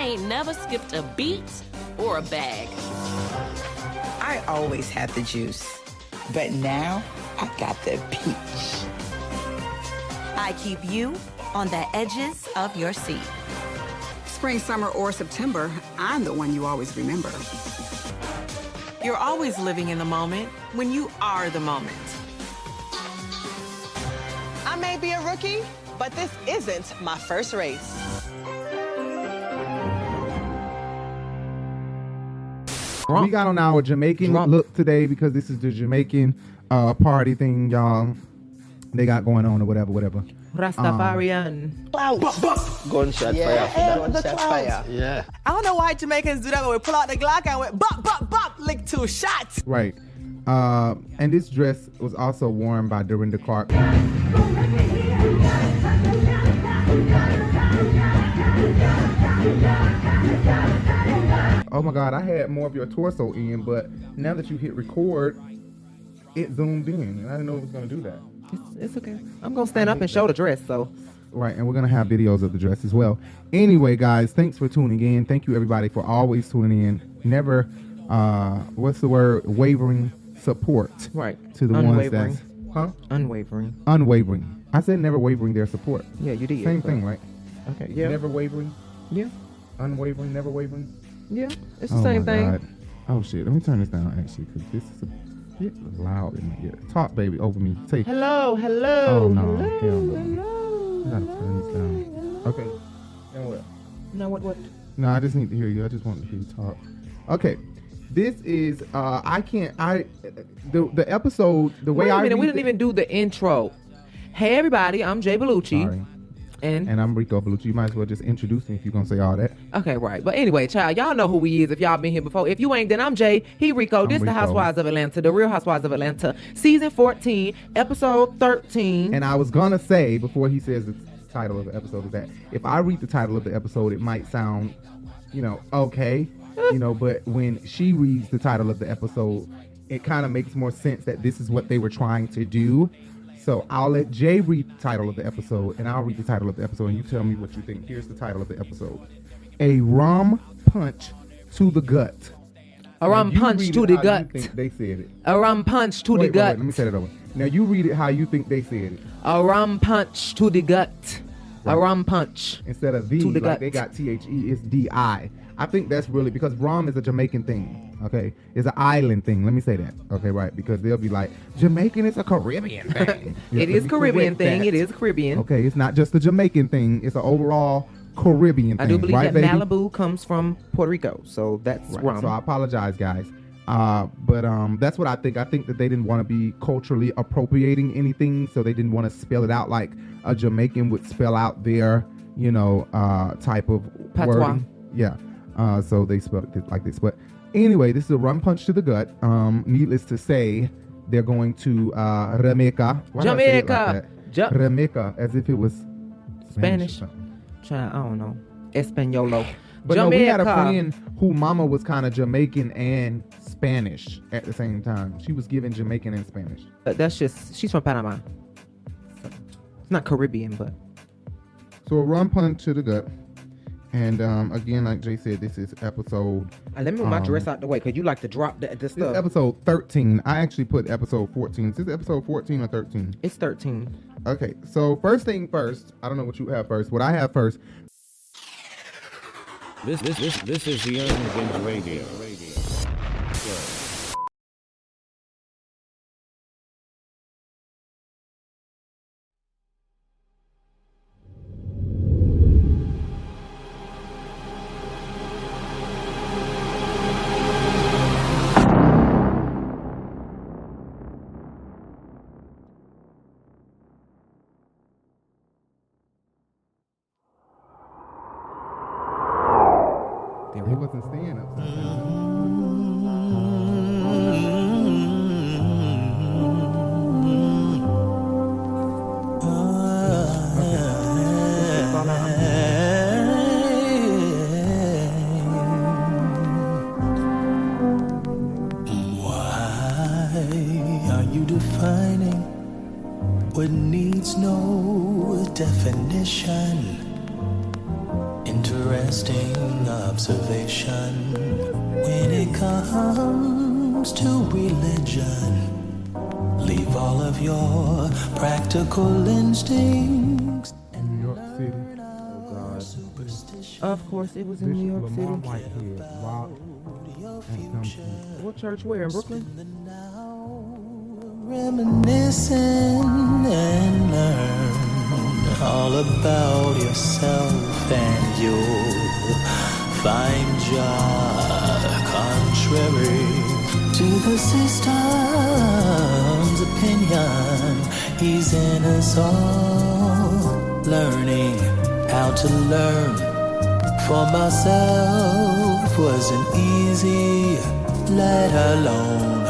I ain't never skipped a beat or a bag. I always had the juice, but now I got the peach. I keep you on the edges of your seat. Spring, summer, or September, I'm the one you always remember. You're always living in the moment when you are the moment. I may be a rookie, but this isn't my first race. We got on our Jamaican look today because this is the Jamaican uh, party thing, y'all. They got going on or whatever, whatever. Rastafarian. Gunshot Yeah, fire. for the clouds. fire. Yeah. I don't know why Jamaicans do that, but we pull out the Glock and went bop, bop, bop, lick two shots. Right. Uh, and this dress was also worn by Dorinda Clark. Oh my God, I had more of your torso in, but now that you hit record, it zoomed in. And I didn't know it was going to do that. It's, it's okay. I'm gonna stand up and show the dress. So Right, and we're gonna have videos of the dress as well. Anyway, guys, thanks for tuning in. Thank you everybody for always tuning in. Never, uh, what's the word? Wavering support. Right. To the Unwavering. ones that's huh? unwavering. Unwavering. I said never wavering their support. Yeah, you did. Same thing, right? Okay. Yeah. Never wavering. Yeah. Unwavering. Never wavering. Yeah. It's the oh same my thing. God. Oh shit! Let me turn this down actually, because this is a bit loud in my ear. Talk, baby, over me. Take. Hello. Hello. Oh no! Hello. Hell no! Hello. I gotta turn these down. Okay. And what? Now what? What? No, I just need to hear you. I just want to hear you talk. Okay. This is uh I can't I the the episode the way Wait a I minute. We didn't the- even do the intro. Hey everybody, I'm Jay Bellucci. Sorry. And And I'm Rico Bellucci. You might as well just introduce me if you're gonna say all that. Okay, right. But anyway, child, y'all know who we is if y'all been here before. If you ain't, then I'm Jay. He Rico. This the Housewives of Atlanta, the Real Housewives of Atlanta, season 14, episode 13. And I was gonna say before he says the title of the episode is that if I read the title of the episode, it might sound, you know, okay, you know, but when she reads the title of the episode, it kind of makes more sense that this is what they were trying to do. So I'll let Jay read the title of the episode, and I'll read the title of the episode, and you tell me what you think. Here's the title of the episode: A rum punch to the gut. A rum punch to the gut. They said it. A rum punch to Wait, the wait, gut. wait, let me say that over. Now you read it how you think they said it. A rum punch to the gut. A rum punch. instead of the, To the like gut. they got T H E, it's D I. I think that's really because rum is a Jamaican thing. Okay, it's an island thing. Let me say that. Okay, right? Because they'll be like, Jamaican is a Caribbean thing. It is be Caribbean thing. that. It is Caribbean. Okay, it's not just a Jamaican thing. It's an overall Caribbean thing. I do believe right, that baby? Malibu comes from Puerto Rico, so that's Right, rum. So I apologize, guys. Uh, but um, that's what I think. I think that they didn't want to be culturally appropriating anything, so they didn't want to spell it out like a Jamaican would spell out their, you know, uh, type of Patois. wording. Yeah. Uh, so they spelled it like this. But anyway, this is a rum punch to the gut. Um, needless to say, they're going to uh, Jamaica. Why did I say it like Jamaica. Ja- Jamaica, as if it was Spanish. Spanish. I don't know. Espanolo. But no, we had a Jamaica. friend who mama was kind of Jamaican and Spanish at the same time. She was given Jamaican and Spanish. Uh, That's just, she's from Panama. It's not Caribbean, but. So a rum punch to the gut. And um, again, like Jay said, this is episode. Uh, let me move my um, dress out the way because you like to drop the, the This stuff. episode 13. I actually put episode 14. Is this episode 14 or 13? It's 13. Okay, so first thing first, I don't know what you have first. What I have first, This this this this is the Unhinged Radio. he observation. When it comes to religion, leave all of your practical instincts. New York City. Oh God. Of course, it was in New York Lamar City. Whitehead, Rock, and Gumption. What church? Where in Brooklyn? Reminiscing and learn all about yourself, and you'll find Jah contrary to the system's opinion. He's in us all, learning how to learn for myself wasn't easy, let alone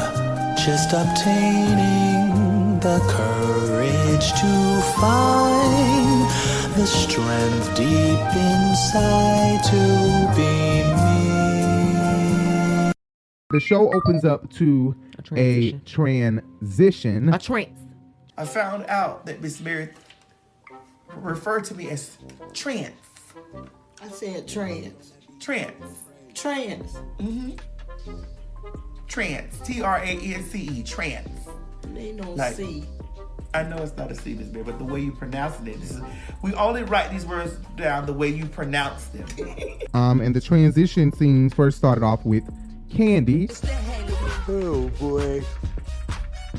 just obtaining the courage to find the strength deep inside to be me. The show opens up to a transition. A trance. I found out that Miss Mary referred to me as trans. I said trans. Trans. Trans. Mm-hmm. Trans. T R A N C E. Trans. Ain't no Like- C. I know it's not a C, Miss Mary, but the way you pronounce it, this is, we only write these words down the way you pronounce them. Um, and the transition scenes first started off with Kandi, Oh boy.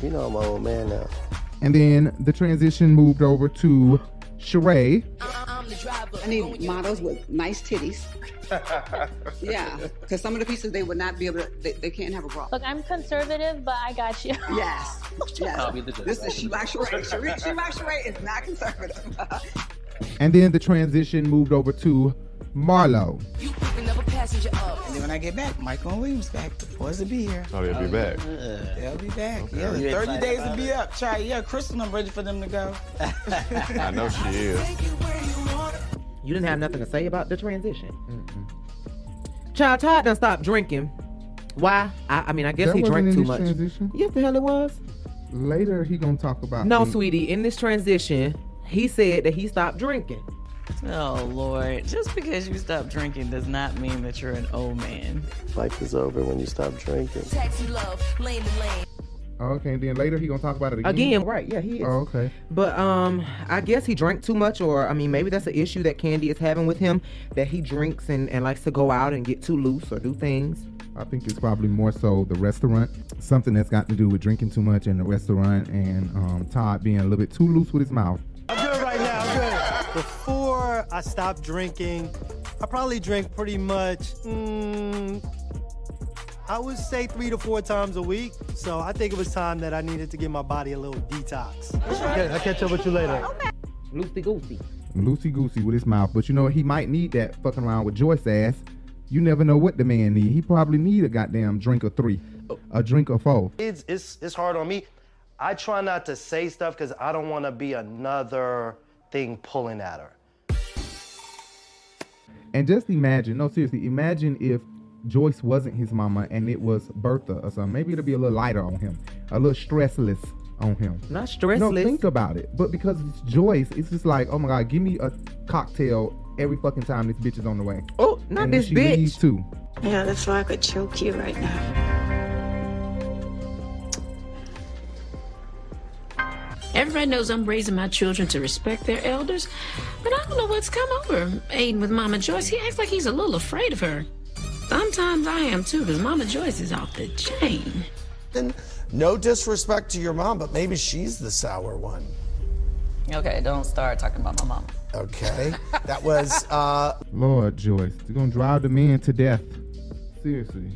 You know I'm my old man now. and then the transition moved over to Sheree. I need models with nice titties. Yeah, because some of the pieces they would not be able to. They, they can't have a bra. Look, I'm conservative, but I got you. Yes. Yes. I'll be the judge. This is She by Sheree. Sheree She by Sheree is not conservative. And then the transition moved over to Marlo. You picking up a passenger up. And then when I get back, Michael and Williams back. The boys will be here. Oh, they'll be oh, back. They'll be back. Okay. Yeah, Are the you 30 excited days about will be up. Try. Yeah, Crystal, I'm ready for them to go. I know she is. You didn't have nothing to say about the transition. Child Todd done stopped drinking. Why? I, I mean, I guess There he drank too much. transition? Yes, the hell it was. Later, he gonna talk about No, the- sweetie. In this transition, he said that he stopped drinking. Oh Lord! Just because you stop drinking does not mean that you're an old man. Life is over when you stop drinking. Taxi love, lane to lane. Oh, okay, and then later he gonna talk about it again. Again, right? Yeah, he is. Oh, okay. But um, I guess he drank too much, or I mean, maybe that's an issue that Kandi is having with him that he drinks and, and likes to go out and get too loose or do things. I think it's probably more so the restaurant, something that's got to do with drinking too much in the restaurant, and um, Todd being a little bit too loose with his mouth. I'm good right now. I'm good. Before I stopped drinking, I probably drink pretty much. Mm, I would say three to four times a week. So I think it was time that I needed to give my body a little detox. Okay, I'll catch up with you later. Loosey goosey. Loosey goosey with his mouth, but you know he might need that fucking around with Joyce ass. You never know what the man need. He probably need a goddamn drink or three, a drink or four. It's it's it's hard on me. I try not to say stuff because I don't want to be another thing pulling at her. And just imagine, no, seriously, imagine if Joyce wasn't his mama and it was Bertha or something. Maybe it'll be a little lighter on him, a little stressless on him. Not stressless. No, stressless. think about it. But because it's Joyce, it's just like, oh my God, give me a cocktail every fucking time this bitch is on the way. Oh, not and this she bitch. leaves too. Yeah, that's why I could choke you right now. Everybody knows I'm raising my children to respect their elders, but I don't know what's come over Aiden with Mama Joyce. He acts like he's a little afraid of her. Sometimes I am too, because Mama Joyce is off the chain. And no disrespect to your mom, but maybe she's the sour one. Okay, don't start talking about my mom. Okay. That was uh Lord Joyce, you're gonna drive the man to death. Seriously.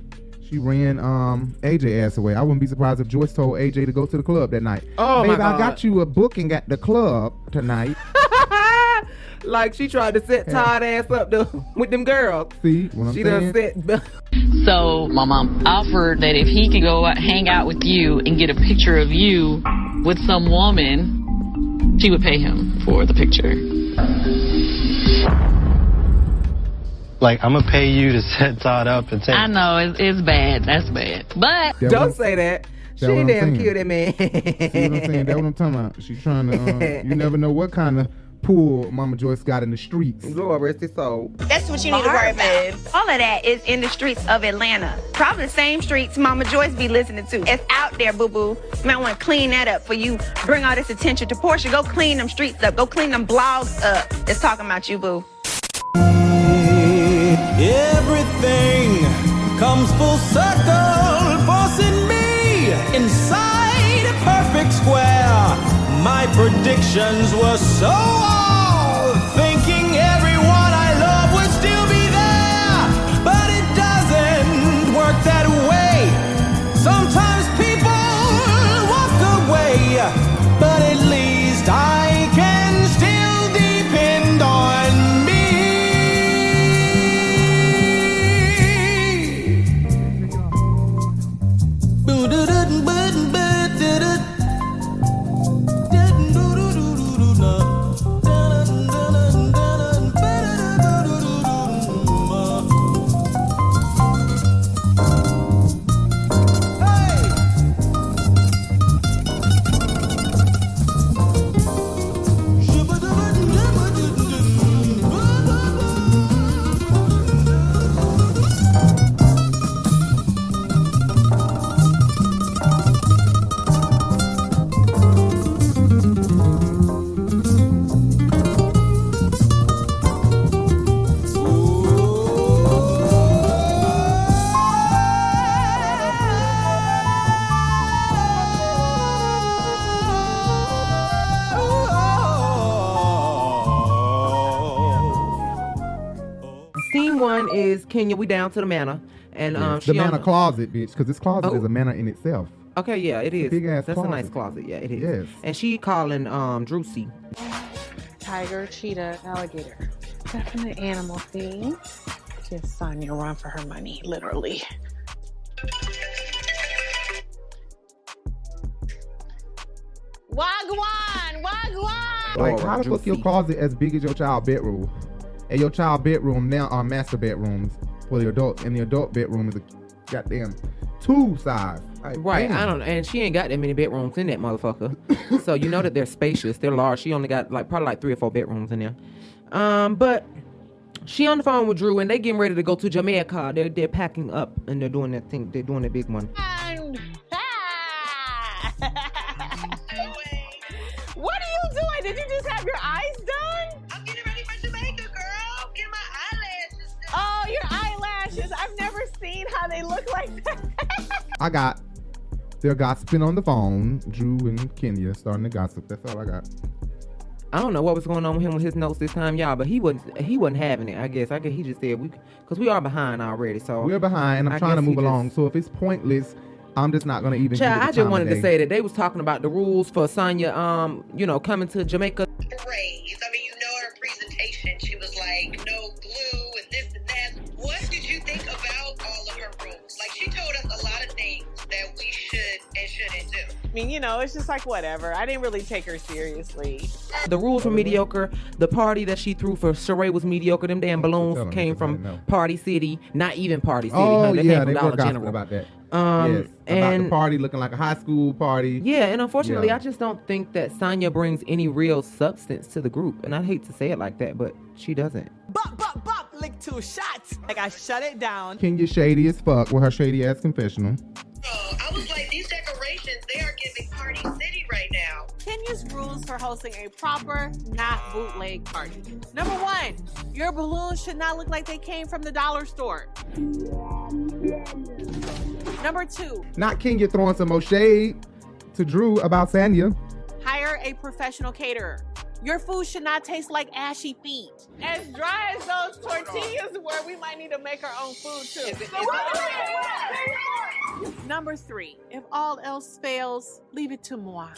She ran um AJ ass away. I wouldn't be surprised if Joyce told AJ to go to the club that night. Oh, my Babe, I got you a booking at the club tonight. like she tried to set Todd ass up to, with them girls. See what I'm she saying? done set. So my mom offered that if he could go out, hang out with you and get a picture of you with some woman, she would pay him for the picture. Like, I'm gonna pay you to set Todd up and take. I know it's, it's bad. That's bad. But Don't say that. She That what damn saying. kill that man. See what I'm saying? That's what I'm talking about. She's trying to. Uh, you never know what kind of pull Mama Joyce got in the streets. Lord rest his soul. That's what you need to worry about. All of that is in the streets of Atlanta. Probably the same streets Mama Joyce be listening to. It's out there, boo boo. You might want to clean that up for you. Bring all this attention to Porsha. Go clean them streets up. Go clean them blogs up. It's talking about you, boo. Everything comes full circle, forcing me inside a perfect square. My predictions were so off, one is Kenya. We down to the manor, and um, the she manor closet, bitch, because this closet Oh. is a manor in itself. Okay, yeah, it is. Big ass That's a nice closet. closet. Yeah, it is. Yes. And she calling um Drusy. Tiger, cheetah, alligator. Definite animal theme. Give Sanya a run for her money, literally. Wagwan, wagwan. Like, how the fuck your closet as big as your child bedroom? And your child bedroom now are master bedrooms for the adults, and the adult bedroom is a goddamn two size. Like, Right, damn. I don't, know. and she ain't got that many bedrooms in that motherfucker. so you know that they're spacious, they're large. She only got like probably like three or four bedrooms in there. Um, but she on the phone with Drew, and they getting ready to go to Jamaica. They're they're packing up, and they're doing that thing. They're doing the big one. And what are you doing? Did you just have your eyes done? Seen how they look like that. I got. They're gossiping on the phone. Drew and Kenya starting to gossip. That's all I got. I don't know what was going on with him with his notes this time, y'all, but he wasn't he wasn't having it. I guess I guess he just said we because we are behind already. So We're behind. and I'm I trying to guess he move just- along. So if it's pointless, I'm just not gonna even. Child, I just wanted to say that they was talking about the rules for Sanya, um, you know, coming to Jamaica. praise. I mean, you know her presentation. She was like, no shouldn't. I mean, you know, it's just like whatever. I didn't really take her seriously. The rules were mediocre. The party that she threw for Sheree was mediocre. Them damn balloons came because from. Party City, not even Party City. Oh honey. They yeah, came from they Dollar were General. about that. Um, yes, about and the party looking like a high school party. yeah, and unfortunately, Yeah. I just don't think that Sanya brings any real substance to the group. And I hate to say it like that, but she doesn't. Bop, bop, bop, lick two shots. Like I shut it down. Kenya shady as fuck with her shady ass confessional. I was like, these decorations, they are giving Party City right now. Kenya's rules for hosting a proper, not bootleg party. Number one, your balloons should not look like they came from the dollar store. Number two, Not Kenya throwing some more shade to Drew about Sanya. hire a professional caterer. Your food should not taste like ashy feet. As dry as those tortillas were, we might need to make our own food too. Number three, if all else fails, leave it to moi.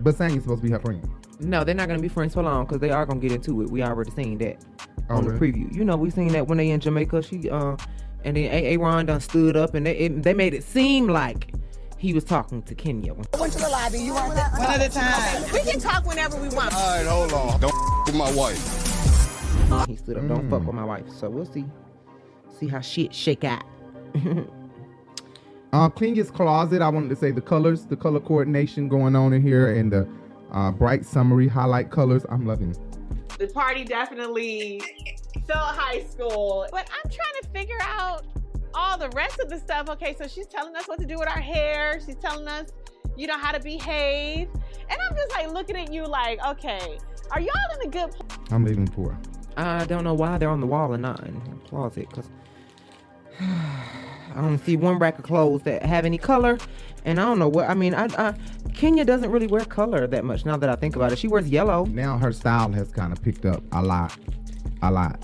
But Sanya's supposed to be her friend. No, they're not gonna be friends for long because they are gonna get into it. We already seen that Oh, on the preview. You know, we seen that when they in Jamaica. She uh, and then A. A. Done stood up and they it, they made it seem like he was talking to Kenya. Went to the lobby. You want that? One at a time. We can talk whenever we want. All right, hold on. Don't with my wife. He stood up. Don't fuck with my wife. So we'll see, see how shit shake out. Uh, Kenya's closet. I wanted to say the colors, the color coordination going on in here, and the uh, bright summery highlight colors. I'm loving. The party definitely felt high school, but I'm trying to figure out all the rest of the stuff. Okay, so she's telling us what to do with our hair. She's telling us, you know, how to behave. And I'm just like looking at you like, okay, are y'all in a good place? I'm leaving four. I don't know why they're on the wall and not in the closet because I don't see one rack of clothes that have any color. And I don't know what I mean. I, I Kenya doesn't really wear color that much now that I think about it. She wears yellow. Now her style has kind of picked up a lot, a lot.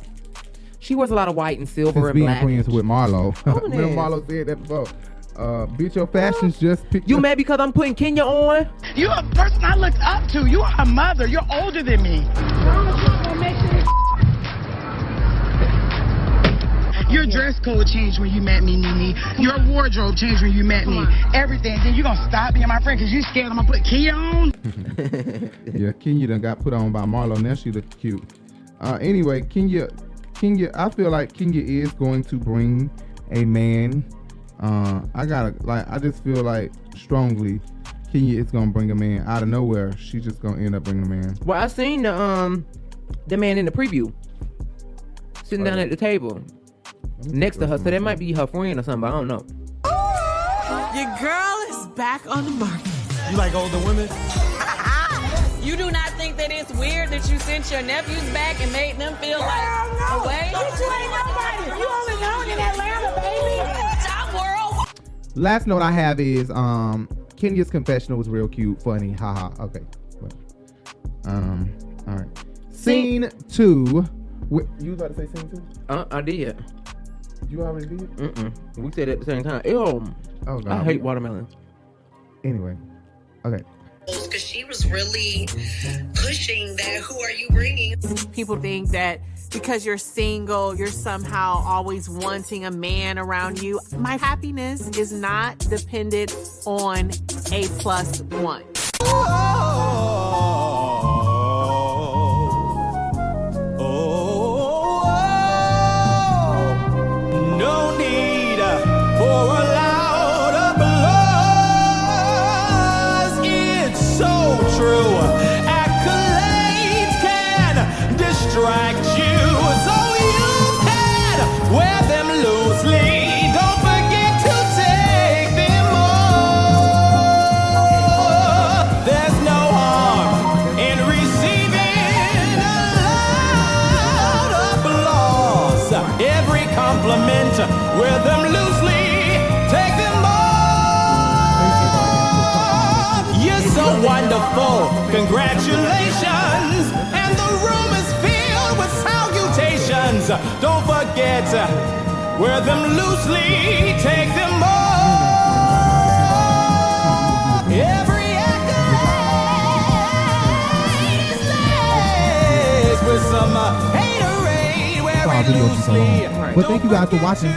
She wears a lot of white and silver Since and being black. friends with Marlo. Own Remember. Marlo said that before. Uh, bitch, your fashions just picked You up. mad because I'm putting Kenya on? You're a person I looked up to. You are a mother. You're older than me. Your dress code changed when you met me, Nene. Your wardrobe changed when you met me. Everything. Then you're gonna stop being my friend because you scared I'm gonna put Kia on? yeah, Kenya done got put on by Marlo. Now she look cute. Uh, anyway, Kenya, Kenya, I feel like Kenya is going to bring a man. Uh, I gotta like, I just feel like strongly, Kenya is gonna bring a man out of nowhere. She's just gonna end up bringing a man. Well, I seen the um the man in the preview sitting down at the table next to her. So that might be her friend or something. But I don't know. Your girl is back on the market. You like older women? You do not think that it's weird that you sent your nephews back and made them feel like away? Bitch, you ain't nobody. You only known in Atlanta, baby. Top world. Last note I have is um Kenya's confessional was real cute, funny, haha. Okay. Well, Um, all right. Scene two. Wi- You was about to say scene two? Uh, I did. You already did? Mm-mm. We said it at the same time. Ew. Oh god. I hate watermelon. Anyway. Okay. Because she was really pushing that. Who are you bringing? People think that because you're single, you're somehow always wanting a man around you. My happiness is not dependent on a plus one. No need salutations. Don't forget, wear them loosely. Take them off. Every accolade stays with some haterade. Wear it loosely. But thank you guys for watching.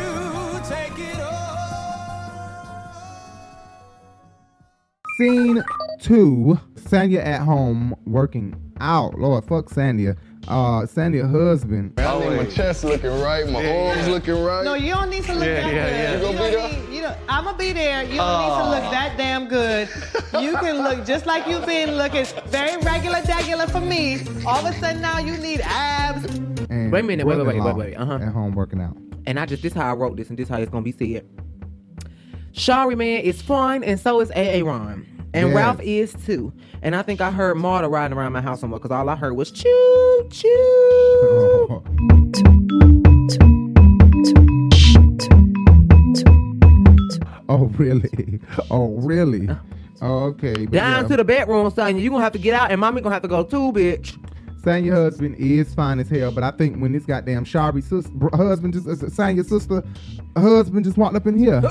Scene two. Sanya at home working out. Lord, fuck Sanya. Uh, Sanya husband. I think my chest looking right, my arms looking right. No, you don't need to look Yeah, that yeah, good. yeah. You You, gonna be don't there? need, you know, I'm gonna be there. You don't need to look that damn good. You can look just like you've been looking, very regular, regular for me. All of a sudden now you need abs. And Wait a minute, wait, wait, wait, wait, wait, uh-huh. At home working out. And I just this how I wrote this and this how it's gonna be said. Shari man is fun and so is AA Ron. And. Ralph is too. And I think I heard Marta riding around my house somewhere because all I heard was choo choo. Oh really? Oh really? Oh, okay. Down yeah. to the bedroom, son. You're gonna have to get out and mommy gonna have to go too, bitch. Sanya's husband is fine as hell, but I think when this goddamn Sharby sister, husband just, uh, Sanya's sister, husband just walked up in here,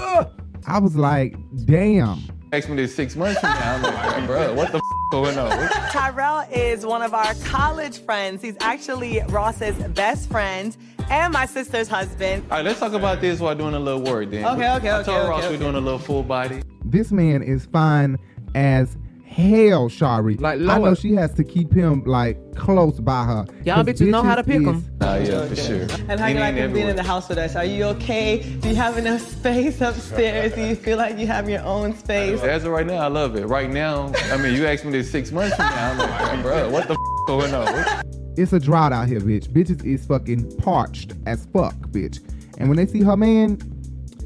I was like, damn. Asked me this six months from now. I'm like, bro, what the f- going on? Tyrell is one of our college friends. He's actually Ross's best friend and my sister's husband. All right, let's talk about this while doing a little work then. Okay, okay, I okay, told okay, Ross okay. we're doing a little full body. This man is fine as hell, Shari. Like, I know she has to keep him like close by her. Y'all 'Cause bitches know how to pick is- 'em. Nah, yeah, for sure. And how you like ain't him being in the house with us? Are you okay? Do you have enough space upstairs? Do you feel like you have your own space? As of right now, I love it. Right now, I mean, you asked me this six months from now, I'm like, bro, what the f- going on? It's a drought out here, bitch. Bitches is fucking parched as fuck, bitch. And when they see her man,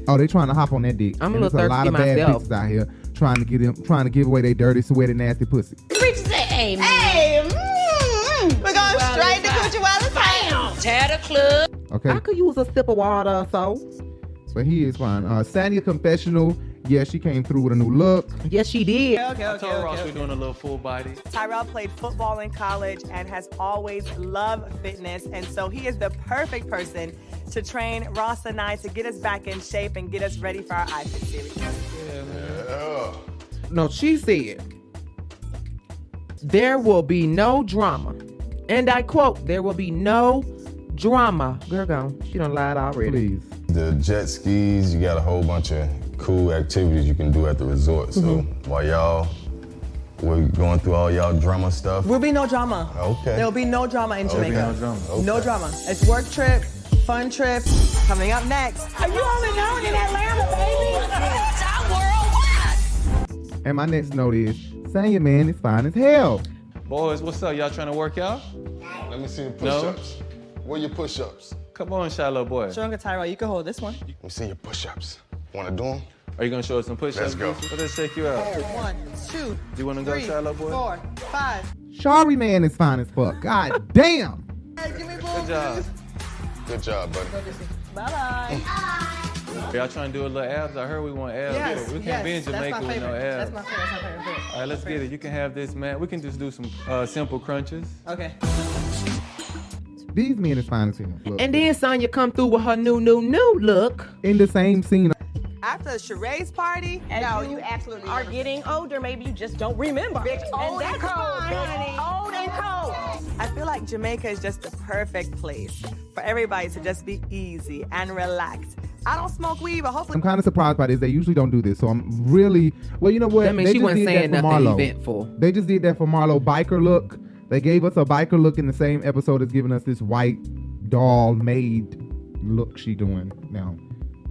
oh, they trying to hop on that dick. I'm a little there's a lot of thirsty bad myself. bitches out here trying to get him, trying to give away their dirty, sweaty, nasty pussy. Preacher say amen. Hey, mm, we're going straight to Coochie Wallace Bam. Tear the club. Okay. I could use a sip of water or so. But he is fine. Uh, Sanya confessional. Yeah, she came through with a new look. Yes, she did. Okay, I okay, Ross okay. we're doing a little full body. Tyrell played football in college and has always loved fitness, and so he is the perfect person to train Ross and I to get us back in shape and get us ready for our iFit series. No, she said, there will be no drama. And I quote, there will be no drama. Girl, go. She done lied already. Please. The jet skis, you got a whole bunch of cool activities you can do at the resort. So Mm-hmm. while y'all we're going through all y'all drama stuff, Will be no drama. Okay. There will be no drama in There'll be Jamaica. no drama. Okay. No drama. It's work trip, fun trip. Coming up next, Are you only known in Atlanta, baby? Top worldwide. And my next note is Sanya man is fine as hell. Boys, what's up? Y'all trying to work out? let me see your No. push-ups. Where your push-ups? Come on, Shiloh boy. Stronger Tyrell, you can hold this one. Let me see your push-ups. Wanna do them? Are you gonna show us some push-ups? Let's go. Brucey? Let's check you out. One, two, You wanna go, three, Shiloh boy? four, five. Shari man is fine as fuck. God damn. Hey, give me Good job. Good job, buddy. Bye bye. Y'all trying to do a little abs? I heard we want abs. Yes, we can't yes, be in that's Jamaica my with no favorite. abs. That's my favorite. That's my favorite. All right, let's get it. You can have this, man. We can just do some uh, simple crunches. Okay. These men is fine as hell. Look. And then Sanya come through with her new, new, new look. in the same scene. After Sheree's party, As no, you you absolutely are getting older, maybe you just don't remember. Bitch, and old and that's cold, fine, honey. Old and cold. I feel like Jamaica is just the perfect place for everybody to just be easy and relaxed. I don't smoke weed, but hopefully I'm kind of surprised by this. They usually don't do this, so I'm really well. You know what? That means they she just wasn't did that saying for nothing Marlo. eventful. They just did that for Marlo biker look. They gave us a biker look in the same episode as giving us this white doll made look she doing now.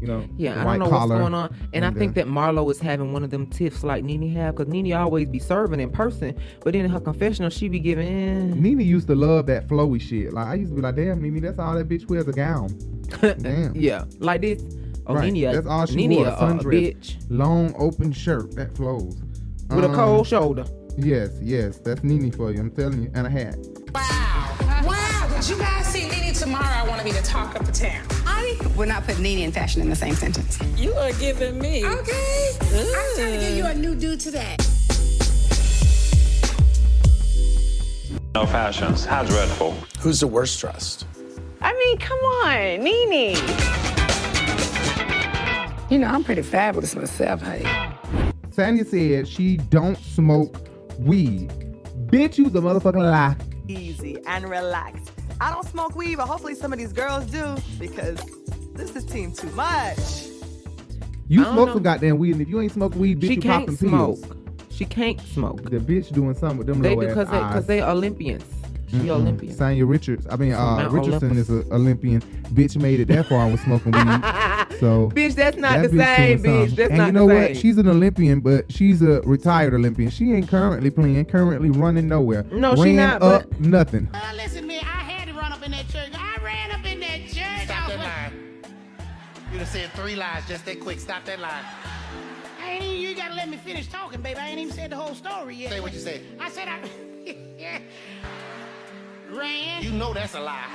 You know, Yeah, the I white don't know collar what's going on. And I think the- that Marlo is having one of them tiffs like Nene have, because Nene always be serving in person, but then in her confessional, she be giving, eh. Nene used to love that flowy shit. Like I used to be like, damn, Nene, that's all that bitch wears a gown. Damn. yeah, like this. Oh, right. Nene, that's all she Nene wore. a, A uh, sundress, bitch long open shirt that flows with a Um, cold shoulder. Yes, yes, that's Nene for you. I'm telling you, and a hat. Wow. Wow. Did you guys see Nene tomorrow? I want to be the talk of the town. I would not put Nene and fashion in the same sentence. You are giving me. Okay. I'm trying to give you a new dude today. No fashions. How dreadful. Who's the worst dressed? I mean, come on, Nene. You know, I'm pretty fabulous myself, hey. Sanya said she don't smoke weed. Bitch, you the motherfucking lie. Easy and relaxed. I don't smoke weed, but hopefully some of these girls do because this is team too much. You smoke know. some goddamn weed, and if you ain't smoke weed, bitch, She you can't popping smoke. pills. She can't smoke. The bitch doing something with them They low because ass they eyes. because they Olympians. She Mm-mm. Olympian. Sanya Richards. I mean, uh, Richardson Olympus. is an Olympian. Bitch made it that far with smoking weed. So Bitch, that's not that the bitch same, doing bitch. something. That's and not you know what? same. She's an Olympian, but she's a retired Olympian. She ain't currently playing, currently running nowhere. No, she not, up but- nothing. Uh, listen, man, I had to run up in that church. I ran up in that church. Stop that line. You done said three lies just that quick. Stop that line. I ain't even, you gotta let me finish talking, baby. I ain't even said the whole story yet. Say what you said. I said I ran. You know that's a lie.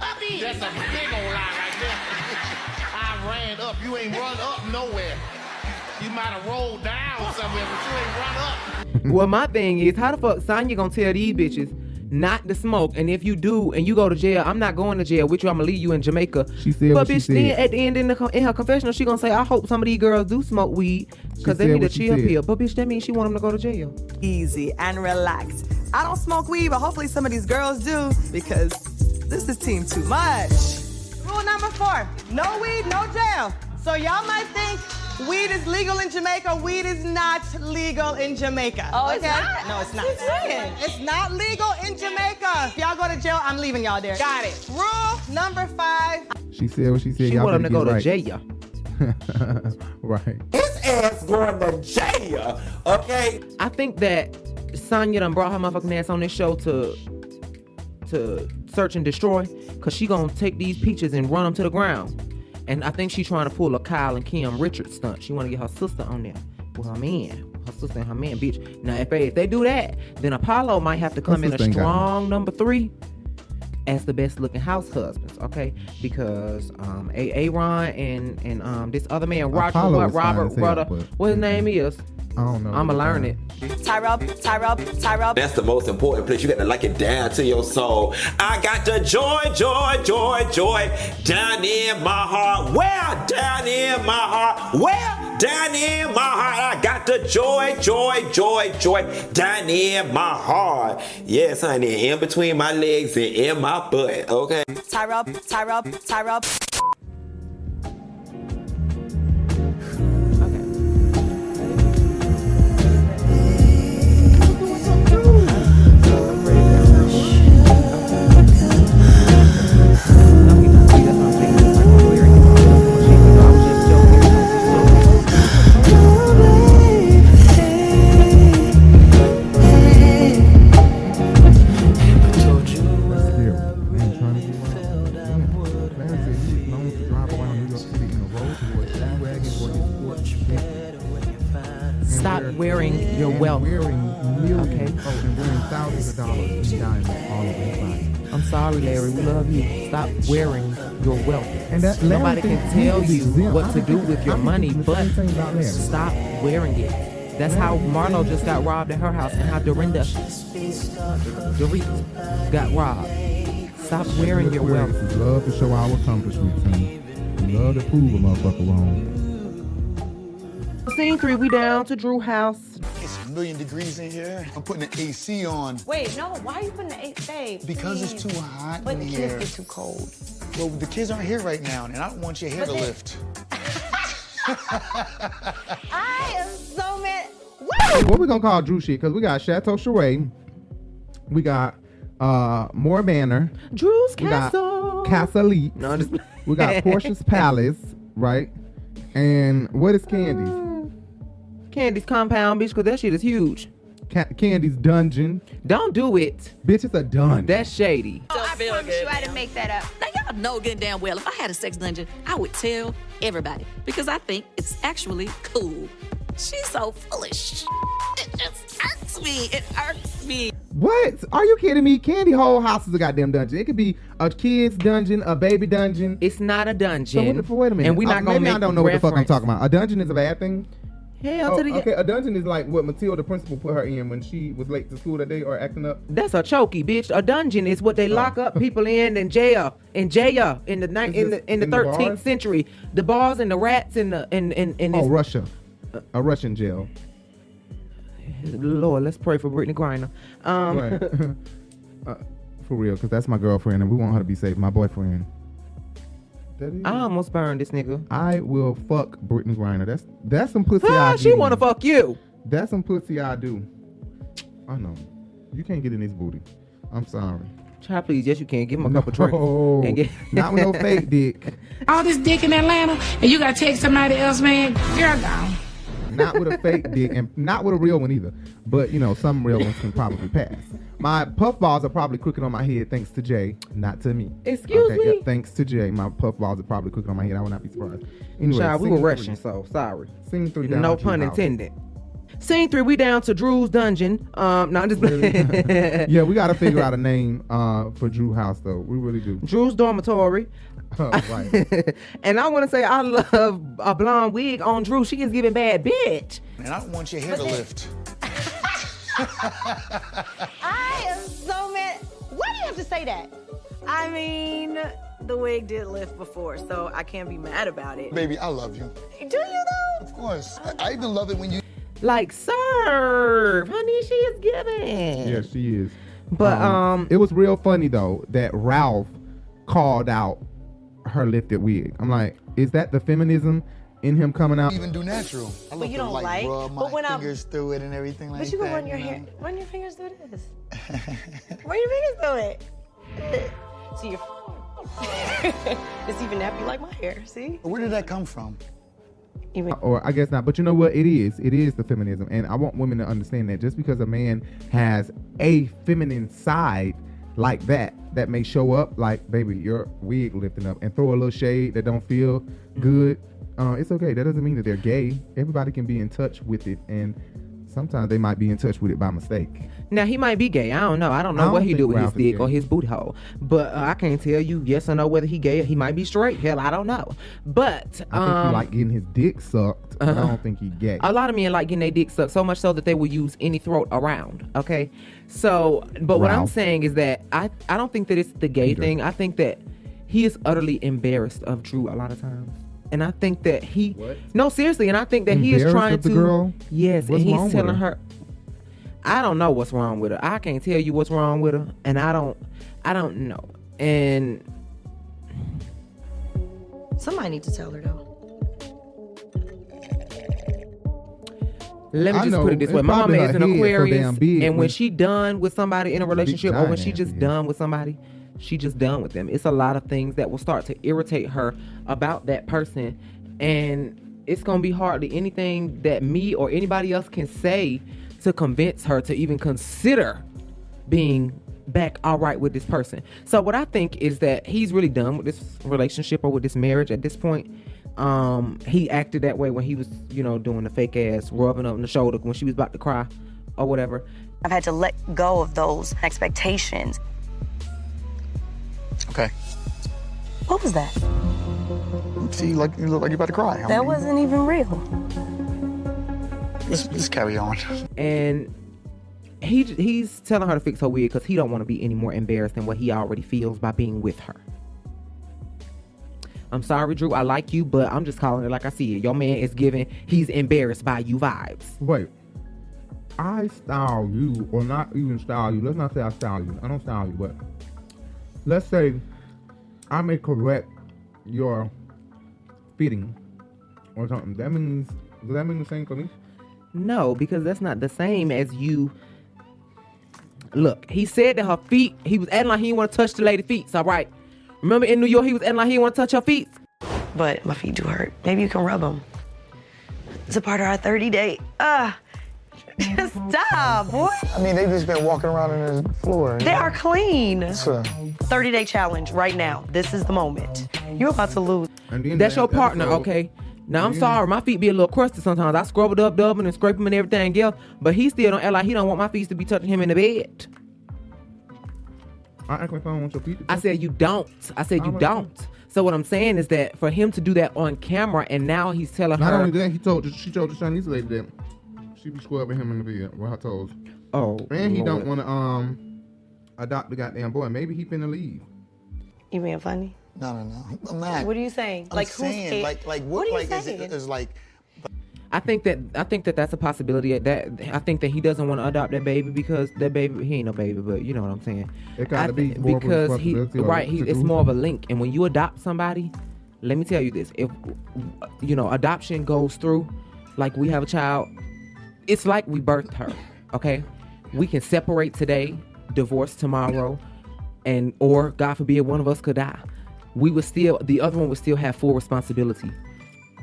Up in. That's a big old lie right there. I ran up. You ain't run up nowhere. You might have rolled down somewhere, but you ain't run up. well, my thing is, how the fuck Sanya gonna tell these bitches not to smoke? And if you do, and you go to jail, I'm not going to jail with you. I'm gonna leave you in Jamaica. She said but what she bitch, then said. at the end in, the, in her confessional, she gonna say, I hope some of these girls do smoke weed because they need a chill said. pill. But bitch, that means she want them to go to jail. Easy and relaxed. I don't smoke weed, but hopefully some of these girls do because this is team too much. Rule number four: no weed, no jail. So y'all might think Weed is legal in Jamaica. Weed is not legal in Jamaica. Oh, it's not? No, it's not. Just saying. It's not legal in Jamaica. If y'all go to jail, I'm leaving y'all there. Got it. Rule number five. She said what she said. She Y'all want him to better go to jail. right. right. His ass going to jail. Okay. I think that Sanya done brought her motherfucking ass on this show to to search and destroy, cause she gonna take these peaches and run them to the ground. And I think she's trying to pull a Kyle and Kim Richards stunt. She want to get her sister on there with her man, her sister and her man, bitch. Now if they if they do that, then Apollo might have to come in a strong number three as the best looking house husbands, okay? Because um A Aaron and and um this other man Roger what Robert as hell, brother but- what his name is. I don't know. I'ma learn it. Tyrell, Tyrell, Tyrell. That's the most important place. You got to like it down to your soul. I got the joy, joy, joy, joy down in my heart. Where down in my heart? Where down in my heart? I got the joy, joy, joy, joy down in my heart. Yes, honey, in between my legs and in my butt. Okay. Tyrell, Tyrell, Tyrell. And that Nobody can tell you exempt. what to do with your I'm money, but same thing about Larry. stop wearing it. That's how Marlo just got robbed at her house, and how Dorinda, Dorit got robbed. Stop wearing your wealth. Aquarius love to show our accomplishments and we love to prove a motherfucker wrong. Scene three, we down to Drew house. It's a million degrees in here. I'm putting the AC on Wait, no, why are you putting the AC? babe? because it's too hot But in the here. kids get too cold. Well, the kids aren't here right now, and I don't want your hair But to they- lift. I am so mad. What we gonna call Drew shit? Cause we got Chateau Charade, we got uh Moore Manor, Drew's we got Castle. Casa No, just we got Porsha's Palace, right? And what is Kandi's? Kandi's compound, bitch, because that shit is huge. Ca- Kandi's Dungeon. Don't do it. Bitch, it's a dungeon. That's shady. Oh, I promise you I didn't make that up. Now y'all know good and damn well if I had a sex dungeon, I would tell everybody because I think it's actually cool. She's so foolish. It just irks me. It irks me. What? Are you kidding me? Kandi whole house is a goddamn dungeon. It could be a kid's dungeon, a baby dungeon. It's not a dungeon. So what the, f- wait a minute. And we not Uh, gonna maybe I don't know what the fuck I'm talking about. A dungeon is a bad thing. Hell Oh, to the okay, a dungeon is like what Matilda principal put her in when she was late to school that day or acting up. That's a chokey, bitch. A dungeon is what they lock up people in and jail in jail in the night in the in the thirteenth century. The bars and the rats and the and and, and Oh, Russia, a Russian jail. Lord, let's pray for Brittney Griner. Um, Right. uh, for real, because that's my girlfriend and we want her to be safe. My boyfriend. That is. I almost burned this nigga. I will fuck Brittney Griner. That's that's some pussy. Ah, I she wanna fuck you. That's some pussy I do. I know. You can't get in this booty. I'm sorry. Child, please, yes, you can. Give him a couple drinks. No, and get- not with no fake dick. All this dick in Atlanta, and you gotta take somebody else, man. Girl, gone. Not with a fake dick, and not with a real one either. But you know, some real ones can probably pass. My puff balls are probably crooked on my head thanks to Jay, not to me. Excuse me? yeah, thanks to Jay, my puff balls are probably crooked on my head. I would not be surprised. Anyway, Child, we were three. rushing, so sorry. Scene three. down No pun intended. Scene three, we down to Drew's dungeon. Um, no, I'm just yeah, we got to figure out a name uh, for Drew House though. We really do. Drew's dormitory. Oh, right. and I want to say I love a blonde wig on Drew. She is giving bad bitch. And I don't want your hair to lift. I am so mad. Why do you have to say that? I mean, the wig did lift before, so I can't be mad about it. Baby, I love you. Do you though? Of course. I, I even love it when you. Like serve, honey. She is giving. Yeah, she is. But, um, it was real funny though that Ralph called out her lifted wig. I'm like, is that the feminism in him coming out. Even do natural. I But you don't like, like- rub but my when I'm- through it and everything like But you can that. run your know? hair, run your fingers through this. run your fingers through it. See your. it's even nappy like my hair. See? Where did that come from? Or I guess not. But you know what? It is. It is the feminism, and I want women to understand that just because a man has a feminine side like that, that may show up like, baby, your wig lifting up, and throw a little shade that don't feel good. Uh, it's okay. That doesn't mean that they're gay. Everybody can be in touch with it, and sometimes they might be in touch with it by mistake. Now he might be gay. I don't know. I don't know I don't what he think do with his Ralph is dick or his booty hole. But uh, I can't tell you yes or no whether he gay. He might be straight. Hell, I don't know. But I think um, he like getting his dick sucked, but I uh-huh. don't think he gay. a lot of men like getting their dick sucked so much so that they will use any throat around. Okay, so but what I'm saying is that I I don't think that it's the gay thing. I think that he is utterly embarrassed of Drew a lot of times. And I think that he no seriously, and I think that he is trying to girl? yes, What's and he's telling her? her. I don't know what's wrong with her. I can't tell you what's wrong with her, and I don't, I don't know. And Somebody need to tell her though. Let me I just know, put it this it's way: my mama is an her so Aquarius, big and when when- she done with somebody in a relationship, or when she just head. done with somebody, she just done with them. It's a lot of things that will start to irritate her about that person, and it's gonna be hardly anything that me or anybody else can say to convince her to even consider being back all right with this person. So what I think is that he's really done with this relationship or with this marriage at this point. Um, he acted that way when he was, you know, doing the fake ass rubbing up on the shoulder when she was about to cry or whatever. I've had to let go of those expectations. Okay. What was that? See, like you look like you're about to cry. I That mean, wasn't even real. Let's, let's carry on. And he he's telling her to fix her wig because he don't want to be any more embarrassed than what he already feels by being with her. I'm sorry, Drew. I like you, but I'm just calling it like I see it. Your man is giving he's embarrassed by you vibes. Wait. I style you, or not even style you. Let's not say I style you. I don't style you, but let's say I may correct your fitting or something. That means does that mean the same for me? No, because that's not the same as you. Look, he said that her feet, he was acting like he didn't want to touch the lady feet. All right. Remember in New York, he was acting like he didn't want to touch her feet. But my feet do hurt. Maybe you can rub them. It's a part of our 30 day. Ah, just stop, boy. I mean, they've just been walking around in the floor. They are clean. So, 30 day challenge right now. This is the moment. You're about to lose. That's your partner, okay? Now I'm sorry, my feet be a little crusty sometimes. I scrub it up, dubbing and scrape them and everything else, but he still don't act like he don't want my feet to be touching him in the bed. I act like I don't want your feet. I said you don't. I said you I don't. So what I'm saying is that for him to do that on camera, and now he's telling Not her, Not only that, he told she told the Chinese lady that she be scrubbing him in the bed with her toes. Oh, and he don't want to um adopt the goddamn boy. Maybe he finna leave. You being funny? No, no, no. I'm not. What are you saying? I'm like who's saying, it? like, like what what, are you like, is saying? it, is like, I think that I think that that's a possibility. That I think that he doesn't want to adopt that baby because that baby he ain't no baby, but you know what I'm saying. It gotta I be thi- more of a because he right. He, it's more of a link, and when you adopt somebody, let me tell you this: if you know adoption goes through, like we have a child, it's like we birthed her. Okay, we can separate today, divorce tomorrow, and or God forbid one of us could die. We would still the other one would still have full responsibility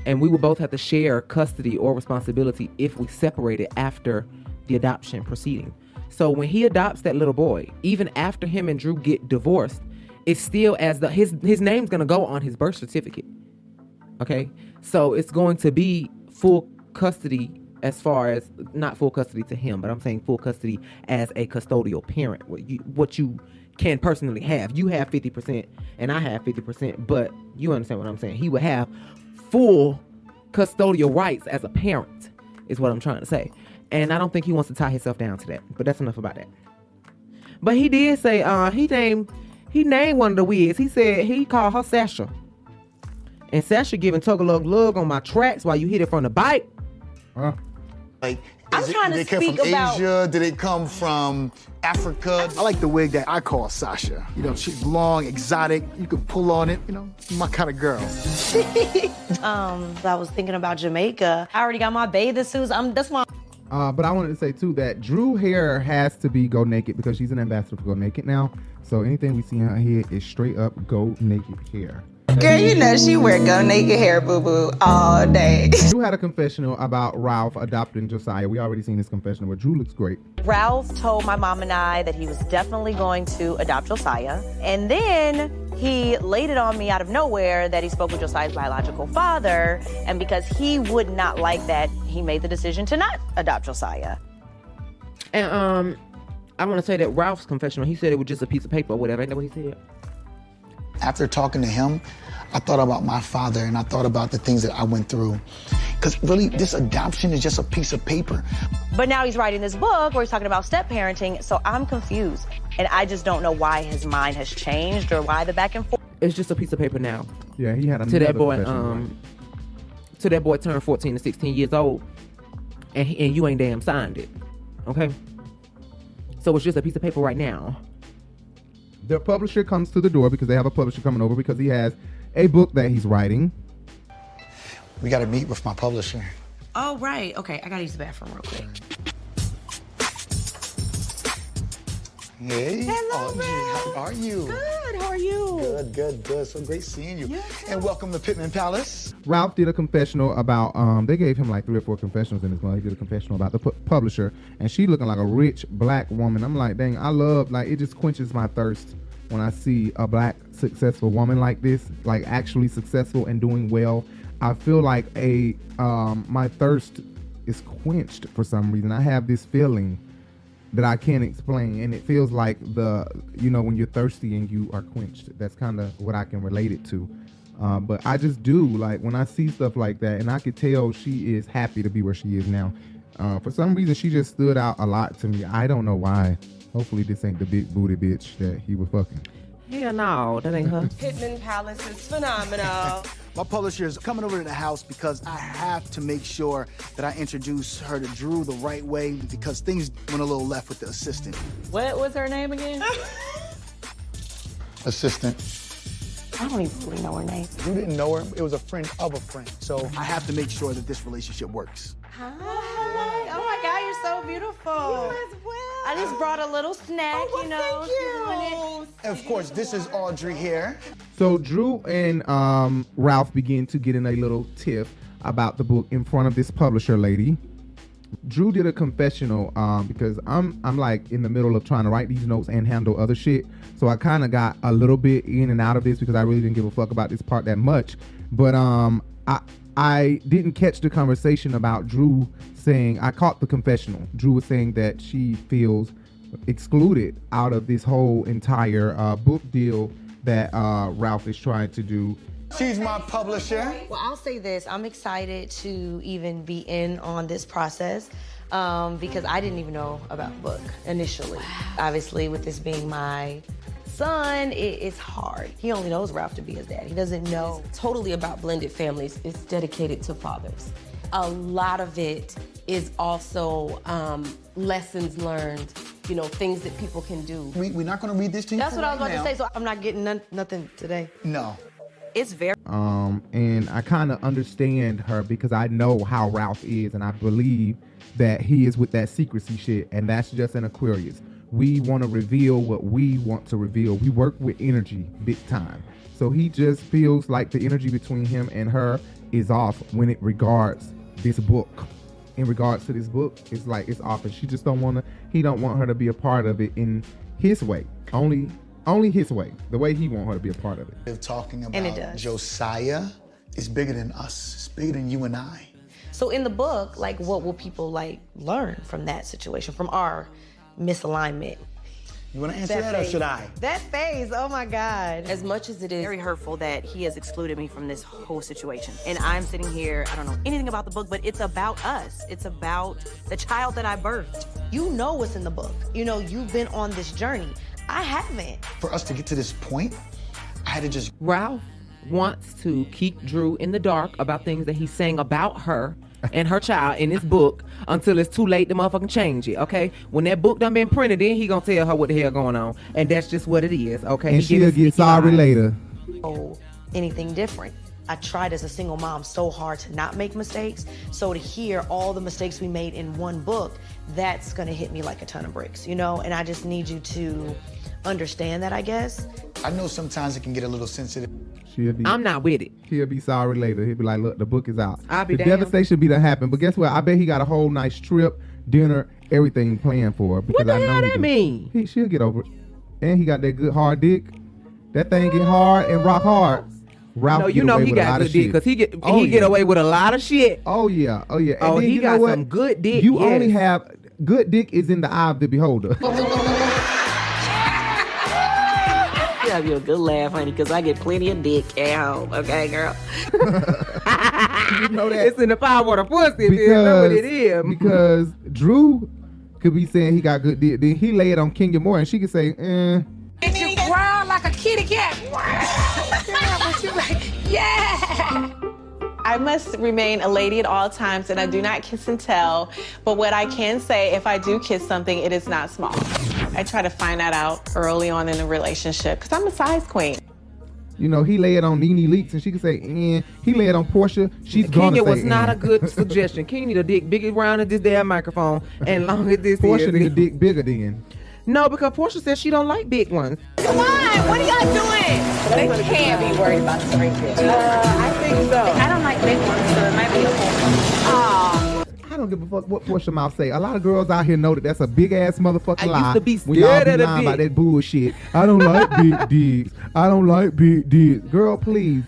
and we would both have to share custody or responsibility if we separated after the adoption proceeding. So when he adopts that little boy, even after him and Drew get divorced, it's still as the his his name's gonna go on his birth certificate. Okay, so it's going to be full custody as far as not full custody to him, but I'm saying full custody as a custodial parent. What you what you can personally have. You have 50% and I have 50%, but you understand what I'm saying. He would have full custodial rights as a parent, is what I'm trying to say. And I don't think he wants to tie himself down to that. But that's enough about that. But he did say uh he named he named one of the wigs. He said he called her Sasha. And Sasha giving Tug a lug lug on my tracks while you hit it from the bike. Huh? Like, I'm is it- trying to did it come from about- Asia? Did it come from Africa? I like the wig that I call Sasha. You know, she's long, exotic. You can pull on it. You know, my kind of girl. um, I was thinking about Jamaica. I already got my bathing suits. I'm that's my Uh, but I wanted to say too that Drew hair has to be go naked because she's an ambassador for Go Naked now. So anything we see on her head is straight up go naked hair. Girl, you know she wear go naked hair boo boo all day. Drew had a confessional about Ralph adopting Josiah. We already seen his confessional, but Drew looks great. Ralph told my mom and I that he was definitely going to adopt Josiah. And then he laid it on me out of nowhere that he spoke with Josiah's biological father. And because he would not like that, he made the decision to not adopt Josiah. And um, I want to say that Ralph's confessional, he said it was just a piece of paper or whatever. Ain't that what he said? After talking to him, I thought about my father and I thought about the things that I went through. Because really, this adoption is just a piece of paper. But now he's writing this book where he's talking about step parenting. So I'm confused. And I just don't know why his mind has changed or why the back and forth. It's just a piece of paper now. Yeah, he had to that boy. confessional, Um, to that boy turned 14 to 16 years old, and he, and you ain't damn signed it. Okay. So it's just a piece of paper right now. The publisher comes to the door because they have a publisher coming over because he has a book that he's writing. We got to meet with my publisher. Oh right. Okay, I gotta use the bathroom real quick. Hey, Audrey, how are you? Good. How are you? Good, good, good. So great seeing you. And welcome to Pittman Palace. Ralph did a confessional about um they gave him like three or four confessionals in his one. He did a confessional about the pu- publisher and she looking like a rich black woman. I'm like, dang, I love like it just quenches my thirst when I see a black successful woman like this, like actually successful and doing well. I feel like a um my thirst is quenched for some reason. I have this feeling that I can't explain, and it feels like the you know when you're thirsty and you are quenched. That's kind of what I can relate it to. Uh, but I just do like when I see stuff like that, and I could tell she is happy to be where she is now. Uh, for some reason, she just stood out a lot to me. I don't know why. Hopefully, this ain't the big booty bitch that he was fucking. Hell no, that ain't her. Pittman Palace is phenomenal. My publisher is coming over to the house because I have to make sure that I introduce her to Drew the right way because things went a little left with the assistant. What was her name again? Assistant. I don't even really know her name. You didn't know her. It was a friend of a friend. So I have to make sure that this relationship works. Hi. So beautiful. You as well. I just brought a little snack, you know. Thank you. Of course, this is Audrey here. So Drew and um, Ralph begin to get in a little tiff about the book in front of this publisher lady. Drew did a confessional um, because I'm I'm like in the middle of trying to write these notes and handle other shit. So I kind of got a little bit in and out of this because I really didn't give a fuck about this part that much. But um, I I didn't catch the conversation about Drew saying I caught the confessional. Drew was saying that she feels excluded out of this whole entire uh, book deal that uh, Ralph is trying to do. She's my publisher. Well, I'll say this: I'm excited to even be in on this process um, because I didn't even know about the book initially. Obviously, with this being my son, it, it's hard. He only knows Ralph to be his dad. He doesn't know. totally about blended families. It's dedicated to fathers. A lot of it is also um, lessons learned, you know, things that people can do. We, we're not going to read this to you. That's for what I was about now. to say. So I'm not getting none, nothing today. No. It's very. Um, and I kind of understand her because I know how Ralph is, and I believe that he is with that secrecy shit, and that's just an Aquarius. We want to reveal what we want to reveal. We work with energy big time. So he just feels like the energy between him and her is off when it regards this book. In regards to this book, it's like it's off, and she just don't want to. He don't want her to be a part of it in his way. Only, only his way. The way he want her to be a part of it. They're talking about it. Josiah is bigger than us. It's bigger than you and I. So in the book, like, what will people like learn from that situation, from our misalignment? You want to answer that, or should I? That phase. Oh my God. As much as it is very hurtful that he has excluded me from this whole situation, and I'm sitting here, I don't know anything about the book, but it's about us. It's about the child that I birthed. You know what's in the book. You know, you've been on this journey. I haven't. For us to get to this point, I had to just. Ralph wants to keep Drew in the dark about things that he's saying about her and her child in this book until it's too late to motherfucking change it. Okay, when that book done been printed, then he gonna tell her what the hell going on, and that's just what it is. Okay, and He she'll get sorry eyes. later. Oh, anything different. I tried as a single mom so hard to not make mistakes. So to hear all the mistakes we made in one book, that's gonna hit me like a ton of bricks, you know? And I just need you to understand that, I guess. I know sometimes it can get a little sensitive. She'll be. I'm not with it. He'll be sorry later. He'll be like, "Look, the book is out." I'll be the damned. devastation be to happen. But guess what? I bet he got a whole nice trip, dinner, everything planned for her. Because the I know hell he that do. mean? He, she'll get over it. And he got that good hard dick. That thing get hard and rock hard. Ralph No, you know he with a got good dick because he get Oh, he get away with a lot of shit. Oh yeah, oh yeah. Oh, then he you got know what? some good dick, You yes. only have good dick is in the eye of the beholder. You have you a good laugh, honey, because I get plenty of dick at home. Okay, girl. you know that it's in the power of the pussy. Because, that's what it is. because Drew could be saying he got good dick. Then he lay it on Kenya Moore, and she could say, eh. And you growl like a kitty cat. Girl, but you like, yeah. I must remain a lady at all times and I do not kiss and tell. But what I can say, if I do kiss something, it is not small. I try to find that out early on in a relationship because I'm a size queen. You know, he lay it on Nene Leakes, and she could say, eh. He lay it on Porsha. She's gonna Kenya say, was not eh. a good suggestion. Kenya need a dick big as round as this damn microphone and long as this Porsha is. need a dick bigger than. No, because Porsha says she don't like big ones. Come on, what are y'all doing? They can't be worried about the straight bitch. Uh, I think so. I don't like big ones, so it might be a whole. I don't give a fuck what Porsha mouth say. A lot of girls out here know that that's a big ass motherfucking I used lie. to be when y'all be of lying about that bullshit. I don't like big dicks. I don't like big dicks. Girl, please.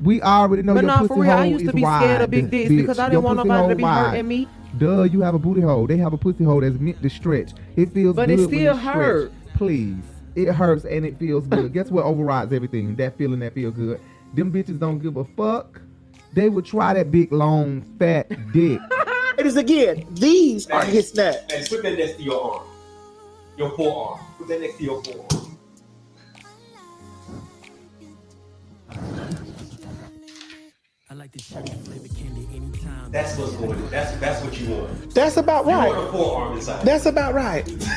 We already know But your no, pussy for real, I hole used to be scared of big dicks bitch. because I didn't Your want nobody to be wide. hurting me. Duh, you have a booty hole. They have a pussy hole that's meant to stretch. It feels good. But good it still it's stretched. hurt. Please. It hurts and it feels good. Guess what overrides everything? That feeling that feel good. Them bitches don't give a fuck. They would try that big, long, fat dick. Ladies, again, these are his nuts. And put that next to your arm. Your forearm. Put that next to your forearm. That's what's going on. That's that's what you want. That's about You right. want a forearm inside. That's about right.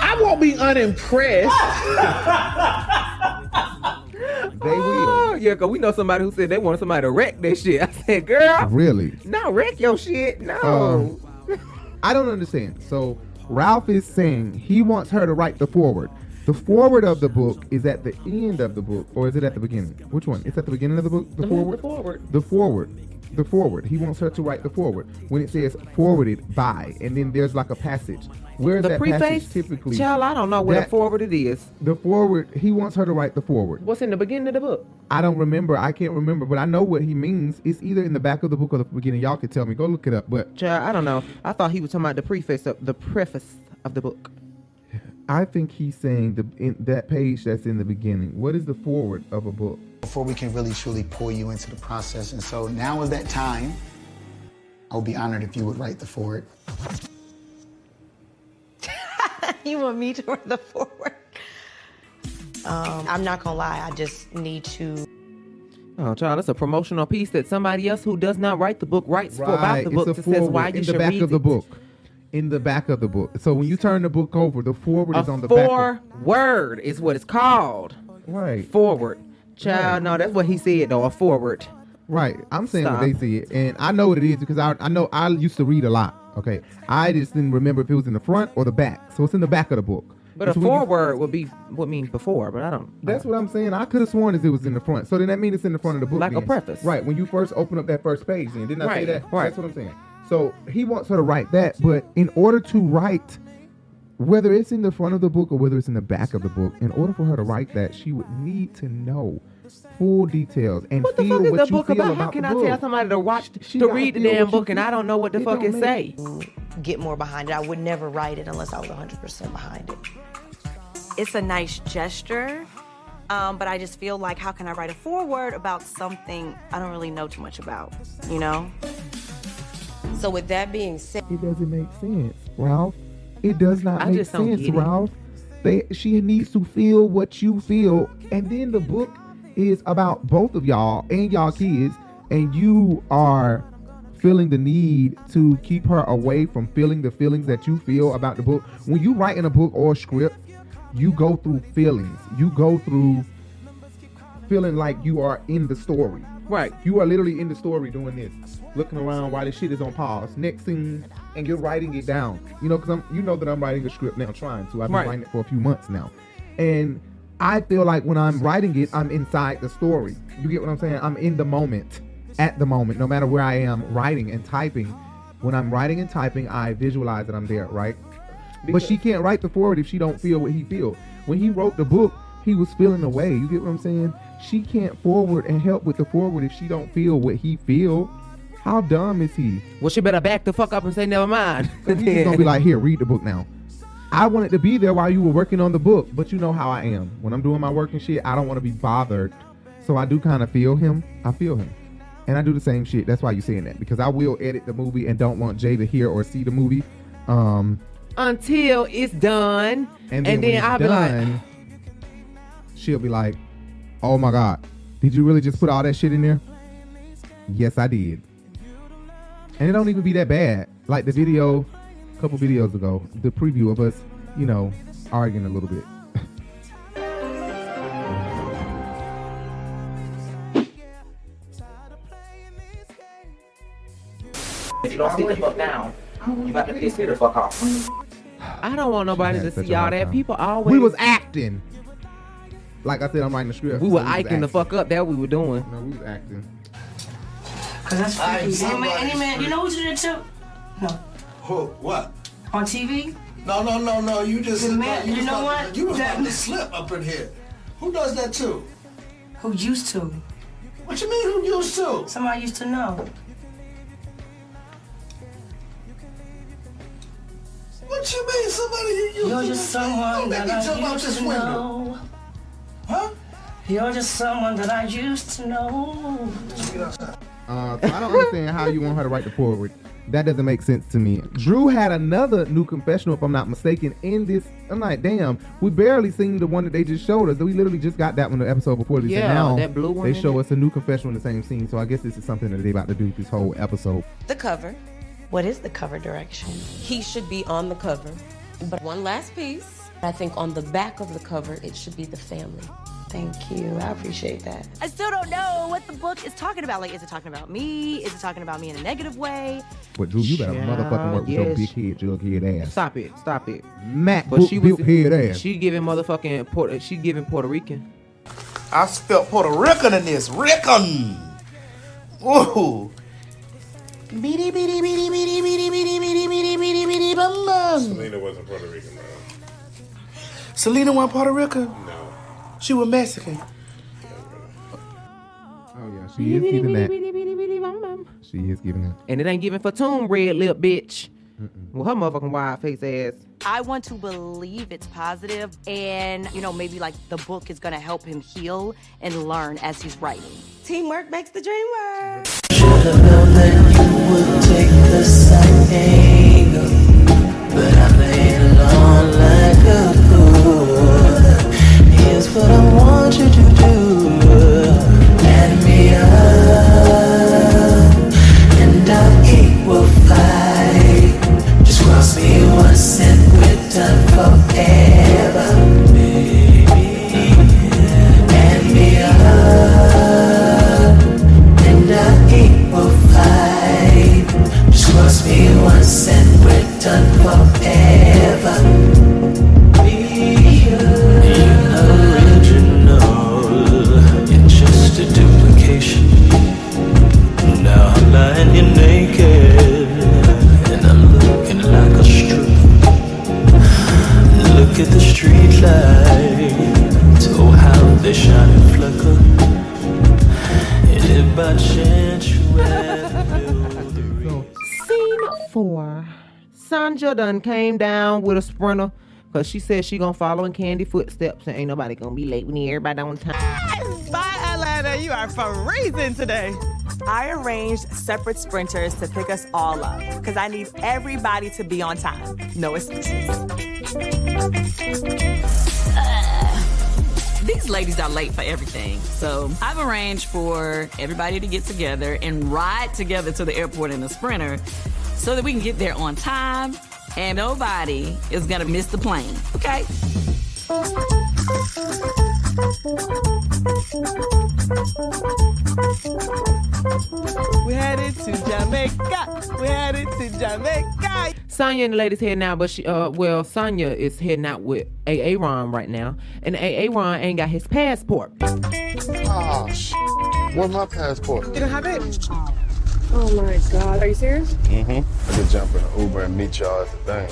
I won't be unimpressed. They will. Oh, yeah, because we know somebody who said they wanted somebody to wreck their shit. I said, girl, Really? not wreck your shit. No. Um, I don't understand. So Ralph is saying he wants her to write the forward. The forward of the book is at the end of the book, or is it at the beginning? Which one? It's at the beginning of the book. The The forward. forward. The forward. The forward. He wants her to write the forward when it says forwarded by, and then there's like a passage. Where's the that preface, passage typically? Child, I don't know where That- the forward it is. The forward. He wants her to write the forward. What's in the beginning of the book? I don't remember. I can't remember, but I know what he means. It's either in the back of the book or the beginning. Y'all can tell me. Go look it up. But Child, I don't know. I thought he was talking about the preface of the preface of the book. I think he's saying the in that page that's in the beginning. What is the forward of a book? Before we can really truly pull you into the process. And so now is that time. I would be honored if you would write the forward. you want me to write the forward? Um, I'm not gonna lie, I just need to. Oh, child, it's a promotional piece that somebody else who does not write the book writes for about the it's book a that says why you in should the back read of the it. book. In the back of the book. So when you turn the book over, the forward is on the back. word is what it's called. Right. Forward. Child, no, that's what he said though. A forward. Right. I'm saying Stop. what they see it, and I know what it is because I I know I used to read a lot. Okay, I just didn't remember if it was in the front or the back. So it's in the back of the book. But And a you- forward would be what means before, but I don't. That's uh. what I'm saying. I could have sworn as it was in the front. So then that means it's in the front of the book. Like a preface. Right. When you first open up that first page, then didn't I say that? right. That's what I'm saying. So he wants her to write that, but in order to write, whether it's in the front of the book or whether it's in the back of the book, in order for her to write that, she would need to know full details and What the feel fuck is what the you book feel about? about How can I book. tell somebody to watch She to gotta read the damn book and I don't know what the It fuck it make- say? Get more behind it. I would never write it unless I was 100% behind it. It's a nice gesture, um, but I just feel like how can I write a foreword about something I don't really know too much about, you know? So with that being said, It doesn't make sense, Ralph. It does not I make just don't sense. Ralph. They she needs to feel what you feel, and then the book is about both of y'all and y'all kids and you are feeling the need to keep her away from feeling the feelings that you feel about the book. When you write in a book or a script, you go through feelings. You go through feeling like you are in the story. Right. You are literally in the story doing this, looking around while this shit is on pause. Next scene, and you're writing it down. You know, because I'm, you know that I'm writing a script now, trying to. I've been Right. writing it for a few months now, and I feel like when I'm writing it, I'm inside the story. You get what I'm saying? I'm in the moment, at the moment, no matter where I am writing and typing. When I'm writing and typing, I visualize that I'm there, right? but she can't write the forward if she don't feel what he feel. When he wrote the book, he was feeling away. You get what I'm saying? She can't forward and help with the forward if she don't feel what he feel. How dumb is he? Well, she better back the fuck up and say never mind. He's gonna be like, here, read the book now. I wanted to be there while you were working on the book, but you know how I am. When I'm doing my work and shit, I don't want to be bothered. So I do kind of feel him. I feel him. And I do the same shit. That's why you're saying that. Because I will edit the movie and don't want Jay to hear or see the movie. Um, Until it's done, and then, when it's I'll be like, done, she'll be like, "Oh my god, did you really just put all that shit in there?" Yes, I did. And it don't even be that bad. Like the video, a couple videos ago, the preview of us, you know, arguing a little bit. If you don't sit the fuck down, you got to piss me the fuck off. I don't want nobody to see all that. People always. We was acting. Like I said, I'm writing the script. We so were was acting the fuck up. That we were doing. No, we was acting. Cause that's I freaky. Hey man, somebody's hey man, you know what you did too? No. Who? What? On TV? No, no, no, no. You just. The man- you you know about- what? You was That- about to slip up in here. Who does that too? Who used to? What you mean? Who used to? Somebody used to know. What you mean? Somebody you used You're to? just Don't someone make that me I jump out used this to window. know. Huh? You're just someone that I used to know. Uh, so I don't understand how you want her to write the forward. That doesn't make sense to me. Drew had another new confessional, if I'm not mistaken, in this. I'm like, damn, we barely seen the one that they just showed us. We literally just got that one the episode before this. and Yeah, now that blue one They show it. us a new confessional in the same scene. So I guess this is something that they about to do this whole episode. The cover. What is the cover direction? He should be on the cover. But one last piece, I think on the back of the cover, it should be the family. Thank you. I appreciate that. I still don't know what the book is talking about. Like, is it talking about me? Is it talking about me in a negative way? But Drew, you better Yeah, motherfucking work with your big head, jug head ass. Stop it. Stop it. Mac But she was built head ass. she giving motherfucking Puerto. She giving Puerto Rican. I felt Puerto Rican in this. Rican. Whoa. Beady, beady, beady, beady, beady, beady, beady, beady, beady, beady, bum, bum. Selena wasn't Puerto Rican, man. Selena went Puerto Rican? No. She was Mexican. Oh yeah, she is giving that. She is giving that. And it ain't giving for tomb red lip bitch. Well, her motherfucking wide face ass. I want to believe it's positive and, you know, maybe like the book is going to help him heal and learn as he's writing. Teamwork makes the dream work. Should've Here's what I want you to do. Me up, and our will fight. Just cross me once and we're done. Street oh how they shine and flicker. By chance Scene four. Sandra done came down with a sprinter because she said she gonna follow in Kandi footsteps and ain't nobody gonna be late. We need everybody on time. Bye, Atlanta. You are freezing today. I arranged separate sprinters to pick us all up because I need everybody to be on time. No excuses. These ladies are late for everything. So I've arranged for everybody to get together and ride together to the airport in a sprinter so that we can get there on time and nobody is gonna miss the plane. Okay? We headed to Jamaica. We headed to Jamaica. Sanya and the ladies heading out, but she, uh, well, Sanya is heading out with AA Ron right now, and AA Ron ain't got his passport. Oh, sh- Where's my passport? You don't have it? Oh my god, are you serious? Mm-hmm. I could jump in an Uber and meet y'all at the thing.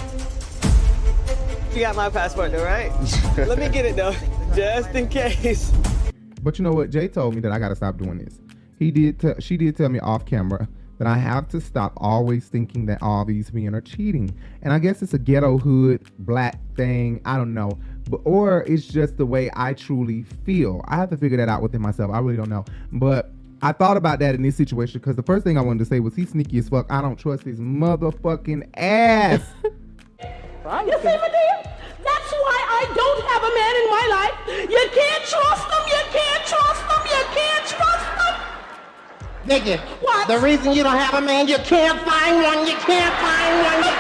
You got my passport though, right? Let me get it though, just in case. But you know what? Jay told me that I got to stop doing this. He did. T- she did tell me off camera that I have to stop always thinking that all these men are cheating. And I guess it's a ghetto hood black thing. I don't know. But or it's just the way I truly feel. I have to figure that out within myself. I really don't know. But I thought about that in this situation because the first thing I wanted to say was he's sneaky as fuck. I don't trust his motherfucking ass. You see, Madea? That's why I don't have a man in my life. You can't trust them. You can't trust them. You can't trust them. Nigga, what? The reason you don't have a man, you can't find one, you can't find one, you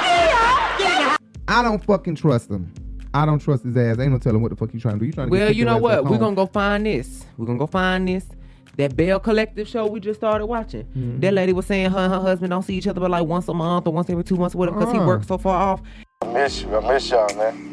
can't. I don't fucking trust him. I don't trust his ass. Ain't no telling what the fuck you trying to do. You trying to Well, get you know what? We're gonna go find this. We're gonna go find this. That Belle Collective show we just started watching. Mm-hmm. That lady was saying her and her husband don't see each other but like once a month or once every two months or whatever because he Uh. works so far off. I miss you. I miss y'all, man.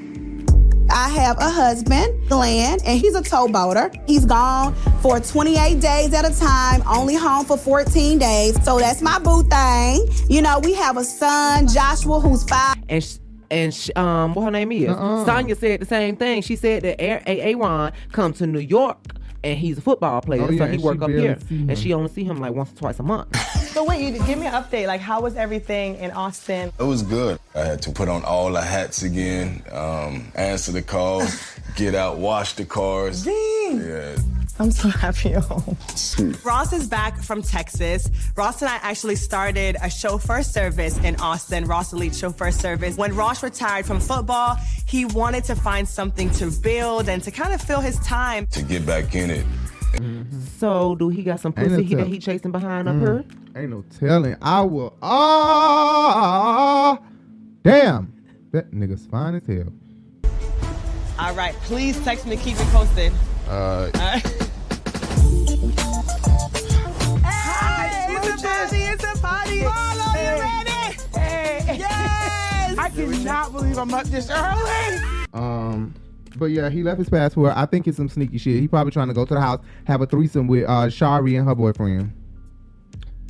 I have a husband, Glenn, and he's a tow boater. He's gone for 28 days at a time, only home for 14 days. So that's my boo thing. You know, we have a son, Joshua, who's five. And sh- and sh- um, what her name is? Uh-uh. Sanya said the same thing. She said that Aaron come to New York and he's a football player, Oh, yeah, so he and work up here, and she only see him like once or twice a month. So wait, you give me an update. Like, how was everything in Austin? It was good. I had to put on all the hats again, um, answer the calls, get out, wash the cars. Dang. Yeah. I'm so happy you're home. Ross is back from Texas. Ross and I actually started a chauffeur service in Austin, Ross Elite Chauffeur Service. When Ross retired from football, he wanted to find something to build and to kind of fill his time. To get back in it. So do he got some Ain't no pussy he, that he chasing behind up Mm. here? Ain't no telling. I will. Ah, damn. That nigga's fine as hell. All right, please text me to keep me posted. Uh, Hi, it's a party, it's a party. Marlo, you ready? Hey. Yes! I cannot believe I'm up this early. Um, but yeah, he left his passport. I think it's some sneaky shit. He probably trying to go to the house, have a threesome with uh Sheree and her boyfriend.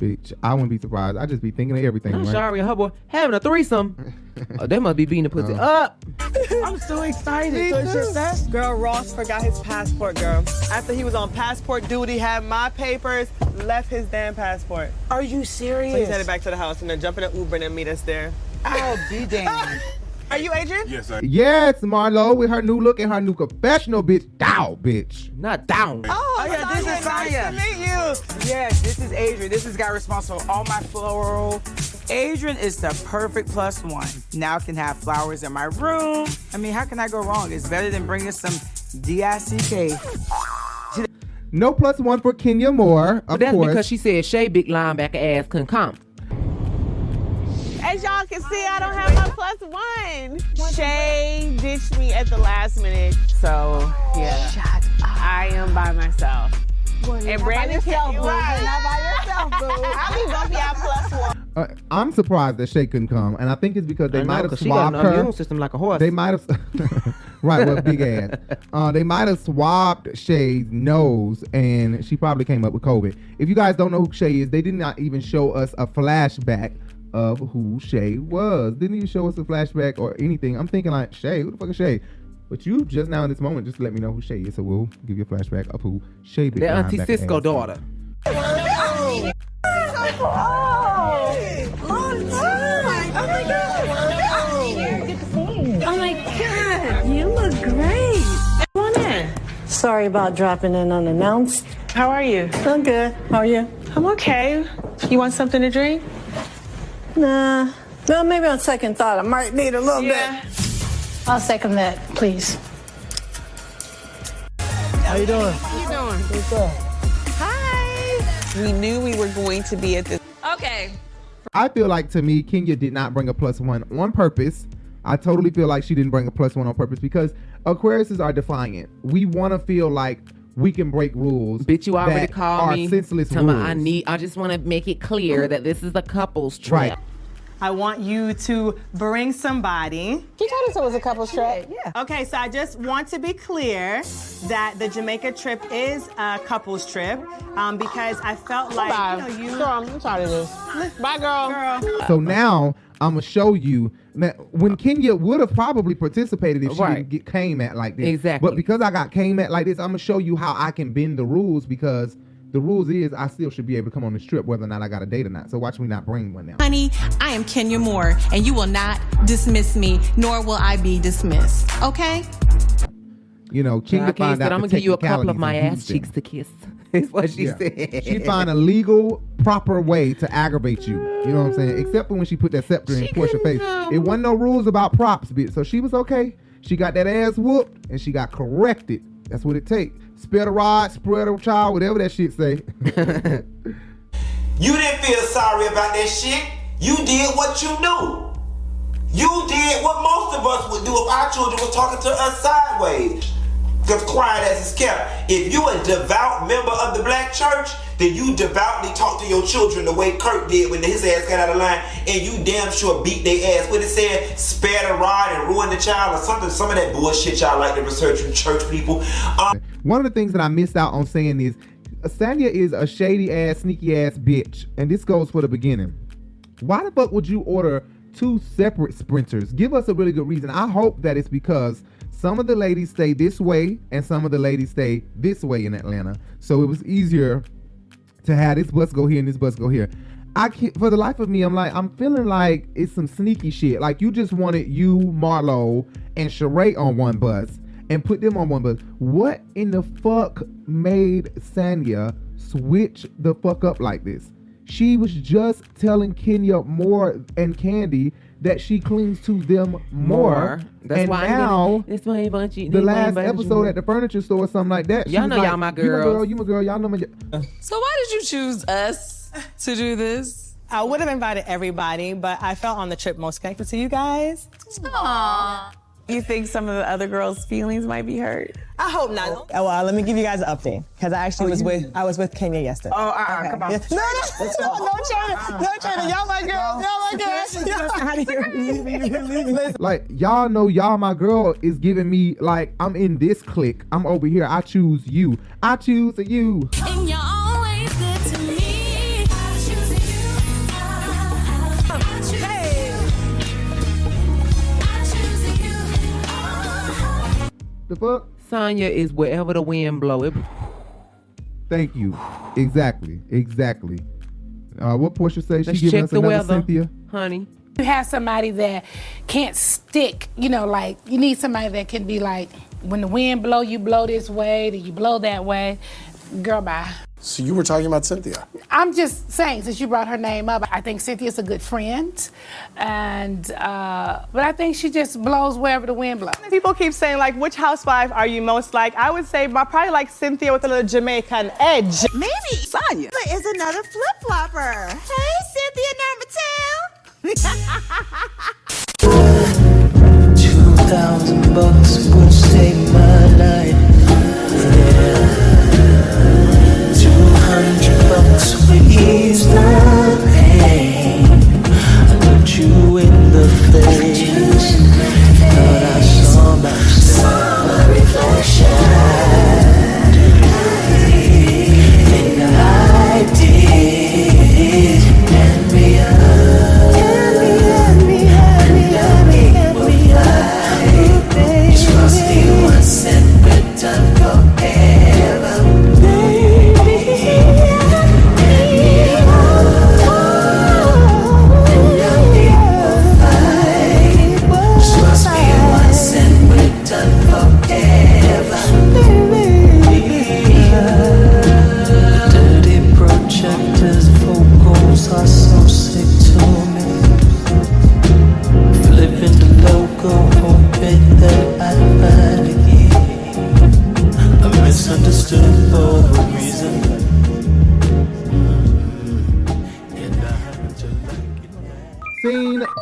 Bitch, I wouldn't be surprised. I just be thinking of everything. I'm right? sorry, her boy having a threesome. oh, they must be beating the pussy Uh. up. I'm so excited. Me So it's too. just that? Girl, Ross forgot his passport, girl. After he was on passport duty, had my papers, left his damn passport. Are you serious? So he's headed back to the house and then jump in an Uber and then meet us there. I'll be damned. Are you Adrian? Yes, I Yes, Marlo with her new look and her new confessional, bitch. Dow, bitch. Not down. Oh, Oh, yeah, this is Sanya, nice to meet you. Yes, this is Adrian. This is guy responsible for all my floral. Adrian is the perfect plus one. Now I can have flowers in my room. I mean, how can I go wrong? It's better than bringing some D-I-C-K. No plus one for Kenya Moore, of But that's course. because she said Shay big linebacker ass couldn't come. As y'all can see, I don't have my plus one. Shay ditched me at the last minute, so yeah. Shut up. I am by myself. and Brandon can't. Right. Not by yourself, boo. I'll be bumping out plus one. Uh, I'm surprised that Shay couldn't come, and I think it's because they know, might have she swabbed an her. immune system like a horse. They might have, right, with big ass. Uh, they might have swabbed Shay's nose, and she probably came up with COVID. If you guys don't know who Shay is, they did not even show us a flashback of who Shay was. Didn't even show us a flashback or anything. I'm thinking like Shay, who the fuck is Shay? But you just now in this moment just let me know who Shay is, so we'll give you a flashback of who Shay. is. Their Auntie linebacker Cisco ass. daughter. Oh my god, Oh my god, you look great. Come on in. Sorry about dropping in unannounced. How are you? I'm good. How are you? I'm okay. You want something to drink? Nah. Well, maybe on second thought, I might need a little Yeah. bit. I'll second that, please. How you doing? How you doing? What's up? Hi. We knew we were going to be at this. Okay. I feel like to me, Kenya did not bring a plus one on purpose. I totally feel like she didn't bring a plus one on purpose because Aquariuses are defiant. We want to feel like we can break rules. Bitch, you already called are me. senseless Tell me rules. I need. I just want to make it clear that this is a couples trip. Right. I want you to bring somebody. She told us it was a couple's trip. Yeah. Okay, so I just want to be clear that the Jamaica trip is a couples trip um, because I felt like Bye. you know you. Girl, I'm tired of this. Bye, girl. Girl. So now I'm gonna show you that when uh, Kenya would have probably participated if she Right. didn't get came at like this. Exactly. But because I got came at like this, I'm gonna show you how I can bend the rules because the rules is I still should be able to come on this trip whether or not I got a date or not. So watch me not bring one now. Honey, I am Kenya Moore, and you will not dismiss me, nor will I be dismissed. Okay? You know, Kenya Jackie find said, out I'm gonna give you a couple of my ass cheeks to kiss. Is what she Yeah. said. She find a legal, proper way to aggravate you. You know what I'm saying? Except for when she put that scepter in Porsha's face. It wasn't no rules about props, bitch. So she was okay. She got that ass whooped and she got corrected. That's what it takes. Spare the rod, spread the child, whatever that shit say. You didn't feel sorry about that shit. You did what you knew. You did what most of us would do if our children was talking to us sideways. Quiet as it's kept. If you a devout member of the black church, then you devoutly talk to your children the way Kirk did when his ass got out of line, and you damn sure beat their ass. What it said, spare the rod and ruin the child, or something. Some of that bullshit y'all like to research from church people. Um, One of the things that I missed out on saying is Sanya is a shady ass, sneaky ass bitch. And this goes for the beginning. Why the fuck would you order two separate sprinters? Give us a really good reason. I hope that it's because some of the ladies stay this way and some of the ladies stay this way in Atlanta. So it was easier to have this bus go here and this bus go here. I can't, for the life of me, I'm like, I'm feeling like it's some sneaky shit. Like you just wanted you, Marlo, and Sheree on one bus and put them on one bus. What in the fuck made Sanya switch the fuck up like this? She was just telling Kenya Moore and Kandi that she clings to them more. More. That's and why I'm now gonna- that's why you- the that's why I last invite episode at the furniture store or something like that. Y'all know like, y'all my You my girl, girls." you my girl. Y'all know my. Girl. So why did you choose us to do this? I would have invited everybody, but I felt on the trip most connected to you guys. You think some of the other girls' feelings might be hurt? I hope not. Oh, oh well, let me give you guys an update because I actually oh, was with I was with Kenya yesterday. Oh, uh-uh, come on. No, no, no, no, China, no, China. Y'all my girls. Y'all my girls. like y'all know y'all my girl is giving me like I'm in this clique. I'm over here. I choose you. I choose you. And you're always The fuck? Sanya is wherever the wind blow it. Thank you. Exactly. Exactly. Uh, what Porsha say? Let's she giving check us the another weather, Cynthia. honey. You have somebody that can't stick, you know, like you need somebody that can be like, when the wind blow, you blow this way, then you blow that way. Girl, bye. So you were talking about Cynthia. I'm just saying, since you brought her name up, I think Cynthia's a good friend, and uh, but I think she just blows wherever the wind blows. People keep saying like, which housewife are you most like? I would say my probably like Cynthia with a little Jamaican edge. Maybe Sanya is another flip flopper. Hey, Cynthia number two. Two thousand bucks would save my life. Bucks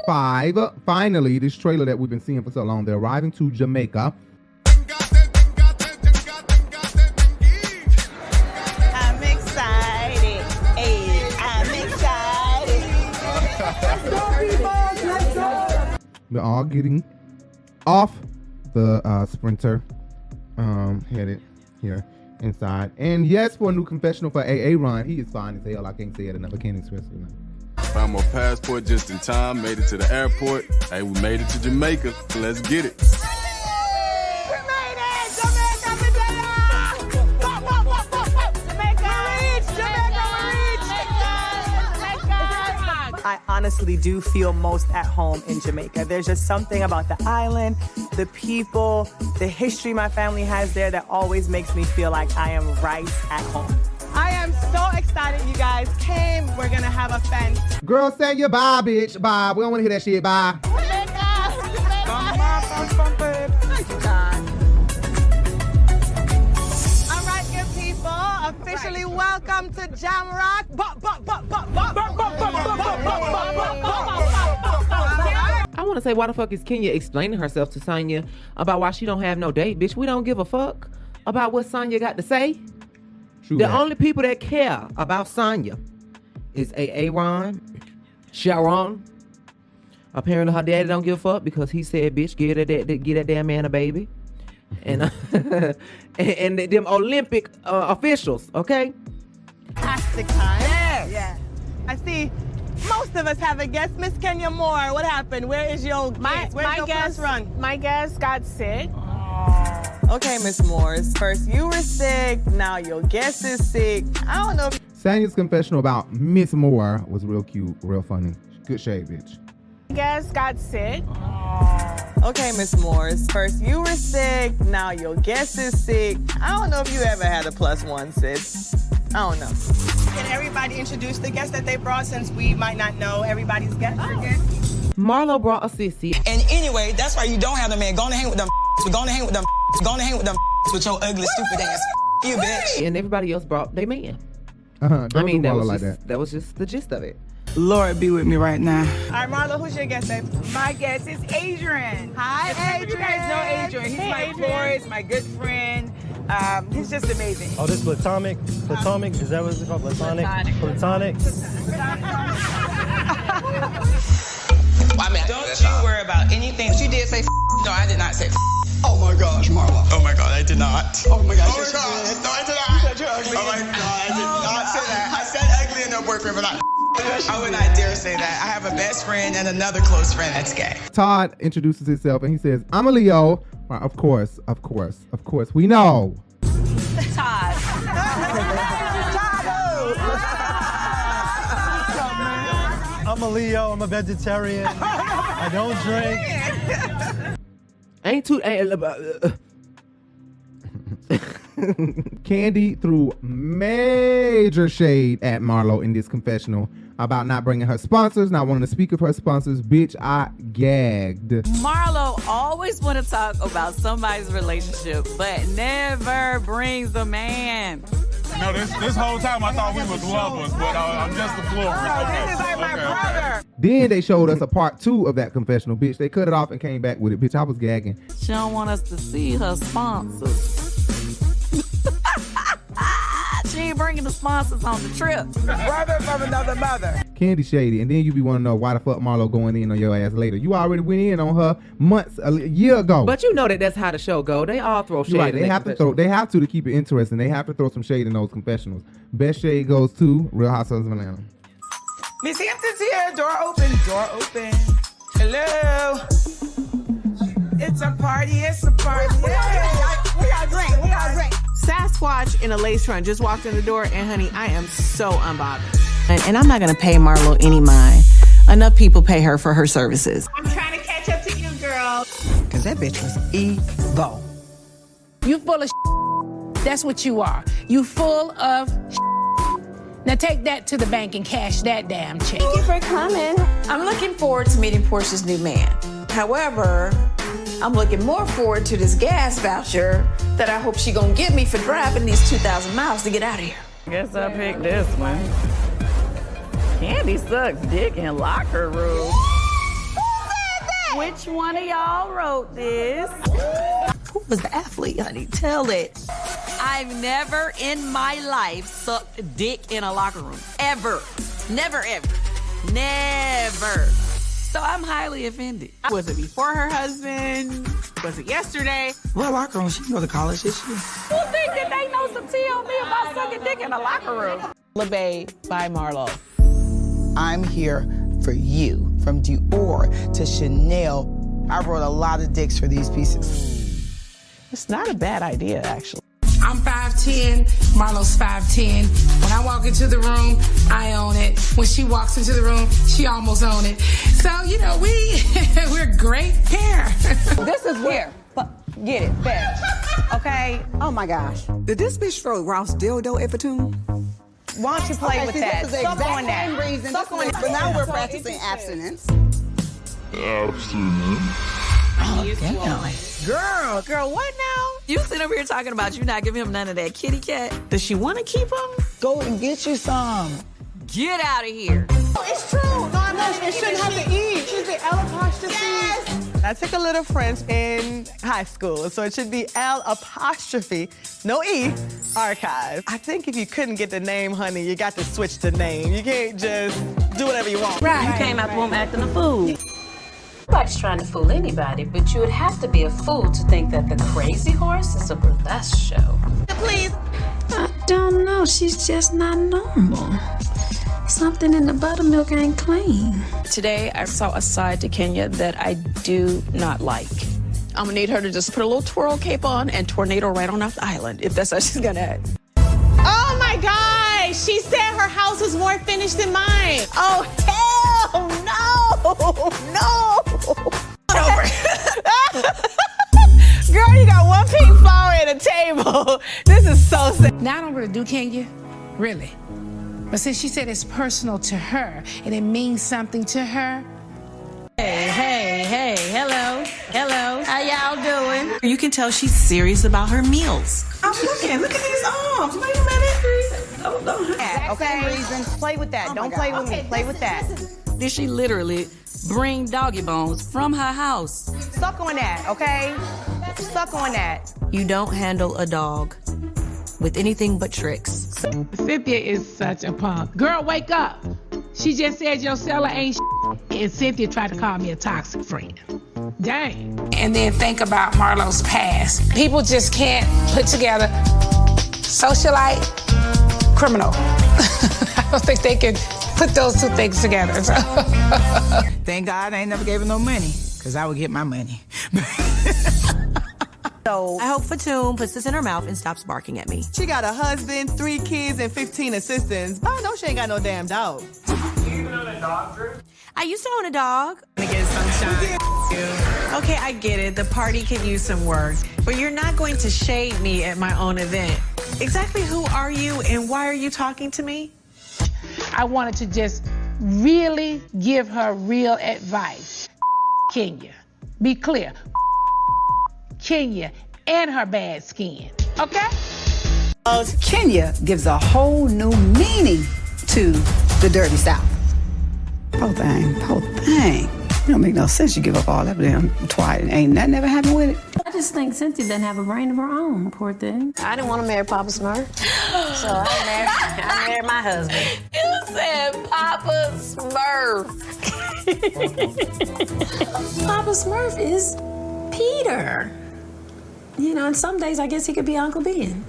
arrive. Finally, this trailer that we've been seeing for so long, they're arriving to Jamaica. I'm excited. Hey, I'm excited. They're all getting off the uh, sprinter, um, headed here inside. And yes, for a new confessional for AA Ron, he is fine as hell. I can't say it enough. I can't express it enough. Found my passport just in time, made it to the airport. Hey, we made it to Jamaica. Let's get it. I honestly do feel most at home in Jamaica. There's just something about the island, the people, the history my family has there that always makes me feel like I am right at home. I am so excited you guys came. We're gonna have a fan. Girl, say your bye, bitch. Bye. We don't want to hear that shit. Bye. Ba- ba- ba- I want to say, why the fuck is Kenya explaining herself to Sanya about why she don't have no date? Bitch, we don't give a fuck about what Sanya got to say. True the that. only people that care about Sanya is A. Aaron, Sharon. Apparently, her daddy don't give a fuck because he said, "Bitch, get that, that get that damn man a baby," and and, and them Olympic uh, officials. Okay, Fantastic time. Yeah. I see most of us have a guest. Miss Kenya Moore, what happened? Where is your My, guest? Where's my your guest, first run? my guest got sick. Oh. Okay, Miss Morris. First you were sick, now your guest is sick. I don't know Sanya's confessional about Miss Moore was real cute, real funny. Good shade, bitch. My guest got sick. Oh. Okay, Miss Morris. First you were sick, now your guest is sick. I don't know if you ever had a plus one, sis. I don't know. Can everybody introduce the guest that they brought since we might not know everybody's guest again? Marlo brought a sissy. And anyway, that's why you don't have the man. Go on and hang with them. Go on and hang with them. Go on and hang with them with your ugly, stupid ass. You bitch. and everybody else brought their man. Uh-huh. Don't I mean, that was like just, that. that was just the gist of it. Lord be with me right now. All right, Marlo, who's your guest, babe? My guest is Adrian. Hi, Adrian. You guys know Adrian. He's Hey, my Adrian. boys, my good friend. Um, he's just amazing. Oh, this platonic? Platonic? Is that what it's called? Platonic? Platonic. Platonic? I mean, don't you worry about anything. You did say f- No, I did not say f- Oh my gosh, Marla. Oh my god, I did not. Oh my gosh. Oh my god. No, I did not. You said you're ugly. Oh my god, I did not say that. I said ugly and no boyfriend, but not I would not dare say that. I have a best friend and another close friend that's gay. Todd introduces himself and he says, I'm a Leo. Well, of course, of course, of course. We know. Todd. I'm a Leo. I'm a vegetarian. I don't drink. Ain't too. Ain't, uh, Kandi threw major shade at Marlo in this confessional about not bringing her sponsors, not wanting to speak of her sponsors. Bitch, I gagged. Marlo always want to talk about somebody's relationship, but never brings a man. No, this this whole time I thought we was lovers, but uh, I'm just the florist. Okay. This is like my Okay, okay. brother. Then they showed us a part two of that confessional, bitch. They cut it off and came back with it. Bitch, I was gagging. She don't want us to see her sponsors. She ain't bringing the sponsors on the trip. Brother from another mother. Kandi shady. And then you be want to know why the fuck Marlo going in on your ass later. You already went in on her months, a year ago. but you know that that's how the show go. They all throw shade. Right. They have to throw. They have to to keep it interesting. They have to throw some shade in those confessionals. Best shade goes to Real Housewives of Atlanta. Miss Hampton's here. Door open. Door open. Hello. It's a party. It's a party. We got drink. We got drink. Sasquatch in a lace front just walked in the door, and honey, I am so unbothered. And, and I'm not gonna pay Marlo any mind. Enough people pay her for her services. I'm trying to catch up to you, girl. Cause that bitch was evil. You full of That's what you are. You full of Now take that to the bank and cash that damn check. Thank you for coming. I'm looking forward to meeting Porsha's new man. However, I'm looking more forward to this gas voucher that I hope she gonna give me for driving these 2,000 miles to get out of here. Guess I picked this one. Kandi sucks dick in locker room. Which one of y'all wrote this? Who was the athlete, honey? Tell it. I've never in my life sucked dick in a locker room. Ever. Never, ever. Never. So I'm highly offended. Was it before her husband? Was it yesterday? What locker room? She can go to college this year. Who think that they know some tea on me about sucking dick in a locker room? LeBay by Marlo. I'm here for you. From Dior to Chanel. I wrote a lot of dicks for these pieces. It's not a bad idea, actually. I'm 5'10, Marlo's 5'10. When I walk into the room, I own it. When she walks into the room, she almost own it. So, you know, we, we're a great pair. This is where. Get it, fetch. Okay? Oh my gosh. Did this bitch throw Ross dildo at Fatune? Why don't you play Okay, with see, that? This is the Suck exact on that. same reason. Suck on that. But now we're So practicing interesting. abstinence. Abstinence. Oh, damn. Girl, girl, what now? You sit over here talking about you not giving him none of that kitty cat. Does she want to keep him? Go and get you some. Get out of here. Oh, it's true. No, I'm not. It shouldn't have to E. She's the be L apostrophe. I took a little French in high school, so it should be L apostrophe, no E, archive. I think if you couldn't get the name, honey, you got to switch the name. You can't just do whatever you want. Right. You came out the womb acting a fool. Nobody's trying to fool anybody, but you would have to be a fool to think that the crazy horse is a burlesque show. Please. I don't know. She's just not normal. Something in the buttermilk ain't clean. Today, I saw a side to Kenya that I do not like. I'm gonna need her to just put a little twirl cape on and tornado right on off the island if that's how she's gonna act. Oh my God! She said her house was more finished than mine. Oh hell no! No! Girl, you got one pink flower at a table. This is so sad. Now I don't really do Kenya, really. But since she said it's personal to her and it means something to her, Hey, hey, hey, hello, hello. How y'all doing? You can tell she's serious about her meals. I'm looking. Look at these arms. Wait a minute. Oh, oh no. Okay. Reason. Play with that. Oh don't play with me. Play with that. Did she literally bring doggy bones from her house? Suck on that, okay? Suck on that. You don't handle a dog with anything but tricks. Cynthia is such a punk. Girl, wake up. She just said your seller ain't and Cynthia tried to call me a toxic friend. Dang. And then think about Marlo's past. People just can't put together socialite, criminal. I don't think they can put those two things together. So. Thank God I ain't never gave her no money, because I would get my money. So I hope Fatoon puts this in her mouth and stops barking at me. She got a husband, three kids, and 15 assistants. But I know she ain't got no damn dog. I used to own a dog. I'm gonna get sunshine. Okay, I get it. The party could use some work, but you're not going to shade me at my own event. Exactly who are you and why are you talking to me? I wanted to just really give her real advice. Kenya, be clear. Kenya and her bad skin. Okay? Kenya gives a whole new meaning to the dirty south. Poor thing, poor thing. It don't make no sense you give up all that damn twat ain't nothing ever happened with it. I just think Cynthia doesn't have a brain of her own, poor thing. I didn't want to marry Papa Smurf, so I married, I married my husband. You said Papa Smurf. Papa Smurf is Peter. You know, and some days I guess he could be Uncle Ben.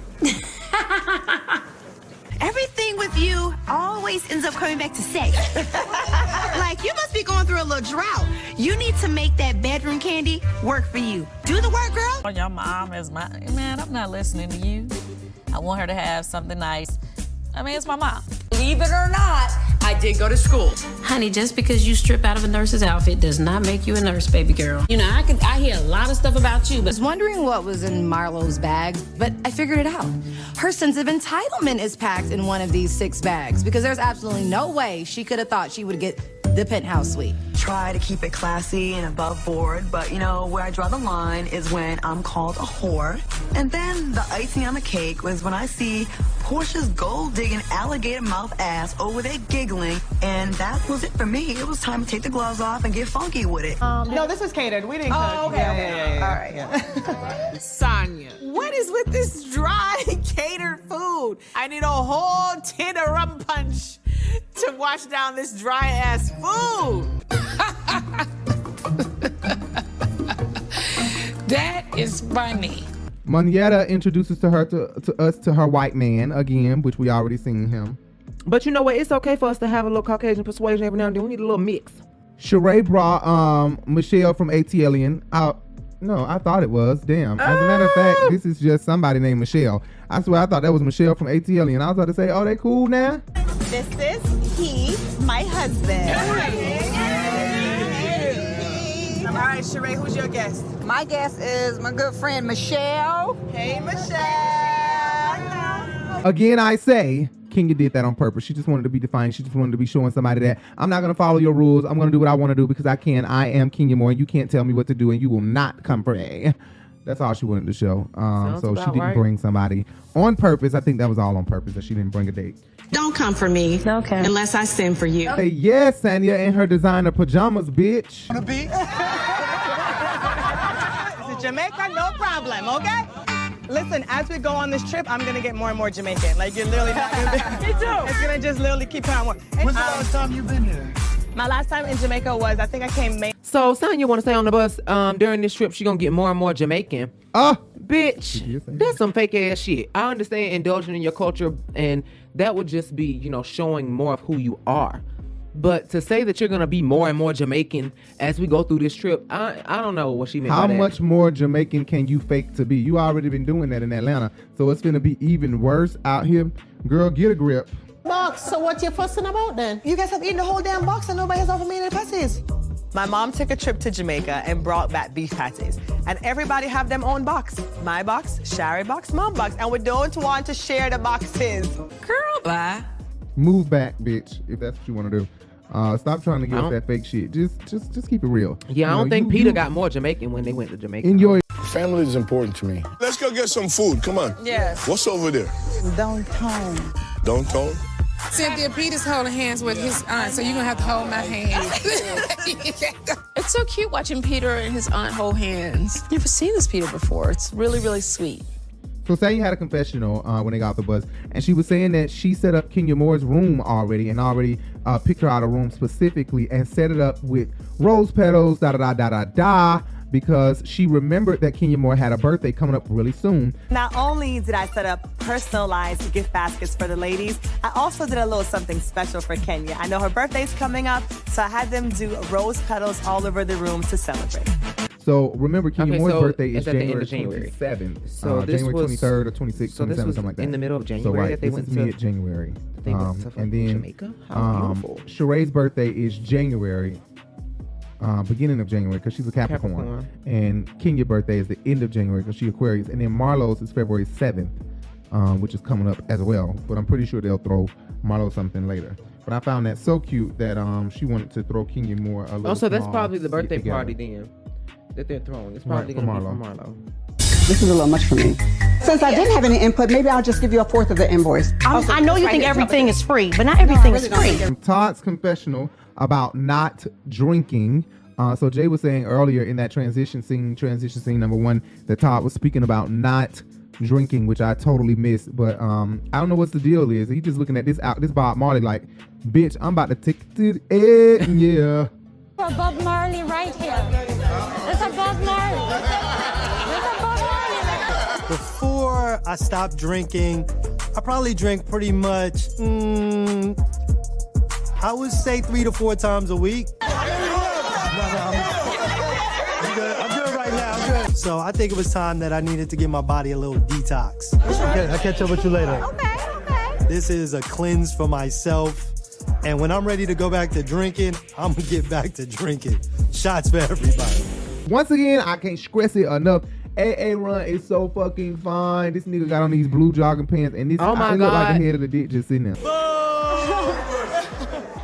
Everything with you always ends up coming back to sex. like, you must be going through a little drought. You need to make that bedroom candy work for you. Do the work, girl. Your mom is my man. I'm not listening to you. I want her to have something nice. I mean, it's my mom. Believe it or not, I did go to school. Honey, just because you strip out of a nurse's outfit does not make you a nurse, baby girl. You know, I could I hear a lot of stuff about you, but I was wondering what was in Marlo's bag, but I figured it out. Her sense of entitlement is packed in one of these six bags because there's absolutely no way she could have thought she would get the penthouse suite. Try to keep it classy and above board, but you know, where I draw the line is when I'm called a whore. And then the icing on the cake was when I see Porsha's gold digging alligator mouth ass over there giggling, and that was it for me. It was time to take the gloves off and get funky with it. Um, no, this was catered. We didn't cook. Oh, okay, Yeah, okay. yeah, yeah, yeah, All right. yeah. Sanya, what is with this dry catered food? I need a whole tin of rum punch to wash down this dry ass food. That is funny. Moneta introduces to her to, to us to her white man again, which we already seen him. But you know what? It's okay for us to have a little Caucasian persuasion every now and then. We need a little mix. Sheree brought um Michelle from ATLian out. No, I thought it was. Damn. As a matter of fact, this is just somebody named Michelle. I swear I thought that was Michelle from ATLian. I was about to say, oh, they cool now? This is he, my husband. All right, Sheree, who's your guest? My guest is my good friend Michelle. Hey, Michelle. Again, I say, Kenya did that on purpose. She just wanted to be defiant. She just wanted to be showing somebody that I'm not going to follow your rules. I'm going to do what I want to do because I can. I am Kenya Moore, and you can't tell me what to do, and you will not come for a. That's all she wanted to show. Um, so she didn't right. bring somebody on purpose. I think that was all on purpose that she didn't bring a date. Don't come for me. Okay. Unless I send for you. Hey, yes, Sanya in her designer pajamas, bitch. On the beach? It's Jamaica, no problem, okay? Listen, as we go on this trip, I'm gonna get more and more Jamaican. Like you're literally not gonna be. Me too. It's gonna just literally keep coming more. When's the last time you've been here? My last time in Jamaica was I think I came May. So Sanya want to stay on the bus um, during this trip. She gonna get more and more Jamaican. Ah, bitch, that's some fake ass shit. I understand indulging in your culture, and that would just be you know showing more of who you are. But to say that you're gonna be more and more Jamaican as we go through this trip, I I don't know what she meant. How by that. much more Jamaican can you fake to be? You already been doing that in Atlanta, so it's gonna be even worse out here. Girl, get a grip. Box. So what you fussing about then? You guys have eaten the whole damn box and nobody has offered me any patties. My mom took a trip to Jamaica and brought back beef patties. And everybody have them own box. My box, Shari box, mom box. And we don't want to share the boxes. Girl, bye. Move back, bitch, if that's what you want to do. Uh, stop trying to get us that fake shit. Just, just, just keep it real. Yeah, I don't know, think you- Peter you- got more Jamaican when they went to Jamaica. Enjoy. Family is important to me. Let's go get some food. Come on. Yes. What's over there? Downtown. Downtown? Cynthia Peter's holding hands with his aunt, so you're gonna have to hold my hand. It's so cute watching Peter and his aunt hold hands. Never seen this Peter before. It's really, really sweet. So Sanya had a confessional uh, when they got off the bus, and she was saying that she set up Kenya Moore's room already, and already uh, picked her out a room specifically, and set it up with rose petals, da da da da da da, because she remembered that Kenya Moore had a birthday coming up really soon. Not only did I set up personalized gift baskets for the ladies, I also did a little something special for Kenya. I know her birthday's coming up, so I had them do rose petals all over the room to celebrate. So remember, Kenya Okay, Moore's so birthday is the end January of January. 27th. So uh, this January was- 23rd or 26th, so 27th, something like that. in the middle of So January right, that they this went is to- mid-January. they went Um, to and then Jamaica? How um, beautiful. Sheree's birthday is January, uh, beginning of January, because she's a Capricorn. Capricorn. And Kenya's birthday is the end of January, because she's Aquarius. And then Marlo's is February 7th, um, which is coming up as well. But I'm pretty sure they'll throw Marlo something later. But I found that so cute that um, she wanted to throw Kenya Moore a little Oh, so that's probably the birthday party then that they're throwing. It's probably for gonna be Marlo. for Marlo. This is a little much for me. Since I didn't have any input, maybe I'll just give you a fourth of the invoice. I, I know you think everything is free, but not everything is free. From Todd's confessional about not drinking. Uh, so Jay was saying earlier in that transition scene, transition scene number one, that Todd was speaking about not drinking, which I totally missed. But um, I don't know what the deal is. He just looking at this out, this Bob Marley like, bitch, I'm about to take it to the edge, yeah. For Bob Marley right here. It's a Bob Marley. It's a Bob Marley. Before I stopped drinking, I probably drink pretty much, mm, I would say three to four times a week. No, no, I'm, I'm good. I'm good right now. I'm good. So I think it was time that I needed to give my body a little detox. Okay, I'll catch up with you later. Okay, okay. This is a cleanse for myself. And when I'm ready to go back to drinking, I'm gonna get back to drinking. Shots for everybody. Once again, I can't stress it enough. AA Run is so fucking fine. This nigga got on these blue jogging pants, and this Oh my I look like the head of the dick just sitting there.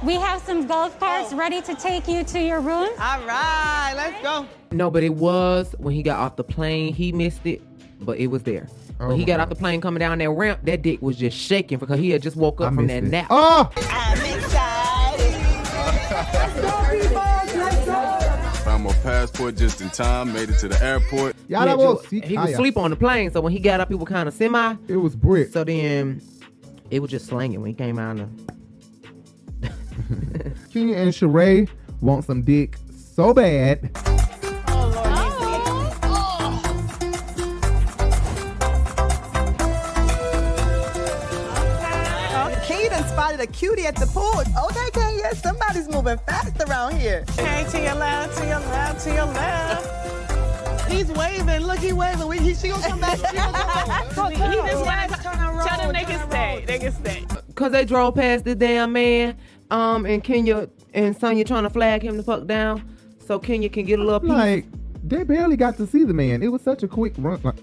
We have some golf carts oh. ready to take you to your room. All right, let's go. No, but it was when he got off the plane. He missed it, but it was there. Oh when he my got off the plane coming down that ramp, that dick was just shaking because he had just woke up from that it. nap. Oh! I'm excited. Found my passport just in time, made it to the airport. He had ju- he was asleep on the plane, so when he got up, he was kind of semi. It was brick. So then, it was just slanging when he came out. Of, Kenya and Sheree want some dick so bad. Oh, Kenya done spotted a cutie at the pool. Okay, Kenya, somebody's moving fast around here. Okay, to your left, to your left, to your left. He's waving. Look, he waving. We, he, she gonna come back. She gonna come back. he just wanna tell them they can stay. They can stay. Cause they drove past the damn man, um, and Kenya and Sanya trying to flag him the fuck down, so Kenya can get a little piece. Like, they barely got to see the man. It was such a quick run. Like,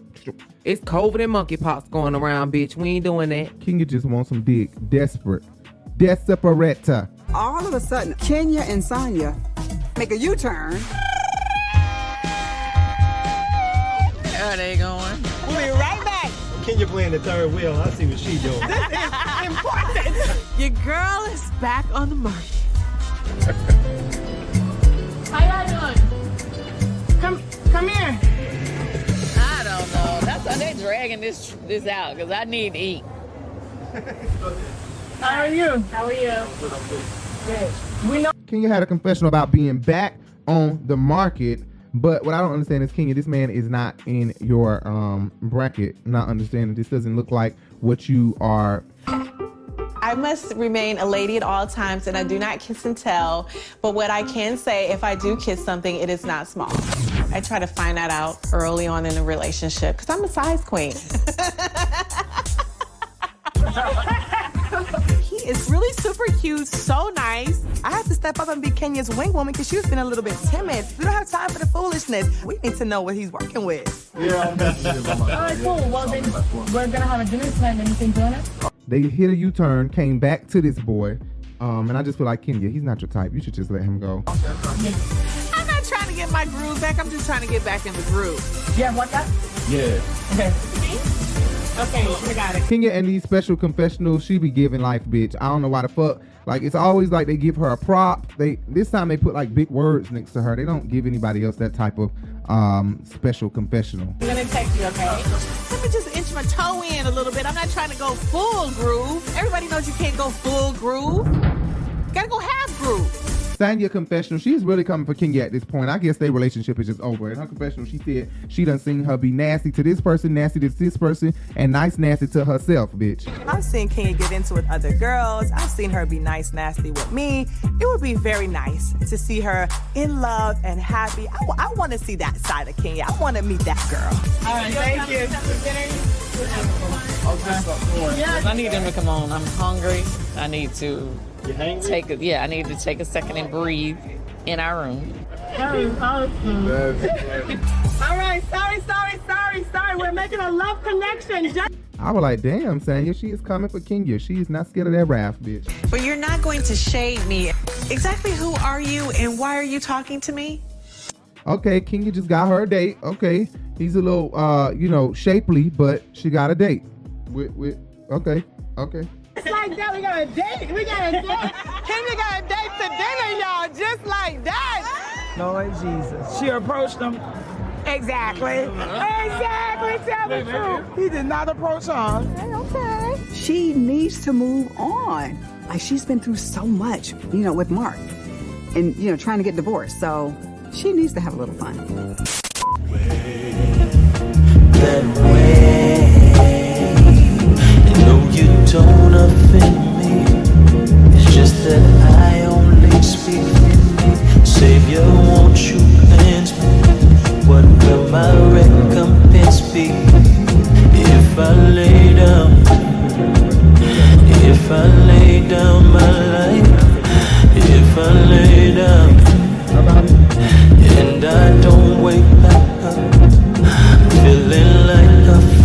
it's COVID and monkeypox going around, bitch. We ain't doing that. Kenya just wants some dick. Desperate. Desperate. All of a sudden, Kenya and Sanya make a U-turn. There they going. We'll be right back. Kenya playing the third wheel. I see what she doing. This is important. Your girl is back on the market. How y'all doing? Come, come here. I don't know. That's why they dragging this this out because I need to eat. How are you? How are you? Good. We know. Kenya had a confession about being back on the market. But what I don't understand is Kenya, this man is not in your um, bracket. Not understanding this doesn't look like what you are. I must remain a lady at all times and I do not kiss and tell. But what I can say, if I do kiss something, it is not small. I try to find that out early on in a relationship because I'm a size queen. he is really super cute, so nice. I have to step up and be Kenya's wing woman because she's been a little bit timid. We don't have time for the foolishness. We need to know what he's working with. Yeah. All right, cool. Well, then we're gonna have a dinner tonight. and you can join us. They hit a U turn, came back to this boy. Um, and I just feel like Kenya, he's not your type. You should just let him go. I'm not trying to get my groove back. I'm just trying to get back in the groove. Yeah, what that? Yeah. Okay. Okay, we got it. Kenya and these special confessionals, she be giving life, bitch. I don't know why the fuck. Like it's always like they give her a prop. They this time they put like big words next to her. They don't give anybody else that type of um special confessional. I'm gonna text you, okay? Let me just inch my toe in a little bit. I'm not trying to go full groove. Everybody knows you can't go full groove. Gotta go half groove. Sanya confessional, she's really coming for Kenya at this point. I guess their relationship is just over. In her confessional, she said she done seen her be nasty to this person, nasty to this person, and nice nasty to herself, bitch. I've seen Kenya get into with other girls. I've seen her be nice, nasty with me. It would be very nice to see her in love and happy. I, want to see that side of Kenya. I want to meet that girl. All right, thank you. Okay. I need them to come on. I'm hungry. I need to take a yeah. I need to take a second and breathe in our room. That is awesome. All right, sorry, sorry, sorry, sorry. We're making a love connection. Just- I was like, damn, Sanya, she is coming for Kenya. She is not scared of that wrath, bitch. But you're not going to shade me. Exactly who are you and why are you talking to me? Okay, Kenya just got her a date. Okay, he's a little, uh, you know, shapely, but she got a date. With, with, okay, okay. Just like that, we got a date. We got a date. Kenya got a date to dinner, y'all, just like that. Lord Jesus. She approached him. Exactly. Exactly. Tell the truth. He did not approach her. Okay. She needs to move on. Like she's been through so much, you know, with Mark, and you know, trying to get divorced. So she needs to have a little fun. that way. me. It's just that I only speak me. Savior, won't you cleanse me? What will my recompense be? If I lay down, if I lay down my life, if I lay down, and I don't wake up, feeling like a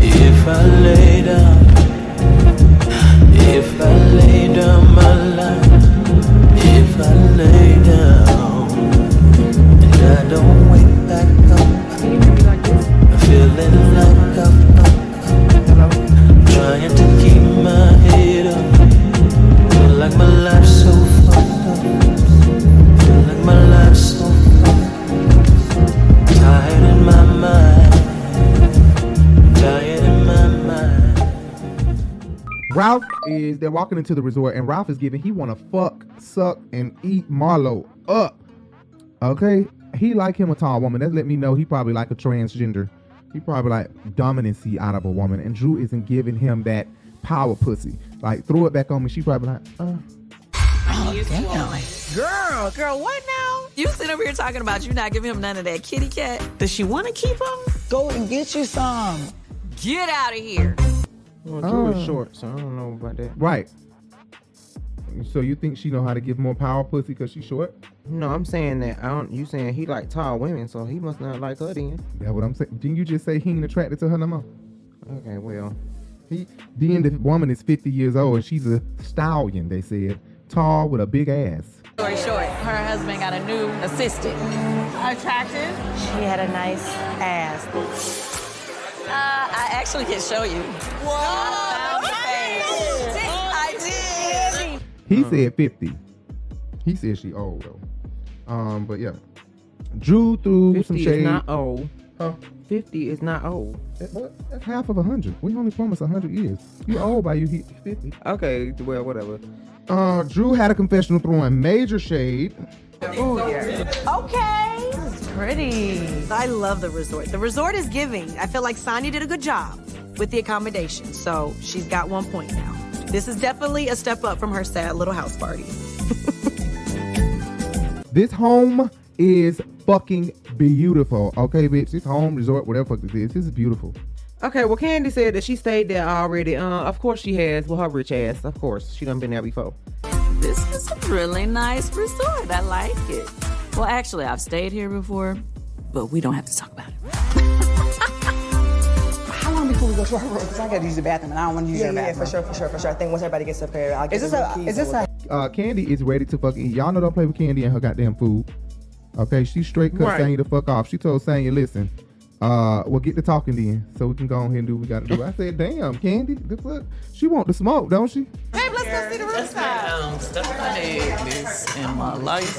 if I is they're walking into the resort and Ralph is giving he want to fuck, suck, and eat Marlo up. Okay, he like him a tall woman. That let me know he probably like a transgender. He probably like dominancy out of a woman, and Drew isn't giving him that power pussy. Like throw it back on me. She probably like, uh. Girl, Girl, what now? You sitting over here talking about you not giving him none of that kitty cat. Does she want to keep him? go and get you some. Get out of here. Well, Drew Uh. is short, so I don't know about that. right. So you think she know how to give more power pussy because she's short? No, I'm saying that I don't. You saying he like tall women, so he must not like her then. That's what I'm saying. Didn't you just say he ain't attracted to her no more? Okay, well, he then the woman is 50 years old and she's a stallion. They said tall with a big ass. Story short, her husband got a new assistant. Attractive? She had a nice ass. Uh, I actually can show you. Whoa! I did. He said 50. He said she old though. Um, but yeah. Drew threw some 50 shade. is not old. Huh? 50 is not old. That's half of a hundred. We only promised a hundred years. You old by you hit 50. Okay, well, whatever. Uh, Drew had a confessional throwing major shade. Oh, yeah. Okay. This is Pretty. I love the resort. The resort is giving. I feel like Sanya did a good job with the accommodation. So she's got one point now. This is definitely a step up from her sad little house party. This home is fucking beautiful. Okay, bitch. This home resort, whatever fuck this is, this is beautiful. Okay, well, Kandi said that she stayed there already. Uh, of course she has. Well, her rich ass. Of course, she done been there before. This is a really nice resort. I like it. Well, actually, I've stayed here before, but we don't have to talk about it. How long before we go to our room? Because I got to use the bathroom and I don't want to use Yeah, your yeah, bathroom. for sure, for sure, for sure. I think once everybody gets up here, I'll get Is this the a- keys is this over. Uh, Kandi is ready to fucking. Y'all know don't play with Kandi and her goddamn food. Okay, she straight cut Right. Sanya the fuck off. She told Sanya, listen, uh, we'll get to talking then, so we can go on here and do what we gotta do. I said, damn, Kandi, the fuck? She want the smoke, don't she? Babe, let's go see the rooftop. Um, stuff I had this in my life.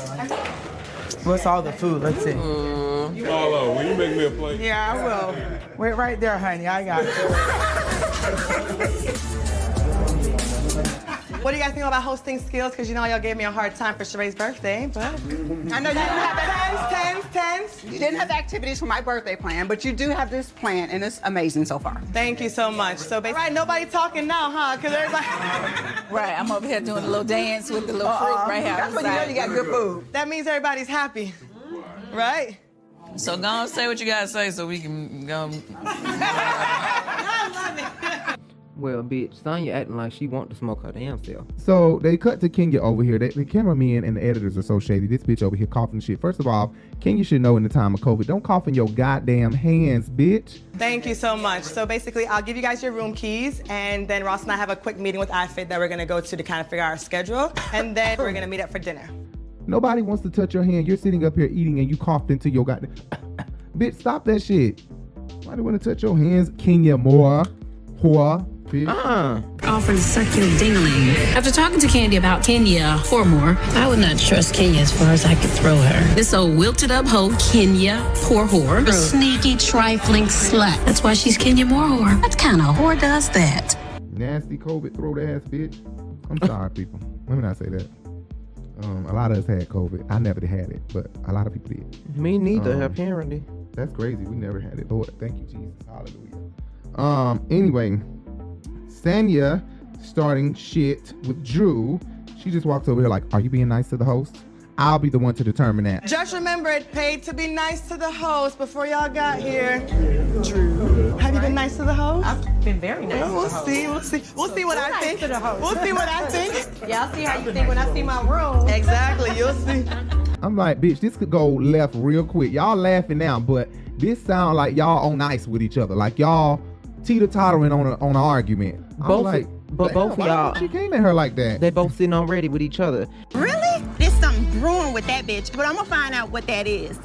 What's all the food? Let's see. Marlo, will you make me a plate? Yeah, I will. Wait right there, honey. I got it. What do you guys think about hosting skills? Because you know y'all gave me a hard time for Sheree's birthday, but I know you didn't have tens, tens, tens. You didn't have activities for my birthday plan, but you do have this plan, and it's amazing so far. Thank you so much. So, basically, right, nobody talking now, huh? Because everybody. Right, I'm over here doing a little dance with the little Uh-uh. fruit right here. That's when you know you got good food. That means everybody's happy, right? So go on, say what you gotta say so we can go. Well, bitch, Sanya acting like she want to smoke her damn self. So they cut to Kenya over here. They, the cameramen and the editors are so shady. This bitch over here coughing shit. First of all, Kenya should know in the time of COVID, don't cough in your goddamn hands, bitch. Thank you so much. So basically, I'll give you guys your room keys, and then Ross and I have a quick meeting with iFit that we're gonna go to to kind of figure out our schedule, and then we're gonna meet up for dinner. Nobody wants to touch your hand. You're sitting up here eating and you coughed into your goddamn. bitch, stop that shit. Why do you want to touch your hands, Kenya Moore? Whore, bitch. Uh-uh. Offering to suck your dingling. After talking to Kandi about Kenya or more, I would not trust Kenya as far as I could throw her. This old wilted up hoe, Kenya, poor whore. A sneaky, trifling slut. That's why she's Kenya Moore whore. What kind of whore does that? Nasty COVID throat ass bitch. I'm sorry, people. Let me not say that. Um, a lot of us had COVID. I never had it, but a lot of people did. Me neither, Um, apparently. That's crazy. We never had it. Lord, thank you, Jesus. Hallelujah. Um, anyway, Sanya starting shit with Drew. She just walks over here like, Are you being nice to the host? I'll be the one to determine that. Just remember, it paid to be nice to the host before y'all got here. Drew, have you been nice to the host? I've been very nice Well, to we'll the host. see. We'll see. We'll see what You're I nice think. to the host. We'll see what I think. Yeah, I'll see how you think when I see my room. Exactly. You'll see. I'm like, bitch, this could go left real quick. Y'all laughing now, but this sound like y'all on ice with each other, like y'all teeter tottering on a, on an argument. Both, like, but both of y'all. She came at her like that. They both sitting on ready with each other. Really? There's something brewing with that bitch, but I'm gonna find out what that is.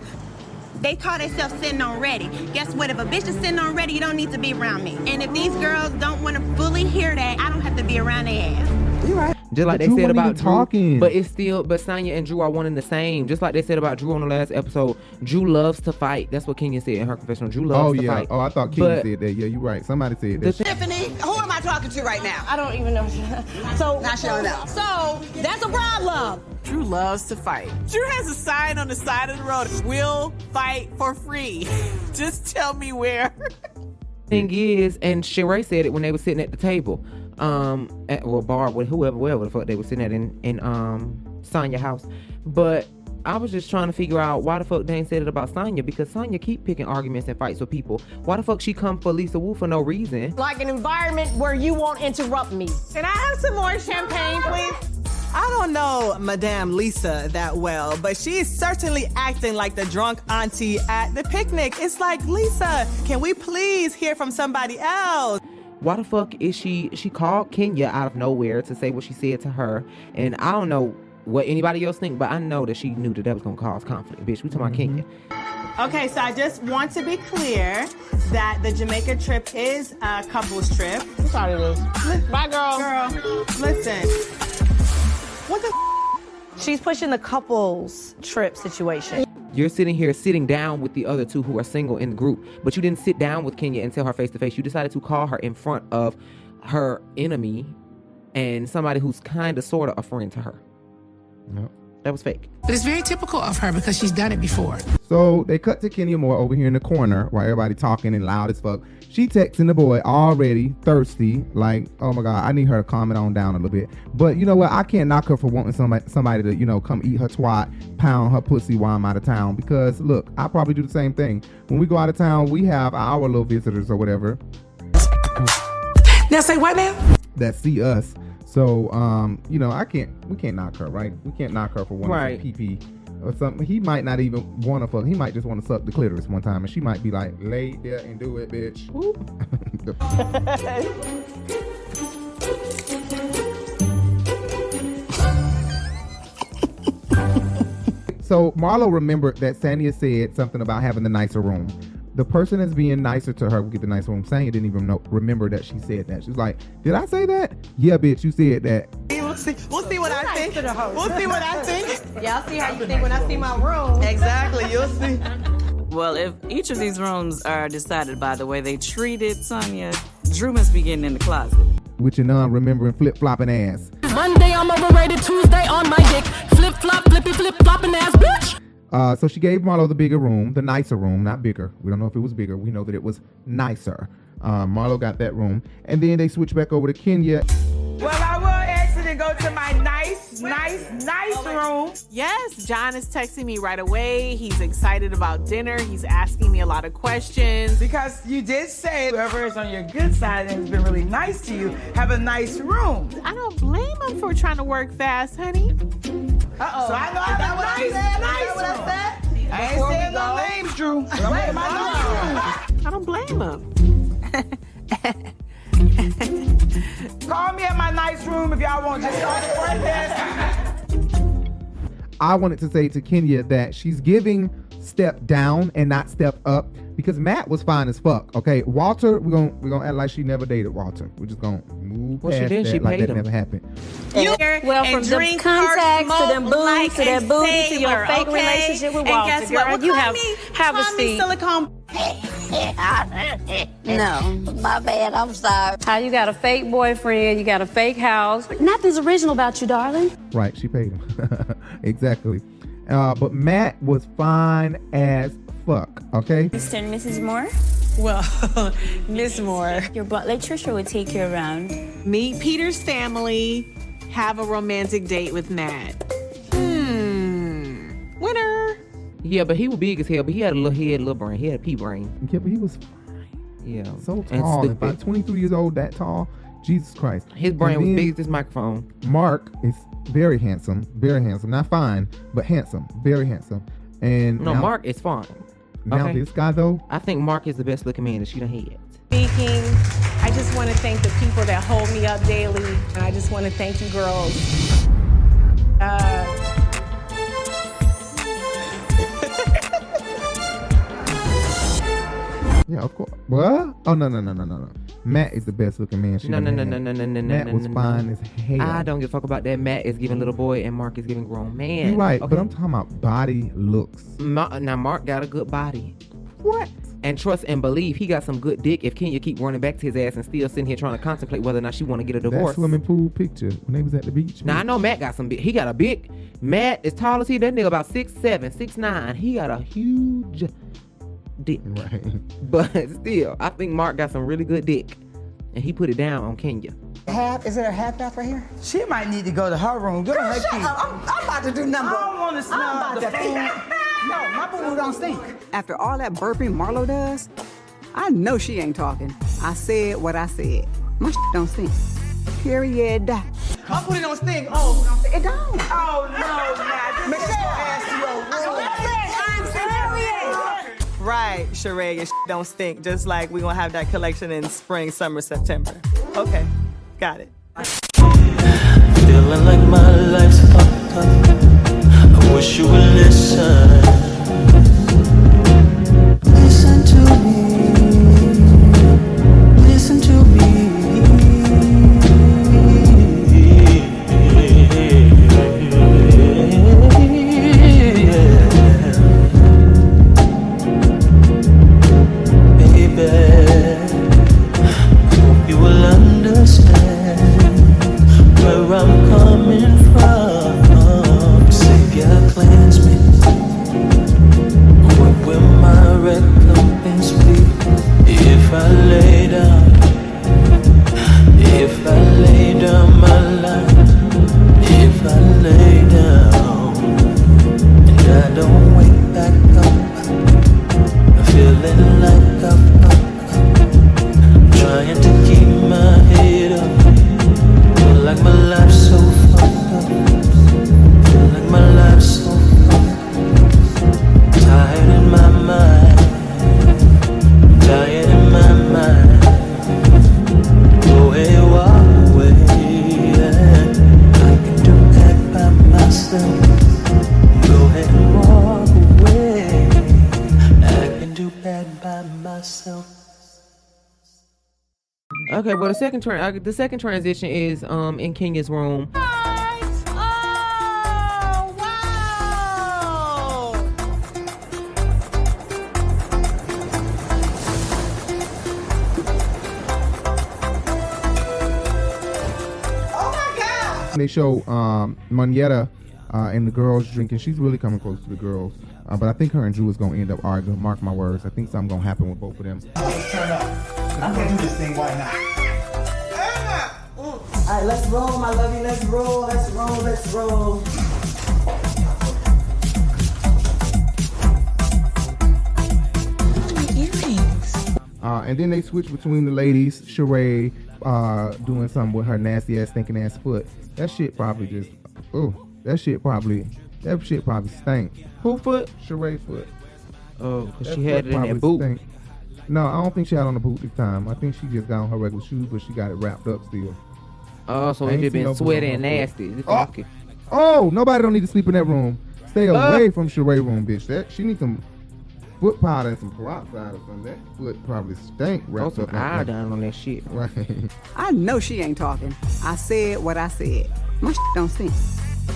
They call themselves sitting on ready. Guess what? If a bitch is sitting on ready, you don't need to be around me. And if these girls don't want to fully hear that, I don't have to be around their ass. You right. Just like But they Drew said about Drew, talking. but it's still, but Sanya and Drew are one and the same. Just like they said about Drew on the last episode. Drew loves to fight. That's what Kenya said in her confessional. Drew loves Oh to yeah. fight. Oh, yeah. Oh, I thought King But said that. Yeah, you're right. Somebody said that. thing- Tiffany, who am I talking to right now? I don't even know. So, Not showing up. so that's a problem. Drew loves to fight. Drew has a sign on the side of the road. Will fight for free. Just tell me where. thing is, and Sheree said it when they were sitting at the table, um, at well bar with whoever, wherever the fuck they were sitting at in in um Sanya house. But I was just trying to figure out why the fuck they ain't said it about Sanya because Sanya keep picking arguments and fights with people. Why the fuck she come for Lisa Wu for no reason? Like an environment where you won't interrupt me. Can I have some more champagne, please? I don't know Madame Lisa that well, but she's certainly acting like the drunk auntie at the picnic. It's like, Lisa, can we please hear from somebody else? Why the fuck is she? She called Kenya out of nowhere to say what she said to her, and I don't know what anybody else think, but I know that she knew that that was gonna cause conflict. Bitch, we talking about mm-hmm. Kenya. Okay, so I just want to be clear that the Jamaica trip is a couples trip. I'm sorry, Liz. Bye, girl. Girl, listen. What the? She's pushing the couples trip situation. You're sitting here sitting down with the other two who are single in the group, but you didn't sit down with Kenya and tell her face to face. You decided to call her in front of her enemy and somebody who's kind of, sort of a friend to her. Yep. That was fake. But it's very typical of her because she's done it before. So they cut to Kenya Moore over here in the corner while everybody talking and loud as fuck. She texting the boy already thirsty, like, oh my god, I need her to calm it on down a little bit. But you know what? I can't knock her for wanting somebody somebody to, you know, come eat her twat, pound her pussy while I'm out of town. Because look, I probably do the same thing. When we go out of town, we have our little visitors or whatever Now say what now? that see us. So um, you know, I can't we can't knock her, right? We can't knock her for wanting Right. some pee or something. He might not even want to fuck. He might just want to suck the clitoris one time, and she might be like, "Lay there and do it, bitch." so Marlo remembered that Sanya said something about having the nicer room. The person that's being nicer to her will get the nicer room. Sanya didn't even know, remember that she said that. She was like, "Did I say that? Yeah, bitch, you said that." We'll see, we'll see what I think. We'll see what I think. Yeah, I'll see how you think when I see my room. Exactly, you'll see. Well, if each of these rooms are decided by the way they treated Sanya, Drew must be getting in the closet. With your non remembering flip flopping ass. Monday I'm overrated, Tuesday on my dick. Flip flop, flippy flip flopping ass bitch. Uh, so she gave Marlo the bigger room, the nicer room, not bigger. We don't know if it was bigger. We know that it was nicer. Um, Marlo got that room, and then they switched back over to Kenya. Well, I will exit and go to my nice, nice, nice room. Yes, John is texting me right away. He's excited about dinner. He's asking me a lot of questions. Because you did say whoever is on your good side and has been really nice to you have a nice room. I don't blame him for trying to work fast, honey. Uh-oh. So I know I have a nice, nice room. I ain't Before we saying no names, Drew. but I'm my nice. I don't blame him. Call me at my nice room if y'all want. Just call the front desk. I wanted to say to Kenya that she's giving step down and not step up because Matt was fine as fuck. Okay, Walter, we're gonna we're gonna act like she never dated Walter. We're just gonna move Well, she did. that She like that him. never happened. You, well, and from the drink contacts to them smoke boobs like to that a booty to your fake okay? relationship with And Walter, guess girl, what? Well, you have me- have a seat. silicone. No, my bad. I'm sorry. How you got a fake boyfriend, you got a fake house. Nothing's original about you, darling. Right, she paid him. exactly. Uh, but Matt was fine as fuck. Okay. Mr. and Mrs. Moore? Well, Miss Moore. Your butler Trisha would take you around. Meet Peter's family, have a romantic date with Matt. Hmm. Winner. Yeah, but he was big as hell, but he had a little head, little brain. He had a pea brain. Yeah, but he was Fine. Yeah. so And tall. stupid. About 23 years old, that tall. Jesus Christ. His brain was then big as this microphone. Mark is very handsome, very handsome. Not fine, but handsome, very handsome. And No, now- Mark is fine. Now Okay. this guy though, I think Mark is the best looking man that she done had. Speaking, I just want to thank the people that hold me up daily. And I just want to thank you girls. Uh, yeah, of course. What? Oh no no no no no no. Matt is the best looking man. She No, no, no, no, no, no, no, no. Matt no, was no, fine no. as hell. I don't give a fuck about that. Matt is giving little boy and Mark is giving grown man. You're right, Okay. but I'm talking about body looks. Ma- now Mark got a good body. What? And trust and believe he got some good dick. If Kenya keep running back to his ass and still sitting here trying to contemplate whether or not she want to get a That divorce. swimming pool picture when they was at the beach. Now I know Matt got some big. He got a big. Matt as tall as he. That nigga about six seven, six nine. He got a huge dick. Right. But still, I think Mark got some really good dick, and he put it down on Kenya. Half? Is there a half bath right here? She might need to go to her room. Go to her Shut key. up. I'm, I'm about to do number. I don't want to smell I'm about the to food. No, my boo don't stink. After all that burping Marlo does, I know she ain't talking. I said what I said. My don't stink. Period. My booty don't stink. Oh, It don't. oh no, nah. Just get your Right, Sheree, and don't stink. Just like we gonna have that collection in spring, summer, September. Okay, got it. Feeling like my life's fucked up. I wish you would. Listen the second tran- uh, the second transition is um in Kenya's room. They show um, Monyetta uh, and the girls drinking. She's really coming close to the girls. Uh, but I think her and Drew is going to end up arguing. Mark my words. I think something going to happen with both of them. I'm gonna do this thing right now. All right, let's roll, my lovey. Let's roll. Let's roll. Let's roll. Uh, and then they switch between the ladies. Sheree uh, doing something with her nasty ass, stinking ass foot. That shit probably just, oh, that shit probably, that shit probably stank. Who foot? Sheree foot. Oh, because she had foot it in that boot. stink. No, I don't think she had on the boot this time. I think she just got on her regular shoes, but she got it wrapped up still. Oh, so I it ain't just been no boot sweaty and nasty. It's Oh. okay. Oh, nobody don't need to sleep in that room. Stay Uh. away from Sheree room, bitch. That she needs some foot powder and some peroxide or something. That foot probably stank Throw wrapped some up. like on that shit. Right. I know she ain't talking. I said what I said. My don't stink.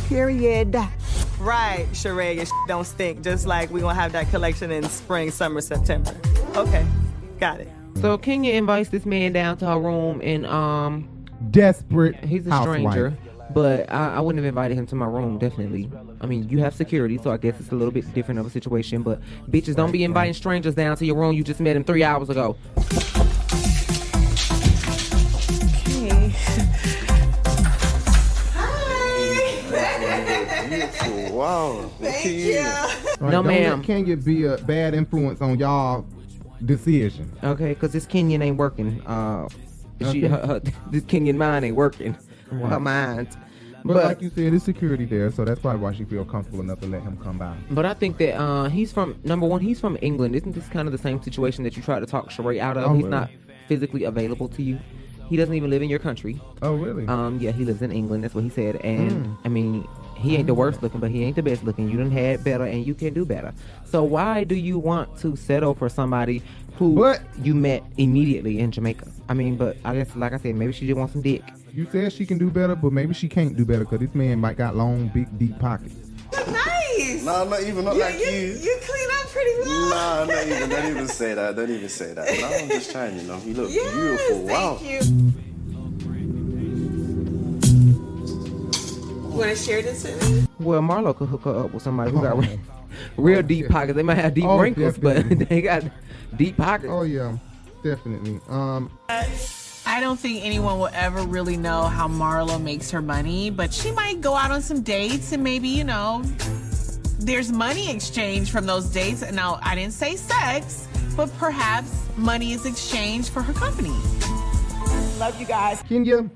Period. Right, Sheree, and don't stink. Just like we gonna have that collection in spring, summer, September. Okay, got it. So Kenya invites this man down to her room and um Desperate. he's a housewife. stranger. But I, I wouldn't have invited him to my room, definitely. I mean, you have security, so I guess it's a little bit different of a situation. But bitches, don't be inviting strangers down to your room. You just met him three hours ago. Hey. Wow. Thank you. Right, No, ma'am. Let Kenya be a bad influence on y'all decision. Okay, because this Kenyan ain't working. Uh, she, Okay. her, her, this Kenyan mind ain't working. Her Right. mind. But, But- like you said, there's security there, so that's probably why she feel comfortable enough to let him come by. But I think that uh, he's from number one. He's from England. Isn't this kind of the same situation that you tried to talk Sheree out of? Oh, he's really? not physically available to you. He doesn't even live in your country. Oh, really? Um, yeah, he lives in England. That's what he said. And Mm. I mean, he ain't the worst looking, but he ain't the best looking. You done had better, and you can do better. So why do you want to settle for somebody who you met immediately in Jamaica? I mean, but I guess, like I said, maybe she just wants some dick. You said she can do better, but maybe she can't do better because this man might got long, big, deep pockets. Nice. Nah, not even not You- like you- you. You clean up pretty well. Nah, not even. Don't even say that. Don't even say that. No, I'm just trying. You know, you look Yes, beautiful. Wow. Thank you. Want to share this with me? Well, Marlo could hook her up with somebody who got real, real deep pockets. They might have deep Oh, wrinkles, but they got deep pockets. Oh yeah, definitely. Um, I don't think anyone will ever really know how Marlo makes her money, but she might go out on some dates and maybe, you know, there's money exchanged from those dates. And Now, I didn't say sex, but perhaps money is exchanged for her company. Love you guys. Kenya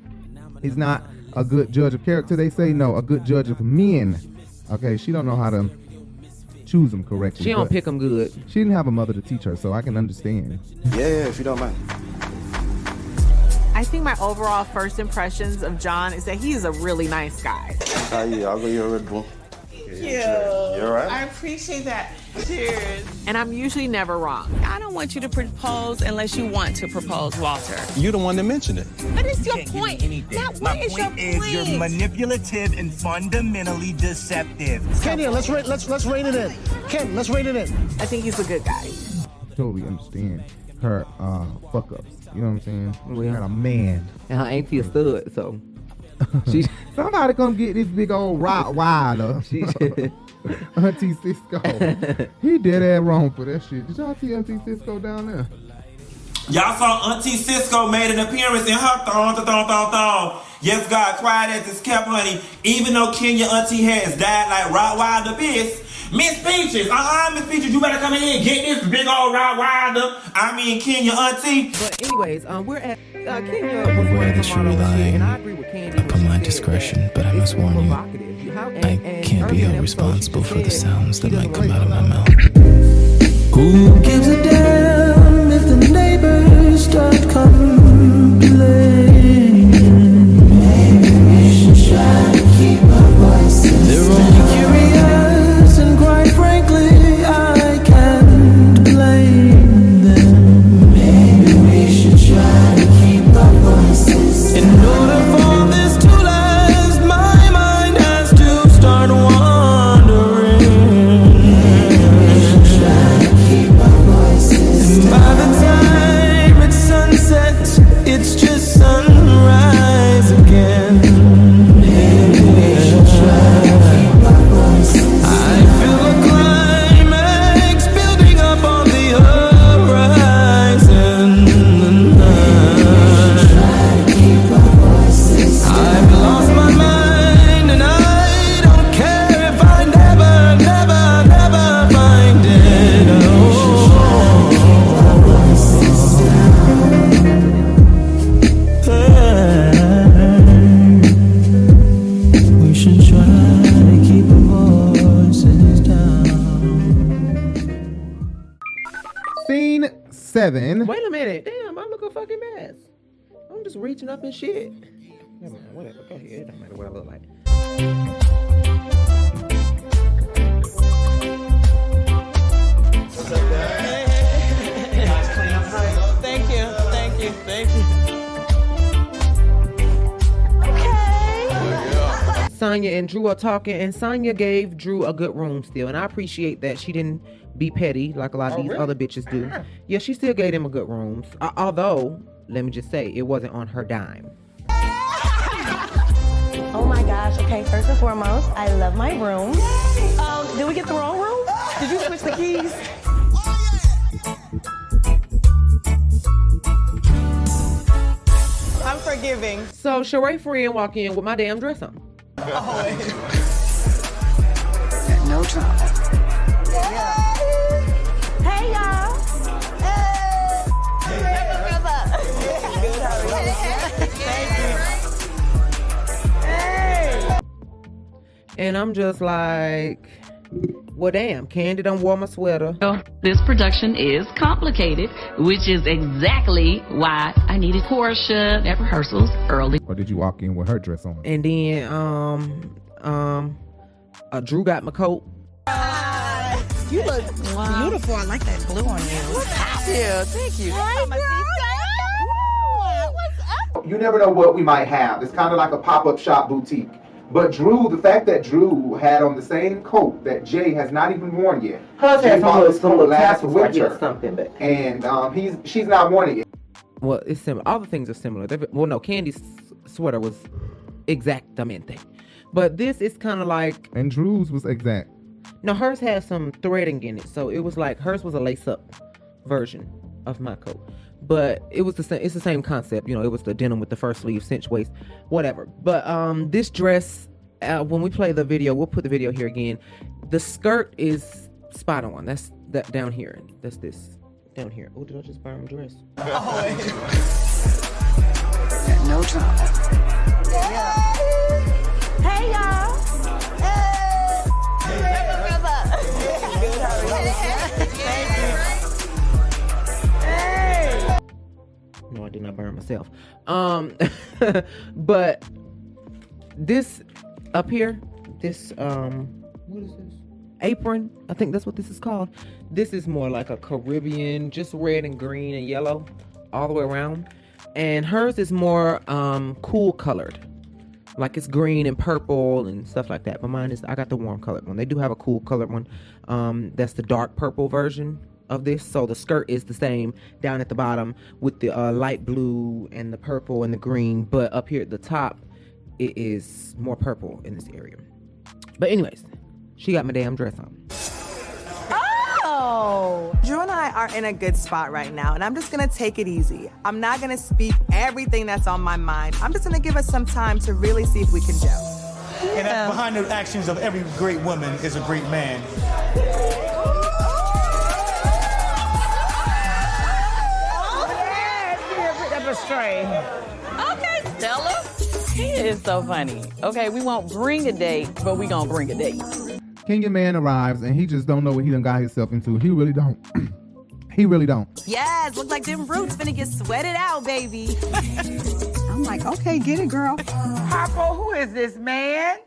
is not a good judge of character. They say no, a good judge of men. Okay, she don't know how to choose them correctly. She don't pick them good. She didn't have a mother to teach her, so I can understand. Yeah, yeah. If you don't mind. I think my overall first impressions of John is that he is a really nice guy. Uh, how you? I'll go you a Red Bull. Thank you. You alright? I appreciate that. Cheers. And I'm usually never wrong. I don't want you to propose unless you want to propose, Walter. You're the one that mentioned it. What is your point? Now, what My is point your is point? you're manipulative and fundamentally deceptive. Kenya, let's rate, let's let's rate it in. Ken, let's rate it in. I think he's a good guy. Totally understand her uh, fuck ups. You know what I'm saying? Well. got a man. And her auntie a stud, so she Somebody come get this big old Rottweiler. Auntie Cisco. he dead ass wrong for that shit. Did y'all see Auntie Cisco down there? Y'all saw Auntie Cisco made an appearance in her thong, thong, thong, thong, thong. Yes, God, quiet as it's kept, honey. Even though Kenya Auntie has died like Rottweiler Biss, Miss Peaches, uh-uh, Miss Peaches, you better come in here and get this big old Rottweiler. I mean, Kenya Auntie. But anyways, um, we're at uh, Kenya. I'm aware that you're relying upon my discretion, but I must warn you, I can't be held responsible for the sounds that might come out of my mouth. Who gives a damn if the neighbors start complaining? Reaching up and shit. Never mind, whatever. Go ahead. It don't matter what I look like. Thank you, thank you, thank you. Okay. Sanya and Drew are talking, and Sanya gave Drew a good room still, and I appreciate that she didn't be petty like a lot of Oh, these really? other bitches do. Yeah, she still gave him a good room. Uh, although, let me just say, it wasn't on her dime. Oh my gosh. Okay, first and foremost, I love my room. Um, did we get the wrong room? Did you switch the keys? I'm forgiving. So Sheree friend walk in with my damn dress on. No trouble. And I'm just like, well, damn, Kandi done wore my sweater. This production is complicated, which is exactly why I needed Porsha at rehearsals early. Or did you walk in with her dress on? And then, um, um, uh, Drew got my coat. You look beautiful. I like that blue on you. Thank you. Thank you. You never know what we might have. It's kind of like a pop-up shop boutique. But Drew, the fact that Drew had on the same coat that Jay has not even worn yet. Hers Jay has some bought little, this some coat little last tassels right or winter, something, but and um, he's she's not worn it yet. well, it's similar. All the things are similar. They're- well, no, Kandi's sweater was exactamente, but this is kind of like And Drew's was exact. no, hers has some threading in it, so it was like hers was a lace-up version of my coat. But it was the same. It's the same concept, you know. It was the denim with the first sleeve, cinch waist, whatever. But um, this dress, uh, when we play the video, we'll put the video here again. The skirt is spot on. That's that down here. That's this down here. Oh, did I just buy my dress? No time. Hey, y'all. No, I did not burn myself. Um, but this up here, this um, what is this? Apron. I think that's what this is called. This is more like a Caribbean, just red and green and yellow, all the way around. And hers is more um cool colored, like it's green and purple and stuff like that. But mine is I got the warm colored one. They do have a cool colored one. Um, that's the dark purple version of this. So the skirt is the same down at the bottom with the uh, light blue and the purple and the green, but up here at the top, it is more purple in this area. But anyways, she got my damn dress on. Oh! Drew and I are in a good spot right now, and I'm just gonna take it easy. I'm not gonna speak everything that's on my mind. I'm just gonna give us some time to really see if we can gel. And behind the actions of every great woman is a great man. That's a stray. Okay, Stella. He is so funny. Okay, we won't bring a date, but we gonna bring a date. Kenya man arrives and he just don't know what he done got himself into. He really don't. he really don't. Yes, look like them roots finna get sweated out, baby. I'm like, okay, get it, girl. Harpo, who is this man?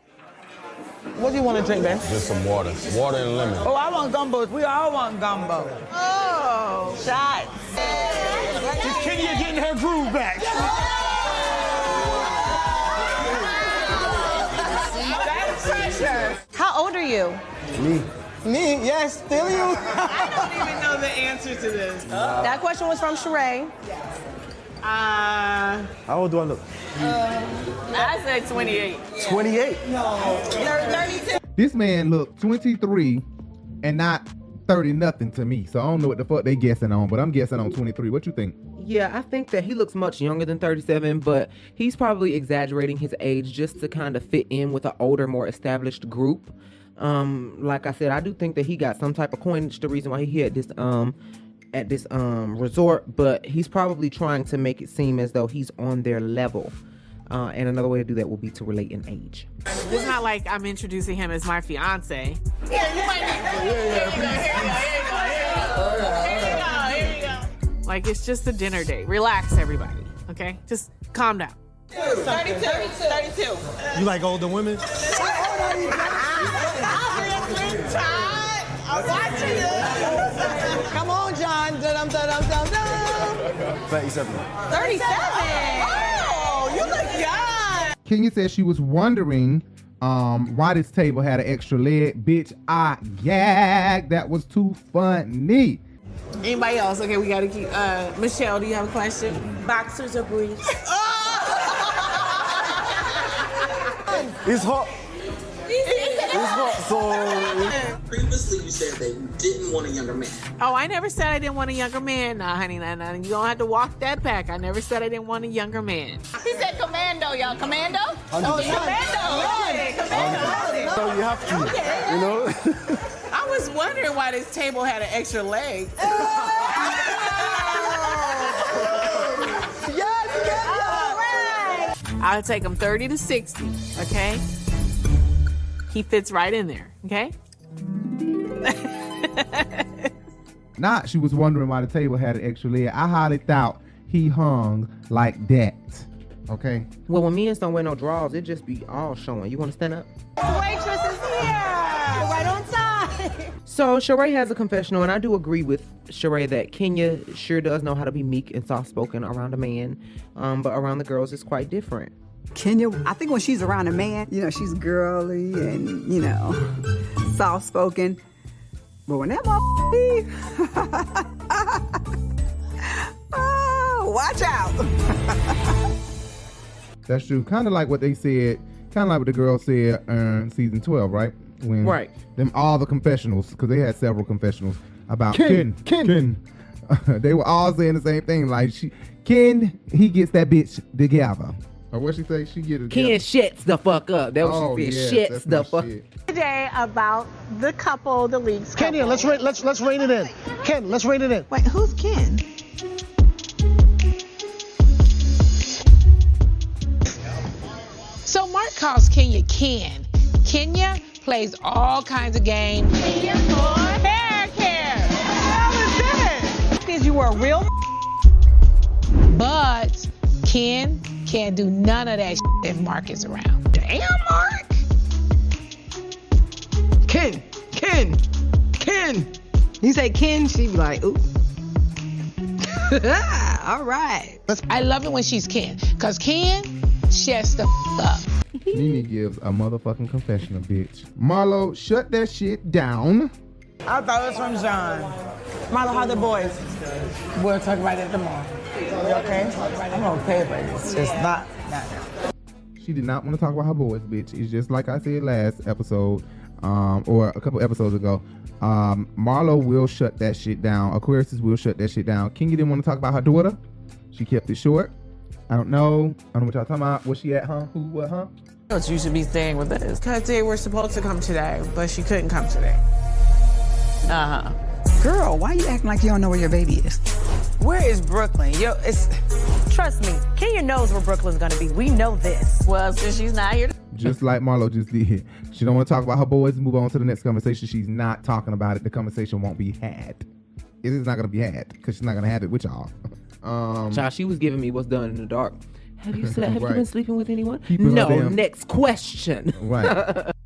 What do you want to drink, man? Just some water. Water and lemon. Oh, I want gumbos. We all want gumbo. Oh, shots. Is Kenya getting her groove back? That's pressure. How old are you? Me. Me? Yes, still you. I don't even know the answer to this. That question was from Sheree. Uh, How old do I look? I said 28. 28. No. 32. This man look 23 and not 30 nothing to me. So I don't know what the fuck they guessing on, but I'm guessing on 23. What you think? Yeah, I think that he looks much younger than 37, but he's probably exaggerating his age just to kind of fit in with an older, more established group. Um, like I said, I do think that he got some type of coinage. The reason why he here at this um at this um resort, but he's probably trying to make it seem as though he's on their level. Uh, and another way to do that will be to relate in age. it's not like I'm introducing him as my fiance. Like it's just a dinner date. Relax, everybody. Okay, just calm down. 32. 32. Thirty-two. You like older women? I'm watching you. 37. 37. Oh, you look young. Kenya said she was wondering um why this table had an extra leg. Bitch, I gagged. That was too funny. Anybody else? Okay, we gotta keep. Uh, Michelle, do you have a question? Boxers or briefs? It's hot. It's hot, so. Previously, you said that you didn't want a younger man. Oh, I never said I didn't want a younger man. Nah, honey, nah, nah. You don't have to walk that back. I never said I didn't want a younger man. He said commando, y'all. Commando? Hundred Oh, percent. commando. Commando. So you have to, Okay. you know? I was wondering why this table had an extra leg. Yes, yes, all right. I'll take him 30 to 60, okay? He fits right in there. Okay. Not she was wondering why the table had an extra leg. I highly doubt he hung like that. Okay. Well, when men don't wear no drawers, it just be all showing. You want to stand up? The waitress is here, right on time. So Sheree has a confessional, and I do agree with Sheree that Kenya sure does know how to be meek and soft spoken around a man, um, but around the girls it's quite different. Kenya, I think when she's around a man, you know, she's girly and, you know, soft spoken. But when that motherfucker oh, watch out. That's true. Kind of like what they said, kind of like what the girl said uh, in season 12, right? When Right. Them all the confessionals, because they had several confessionals about Ken, Ken. Ken. they were all saying the same thing. Like, she, Ken, he gets that bitch together. Or what she say? She get it Ken together. shits the fuck up. That was Oh, she said. that's Shits the fuck. shit. Today about the couple, the league's couple. Kenya, let's rein, let's let's rein it in. Ken, let's rein it in. Wait, who's Ken? So Mark calls Kenya Ken. Kenya plays all kinds of games. Hair care. Because you were a real But Ken can't do none of that shit if Mark is around. Damn, Mark. Ken, Ken, Ken. You say Ken, she be like, ooh. All right. I love it when she's Ken. Because Ken shuts the f- up. Nene gives a motherfucking confessional, bitch. Marlo, shut that shit down. I thought it was from John. Marlo, how the boys? We'll talk about it tomorrow. You okay? I'm okay, but it's just not. not She did not want to talk about her boys, bitch. It's just like I said last episode, um, or a couple episodes ago. Um, Marlo will shut that shit down. Aquarius will shut that shit down. Kingy didn't want to talk about her daughter. She kept it short. I don't know. I don't know what y'all talking about. Was she at, huh? Who, what, huh? But you should be staying with us. Because they were supposed to come today, but she couldn't come today. Uh huh. Girl, why you acting like you don't know where your baby is? Where is Brooklyn? Yo, it's. Trust me, Kenya knows where Brooklyn's gonna be. We know this. Well, since she's not here. Just like Marlo just did. She don't want to talk about her boys. Move on to the next conversation. She's not talking about it. The conversation won't be had. It is not going to be had because she's not going to have it with y'all. Um, Child, she was giving me what's done in the dark. Have you slept? Have you been sleeping with anyone? Keeping no. Next question. Right.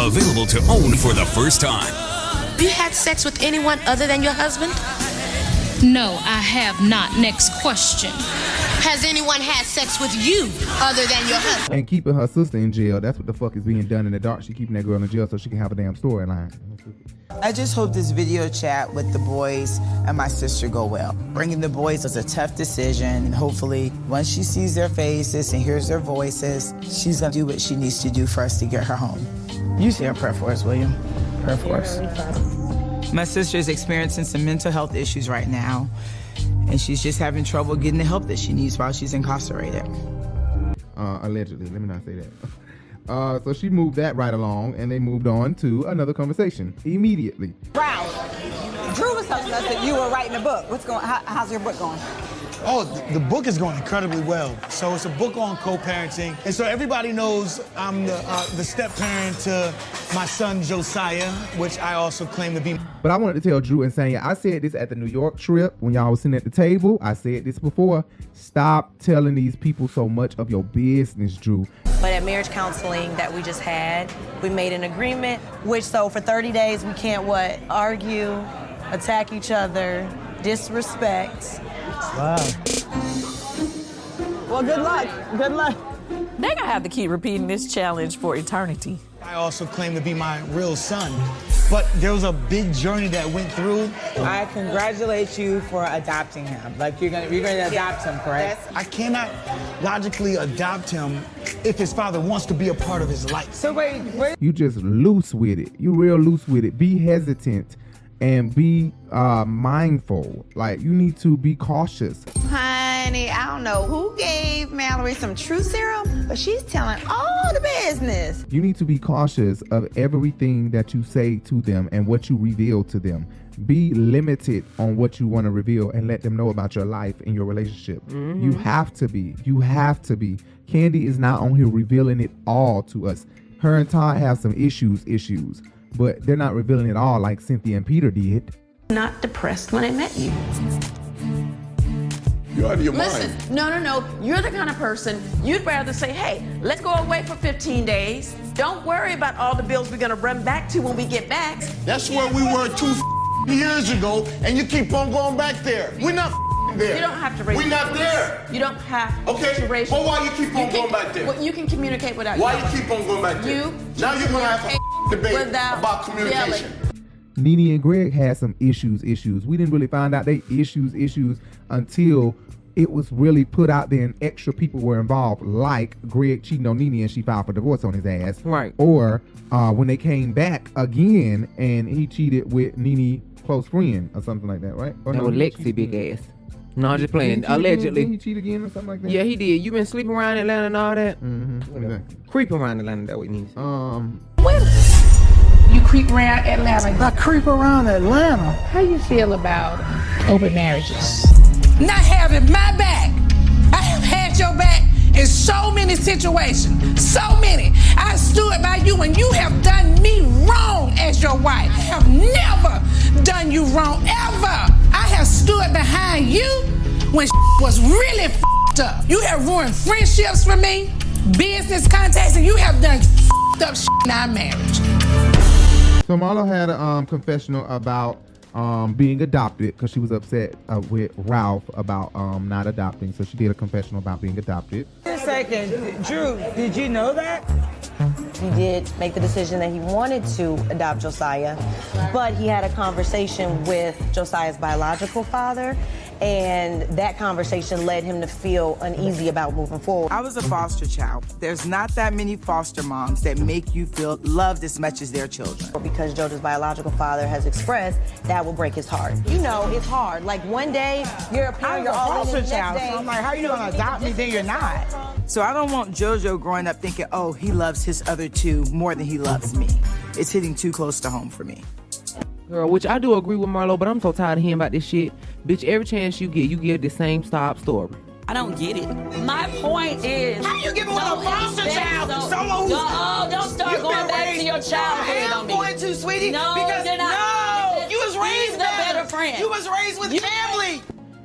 Available to own for the first time. You had sex with anyone other than your husband? No, I have not. Next question. Has anyone had sex with you other than your husband? and keeping her sister in jail. That's what the fuck is being done in the dark. She keeping that girl in jail so she can have a damn storyline. I just hope this video chat with the boys and my sister go well. Bringing the boys was a tough decision, and hopefully, once she sees their faces and hears their voices, she's gonna do what she needs to do for us to get her home. You say a prayer for us, William. Prayer for us. My sister is experiencing some mental health issues right now, and she's just having trouble getting the help that she needs while she's incarcerated. Uh, allegedly. Let me not say that. Uh, so she moved that right along, and they moved on to another conversation immediately. Ralph, Drew was telling us that you were writing a book. What's going? How, how's your book going? Oh, the book is going incredibly well. So it's a book on co-parenting, and so everybody knows I'm the uh, the step parent to my son Josiah, which I also claim to be. But I wanted to tell Drew and Sanya, I said this at the New York trip when y'all was sitting at the table. I said this before. Stop telling these people so much of your business, Drew. But at marriage counseling that we just had, we made an agreement, which so for 30 days we can't what? Argue, attack each other, disrespect. Wow. Well, good luck. Good luck. They're gonna have to keep repeating this challenge for eternity. I also claim to be my real son, but there was a big journey that went through. I congratulate you for adopting him. Like you're gonna you're gonna adopt him, correct? I cannot logically adopt him if his father wants to be a part of his life. So wait, wait. You just loose with it. You real loose with it. Be hesitant and be uh, mindful. Like you need to be cautious. Honey, I don't know who gave Mallory some true serum, but she's telling all the business. You need to be cautious of everything that you say to them and what you reveal to them. be limited on what you want to reveal and let them know about your life and your relationship. Mhm. You have to be. You have to be. Kandi is not on here revealing it all to us. Her and Todd have some issues, issues, but they're not revealing it all like Cynthia and Peter did. Not depressed when I met you. You're out of your Listen, mind. no, no, no. You're the kind of person you'd rather say, hey, let's go away for 15 days. Don't worry about all the bills we're going to run back to when we get back. That's where we were two years ago, and you keep on going back there. We're not there. You don't have to raise We're not there. You don't have Okay, to raise well, why you keep on can- going back there? Well, you can communicate without Why yelling. you keep on going back there? You now you're gonna have a debate without about communication. Nene and Greg had some issues, issues. We didn't really find out they issues, issues until it was really put out there and extra people were involved, like Greg cheating on Nene and she filed for divorce on his ass. Right. Or uh, when they came back again and he cheated with Nene close friend or something like that, right? Or That was Lexi big ass. No, I'm just playing. Did he cheat again? Allegedly. Did he cheat again or something like that? Yeah, he did. You been sleeping around Atlanta and all that? Mm-hmm. Exactly. Creep around Atlanta, that what it means. Um, You creep around Atlanta. I creep around Atlanta. How you feel about open marriages? not having my back. I have had your back in so many situations, so many. I stood by you when you have done me wrong as your wife. I have never done you wrong, ever. I have stood behind you when was really fed up. You have ruined friendships for me, business contacts, and you have done fed up in our marriage. So Marlo had a um, confessional about um, being adopted because she was upset uh, with Ralph about um, not adopting. So she did a confessional about being adopted. Wait a second, Drew. Did you know that? He did make the decision that he wanted to adopt Josiah, but he had a conversation with Josiah's biological father, and that conversation led him to feel uneasy about moving forward. I was a foster child. There's not that many foster moms that make you feel loved as much as their children. Because Jojo's biological father has expressed that will break his heart. You know, it's hard. Like one day you're a parent, you're a foster child, day, so I'm like, how are you gonna adopt me? Then you're not. So I don't want JoJo growing up thinking, oh, he loves his other two more than he loves me. It's hitting too close to home for me. Girl, which I do agree with Marlo, but I'm so tired of hearing about this shit. Bitch, every chance you get, you give the same stop story. I don't get it. My point is. How you giving one a foster child? so- Someone who's Don't, oh, don't start going back to your childhood I am on going to, sweetie. No, because not. no, you was raised the better. better friend. You was raised with family.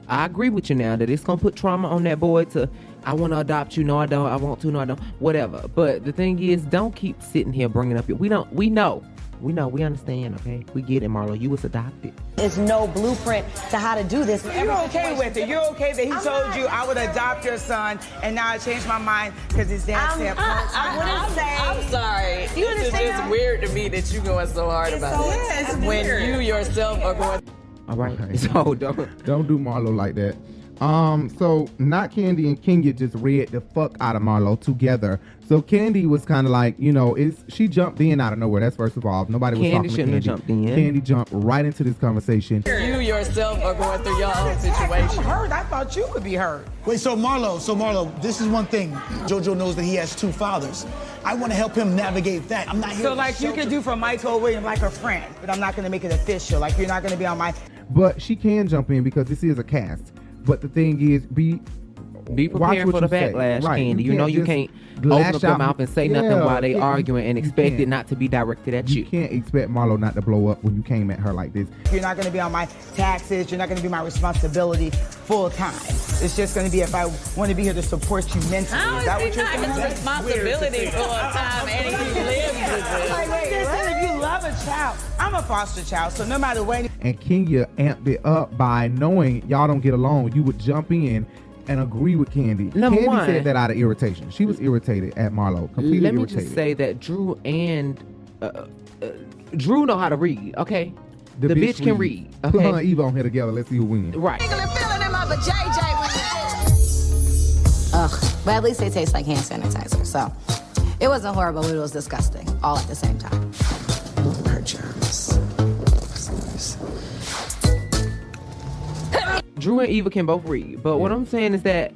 I agree with you now that it's gonna put trauma on that boy to I want to adopt you. No, I don't. I want to. No, I don't. Whatever. But the thing is, don't keep sitting here bringing up your. We don't. We know. We know. We understand. Okay. We get it, Marlo. You was adopted. There's no blueprint to how to do this. You're okay with it. You're okay that he told you I would adopt your son, and now I changed my mind because his dad said. I, I wouldn't say. I'm sorry. You This is understand? just weird to me that you're going so hard about so- it. Yeah, it's when weird. you yourself are going. All right. So don't don't do Marlo like that. Um, so not Kandi and Kenya just read the fuck out of Marlo together. So Kandi was kind of like, you know, it's she jumped in out of nowhere. That's first of all. Nobody was Kandi talking to shouldn't have Kandi. jumped in. Kandi jumped right into this conversation. You yourself are going through your own situation. I'm hurt. I thought you would be hurt. Wait, so Marlo, so Marlo, this is one thing. JoJo knows that he has two fathers. I want to help him navigate that. I'm not here. So to like you shelter- could do for Michael Williams like a friend, but I'm not gonna make it official. Like you're not gonna be on my. But she can jump in because this is a cast. But the thing is, be Be prepared what for the backlash, Right. Kandi. You, know you can't open up your mouth and say nothing while they yeah, arguing and expect it not to be directed at you. You can't expect Marlo not to blow up when you came at her like this. You're not gonna be on my taxes. You're not gonna be my responsibility full time. It's just gonna be if I want to be here to support you mentally. How is is that he what you're not saying? his responsibility full time and he lives with Like, wait, if you love a child, I'm a foster child, so no matter what. And Kenya amped it up by knowing y'all don't get along. You would jump in and agree with Kandi. Number Kandi one- said that out of irritation. She was irritated at Marlo. Completely Let me irritated. just say that Drew and uh, uh, Drew know how to read. Okay, the, bitch, can read. Put Okay, her and Eva on here together. Let's see who wins. right. Ugh, but at least they taste like hand sanitizer. So it wasn't horrible, but it was disgusting all at the same time. Her Drew and Eva can both read, but what I'm saying is that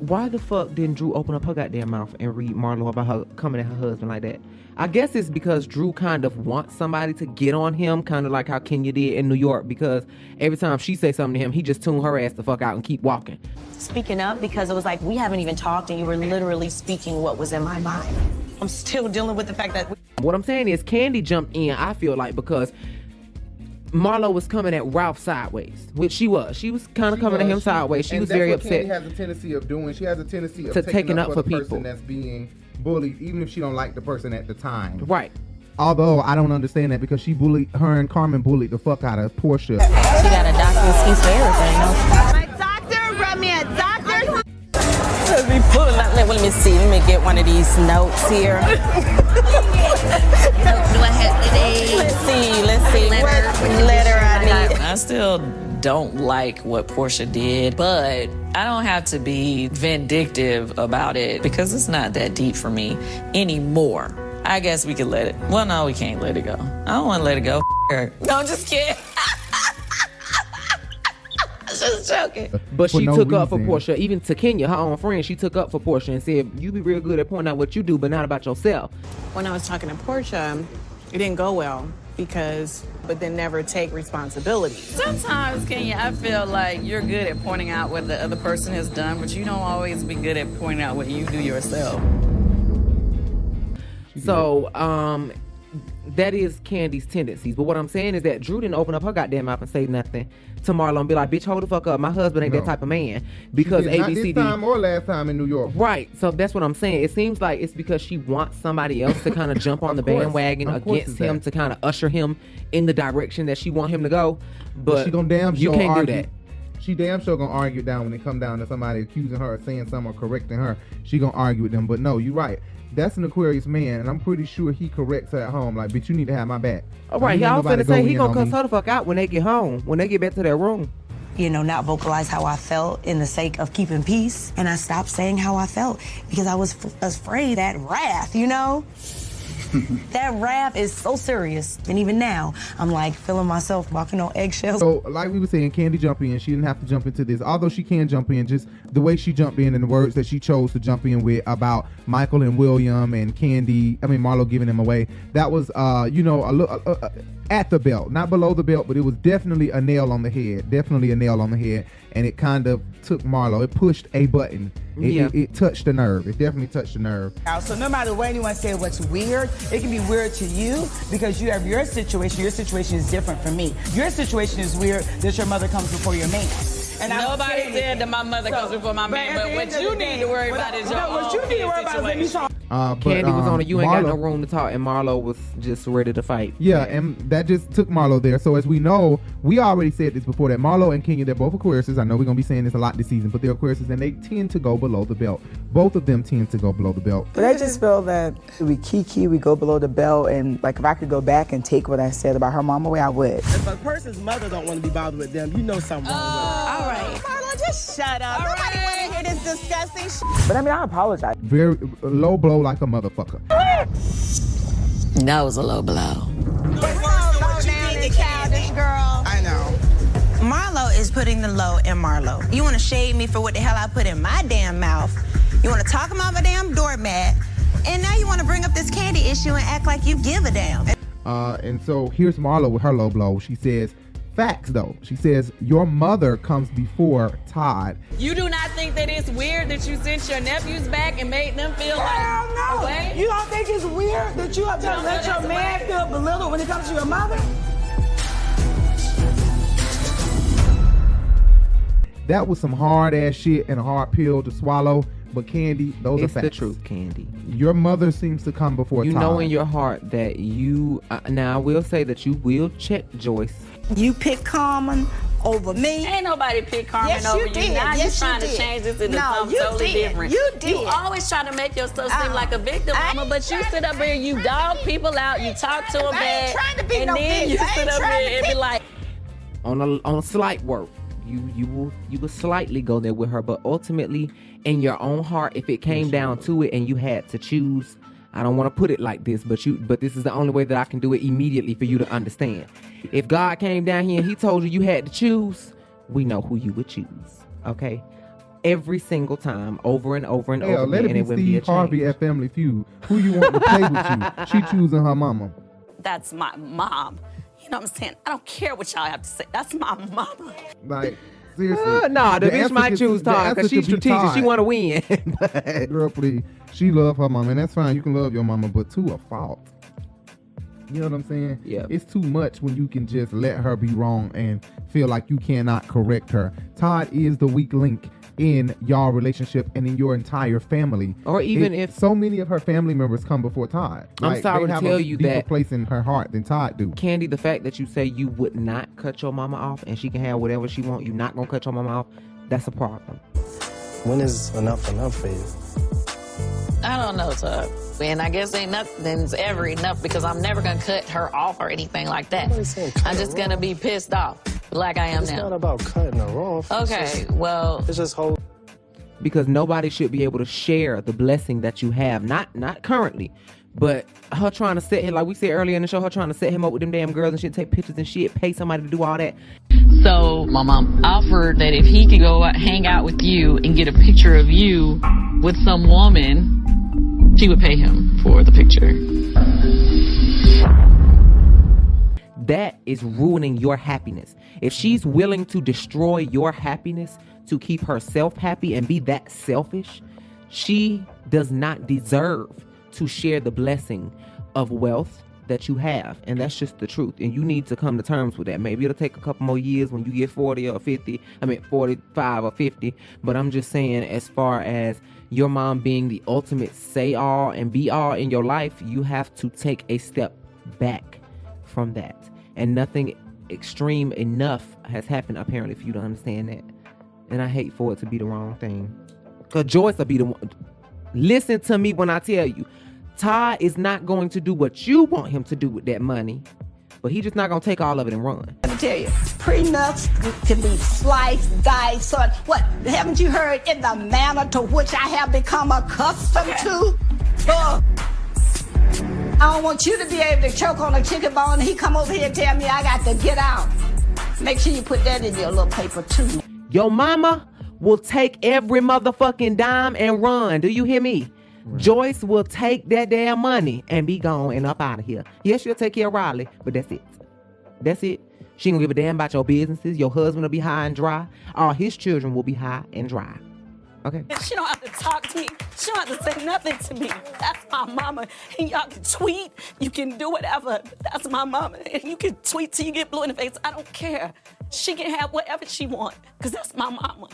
why the fuck didn't Drew open up her goddamn mouth and read Marlo about her coming at her husband like that? I guess it's because Drew kind of wants somebody to get on him, kind of like how Kenya did in New York, because every time she say something to him, he just tune her ass the fuck out and keep walking. Speaking up because it was like we haven't even talked and you were literally speaking what was in my mind. I'm still dealing with the fact that What I'm saying is Kandi jumped in, I feel like, because Marlo was coming at Ralph sideways, which she was. She was kind of coming at him sideways. She And was that's very what upset. Kandi has a tendency of doing. She has a tendency of To taking, taking up, up for, for the people. person that's being bullied, even if she don't like the person at the time. Right. Although I don't understand that because she bullied her and Carmen bullied the fuck out of Porsha. she got a doctor excuse for everything. My doctor brought me a doctor. Let me pull it. Let, let me see. Let me get one of these notes here. Do I today? Let's see. Let's see. Letter. What letter I need? I still don't like what Porsha did, but I don't have to be vindictive about it because it's not that deep for me anymore. I guess we could let it. Well, no, we can't let it go. I don't want to let it go. Her. No, I'm just kidding. just joking. But For she no took up for. Porsha, even to Kenya, her own friend. She took up for Porsha and said, "You be real good at pointing out what you do, but not about yourself." When I was talking to Porsha, it didn't go well because, but then never take responsibility. Sometimes, Kenya, I feel like you're good at pointing out what the other person has done, but you don't always be good at pointing out what you do yourself. So, um, that is Kandi's tendencies. But what I'm saying is that Drew didn't open up her goddamn mouth and say nothing to Marlo and be like, "Bitch, hold the fuck up. My husband ain't No. that type of man." Because Not this time or last time in New York. Right. So that's what I'm saying. It seems like it's because she wants somebody else to kind of jump on the course. bandwagon Of against him that. to kind of usher him in the direction that she want him to go. But she gonna damn you sure can't argue. do that. She damn sure gonna argue down when it come down to somebody accusing her of saying something or correcting her. She gonna argue with them. But no, you're right. That's an Aquarius man, and I'm pretty sure he corrects her at home. Like, bitch, you need to have my back. All right, Ain't y'all nobody finna say go he gonna on cuss me. her the fuck out when they get home, when they get back to their room. you know, not vocalize how I felt in the sake of keeping peace. And I stopped saying how I felt because I was f- afraid that wrath, you know? That rap is so serious. And even now, I'm like feeling myself walking on eggshells. So, like we were saying, Kandi jump in. She didn't have to jump into this, although she can jump in. Just the way she jumped in and the words that she chose to jump in with about Michael and William and Kandi. I mean, Marlo giving him away. That was, uh, you know, a little at the belt, not below the belt, but it was definitely a nail on the head. Definitely a nail on the head, and it kind of took Marlo. It pushed a button. It, Yeah. it, it touched the nerve. It definitely touched the nerve. So no matter what anyone say what's weird, it can be weird to you because you have your situation. Your situation is different from me. Your situation is weird that your mother comes before your man. And Nobody say said anything. that my mother So, comes before my man, but what you need to worry about is your no, what own you need to worry about is let me situation. talk. Uh, but, Kandi was on um, it. You ain't got no room to talk, and Marlo was just ready to fight. Yeah, and that just took Marlo there. So as we know, we already said this before that Marlo and Kenya, they're both Aquariuses. I know we're gonna be saying this a lot this season, but they're Aquariuses and they tend to go below the belt. Both of them tend to go below the belt. But I just feel that we kiki, we go below the belt, and like if I could go back and take what I said about her mom away, I would. If a person's mother don't want to be bothered with them, you know something wrong All right. Marlo, just shut up. Nobody want to hear this disgusting shit. But I mean, I apologize. Very low blow like a motherfucker. That was a low blow. I know. Marlo is putting the low in Marlo. You want to shade me for what the hell I put in my damn mouth. You want to talk about my damn doormat. And now you want to bring up this candy issue and act like you give a damn. Uh, and so here's Marlo with her low blow. She says, facts though. She says, your mother comes before Todd. You do not think that it's weird that you sent your nephews back and made them feel Hell like no. away? You don't think it's weird that you have to You let your man away? feel belittled when it comes to your mother? That was some hard ass shit and a hard pill to swallow. But Kandi, those It's are the truth, Kandi. Your mother seems to come before You Todd. know in your heart that you. Uh, now I will say that you will check Joyce. You pick Carmen over me. Ain't nobody pick Carmen Yes, over you you. did. Now Yes, you you trying to did. change this into No, something you totally did. different. You You always try to make yourself seem Uh-uh. like a victim, mama, but you sit up here, you dog people out, you talk to them I bad, trying to be and no then bitch. you sit up here to and be like, on a on a slight work. You you will you will slightly go there with her, but ultimately in your own heart, if it came down to it and you had to choose, I don't want to put it like this, but you but this is the only way that I can do it immediately for you to understand. If God came down here and he told you you had to choose, we know who you would choose. Okay? every single time, over and over and Hell, over let again, it and it would be a Steve Harvey at Family Feud. Who you want to play with you? She choosing her mama. That's my mom. You know what I'm saying? I don't care what y'all have to say. That's my mama. Like seriously. Uh, nah, the bitch might choose the Todd because she's strategic. She want to win. Girl, please. She love her mama, and that's fine. You can love your mama, but to a fault. You know what I'm saying? Yeah. It's too much when you can just let her be wrong and feel like you cannot correct her. Todd is the weak link in y'all relationship and in your entire family. Or even It- if- so many of her family members come before Todd. I'm Like, sorry they to have tell a you deeper that- place in her heart than Todd do. Kandi, the fact that you say you would not cut your mama off and she can have whatever she want, you're not gonna cut your mama off. That's a problem. When is enough enough for you? I don't know, Tub. And I guess ain't nothing's ever enough because I'm never gonna cut her off or anything like that. I'm just gonna be pissed off like I am It's now. It's not about cutting her off. It's Okay, just- well, it's just whole. because nobody should be able to share the blessing that you have. Not not currently, but her trying to set him like we said earlier in the show, her trying to set him up with them damn girls and shit, take pictures and shit, pay somebody to do all that. So my mom offered that if he could go out, hang out with you and get a picture of you with some woman, she would pay him for the picture. That is ruining your happiness. If she's willing to destroy your happiness to keep herself happy and be that selfish, she does not deserve to share the blessing of wealth that you have. And that's just the truth. And you need to come to terms with that. Maybe it'll take a couple more years when you get 40 or 50. I mean, 45 or 50. But I'm just saying, as far as your mom being the ultimate say all and be all in your life, you have to take a step back from that. And nothing extreme enough has happened apparently for you to understand that. And I hate for it to be the wrong thing. Cause Joyce will be the one. Listen to me when I tell you, Todd is not going to do what you want him to do with that money, but he's just not gonna take all of it and run. Let me tell you, prenups can be sliced, diced, so what? Haven't you heard in the manner to which I have become accustomed to? Uh, I don't want you to be able to choke on a chicken bone and he come over here and tell me I got to get out. Make sure you put that in your little paper too. Your mama will take every motherfucking dime and run. Do you hear me? Joyce will take that damn money and be gone and up out of here. Yes, she'll take care of Riley, but that's it. That's it. She ain't gonna give a damn about your businesses. Your husband will be high and dry. All his children will be high and dry. Okay. She don't have to talk to me. She don't have to say nothing to me. That's my mama. And y'all can tweet. You can do whatever. That's my mama. And you can tweet till you get blue in the face. I don't care. She can have whatever she want. Because that's my mama.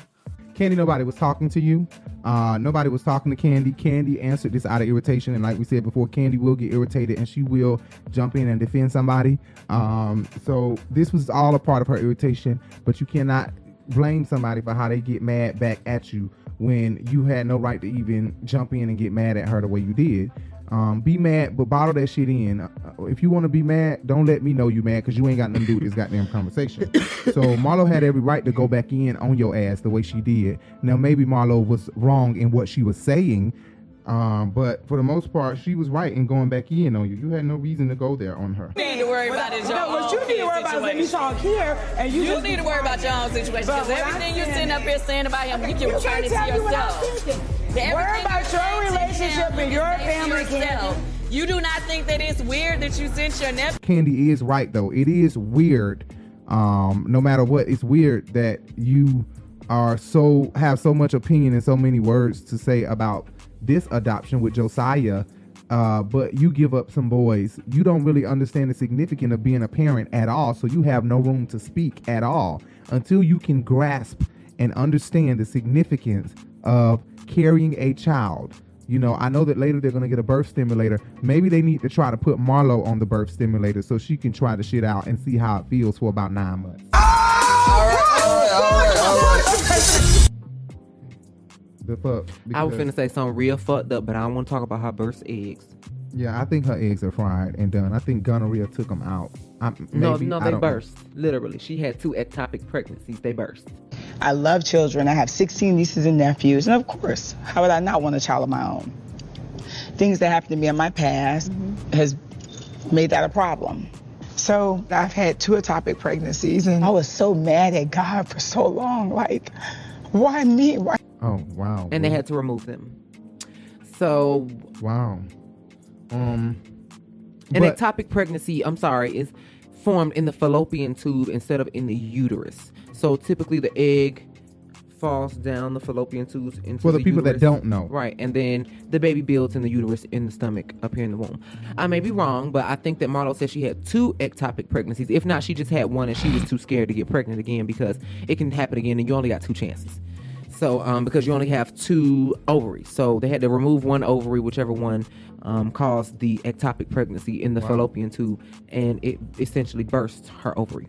Kandi, nobody was talking to you. Uh, nobody was talking to Kandi. Kandi answered this out of irritation, and like we said before, Kandi will get irritated and she will jump in and defend somebody. Um, so this was all a part of her irritation, but you cannot blame somebody for how they get mad back at you when you had no right to even jump in and get mad at her the way you did. Um, be mad, but bottle that shit in. Uh, if you want to be mad, don't let me know you mad because you ain't got nothing to do with this goddamn conversation. so Marlo had every right to go back in on your ass the way she did. Now maybe Marlo was wrong in what she was saying, um, but for the most part, she was right in going back in on you. You had no reason to go there on her. You need to worry about is your No, what you need to worry about is when you talk here and you You just need to worry about your own situation because everything you're sitting up here saying about him, you can return it to tell me what I'm yourself. Thinking. Everything Worry about your relationship and your family. Kandi. You do not think that it's weird that you sent your nephew. Kandi is right though. It is weird. Um, no matter what, it's weird that you are so have so much opinion and so many words to say about this adoption with Josiah. Uh, but you give up some boys. You don't really understand the significance of being a parent at all, so you have no room to speak at all until you can grasp and understand the significance of carrying a child. You know, I know that later they're gonna get a birth stimulator. Maybe they need to try to put Marlo on the birth stimulator so she can try the shit out and see how it feels for about nine months. The fuck? I was Because- finna say something real fucked up, but I don't want to talk about her birth eggs. Yeah, I think her eggs are fried and done. I think gonorrhea took them out. I, No, maybe, no, I they don't know. burst. Literally, she had two ectopic pregnancies. They burst. I love children. I have 16 nieces and nephews. And of course, how would I not want a child of my own? Things that happened to me in my past has made that a problem. So I've had two ectopic pregnancies and I was so mad at God for so long. Like, Why me? Why? Oh wow. and they had to remove them. So wow. Um. An but- ectopic pregnancy, I'm sorry, is formed in the fallopian tube instead of in the uterus. So typically the egg falls down the fallopian tubes into For the people that don't know. Right, and then the baby builds in the uterus in the stomach up here in the womb. I may be wrong, but I think that Marlo said she had two ectopic pregnancies. If not, she just had one and she was too scared to get pregnant again because it can happen again and you only got two chances. So, um, because you only have two ovaries, so they had to remove one ovary, whichever one um, caused the ectopic pregnancy in the Wow. fallopian tube, and it essentially burst her ovary.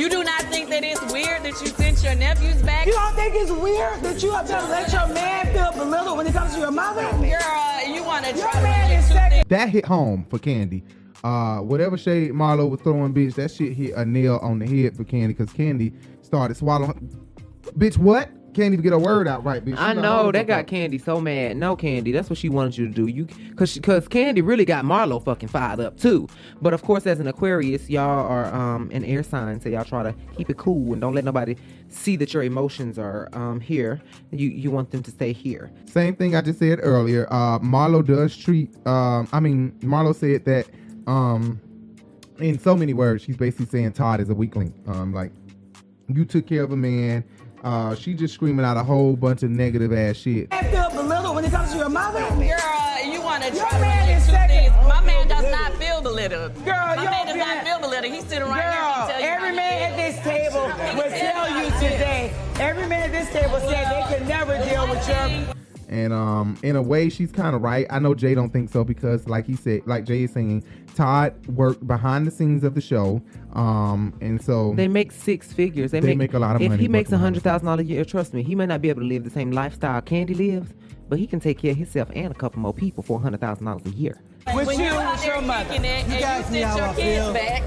You do not think that it's weird that you sent your nephews back? You don't think it's weird that you have to let your man feel belittled when it comes to your mother? Girl, you want to Your try man is second. That hit home for Kandi. Uh, whatever shade Marlo was throwing, bitch, that shit hit a nail on the head for Kandi because Kandi started swallowing. Bitch, what? Can't even get a word out right, bitch. I know that got Kandi so mad. No, Kandi, that's what she wanted you to do. You, cause, cause Kandi really got Marlo fucking fired up too. But of course, as an Aquarius, y'all are um an air sign, so y'all try to keep it cool and don't let nobody see that your emotions are um here. You you want them to stay here. Same thing I just said earlier. Uh, Marlo does treat. Um, I mean, Marlo said that. Um, in so many words, she's basically saying Todd is a weakling. Um, like you took care of a man. Uh, she just screaming out a whole bunch of negative ass shit. Man feel belittled when it comes to your mother? Girl, you want to try to man relate is two second. things. My man does not feel belittled. Girl, my you man does not feel- feel belittled. He's sitting right here. Girl, He tell you every how man at this table will tell you today. Every man at this table said they could never deal with your. And um, in a way, she's kind of right. I know Jay don't think so because, like he said, like Jay is saying, Todd worked behind the scenes of the show. Um, and so They make six figures. They, They make a lot of if money he makes a hundred thousand dollars a year, trust me, he may not be able to live the same lifestyle Kandi lives, but he can take care of himself and a couple more people for a hundred thousand dollars a year. With when you, you out with your mother. it You and guys you see sent your I kids feel. back,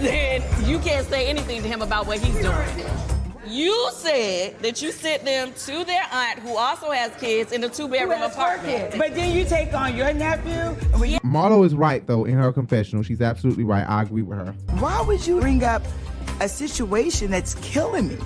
then you can't say anything to him about what he's doing. You said that you sent them to their aunt who also has kids in a two bedroom apartment. But then you take on your nephew. and when you- Marlo is right though in her confessional. She's absolutely right. I agree with her. Why would you bring up a situation that's killing me?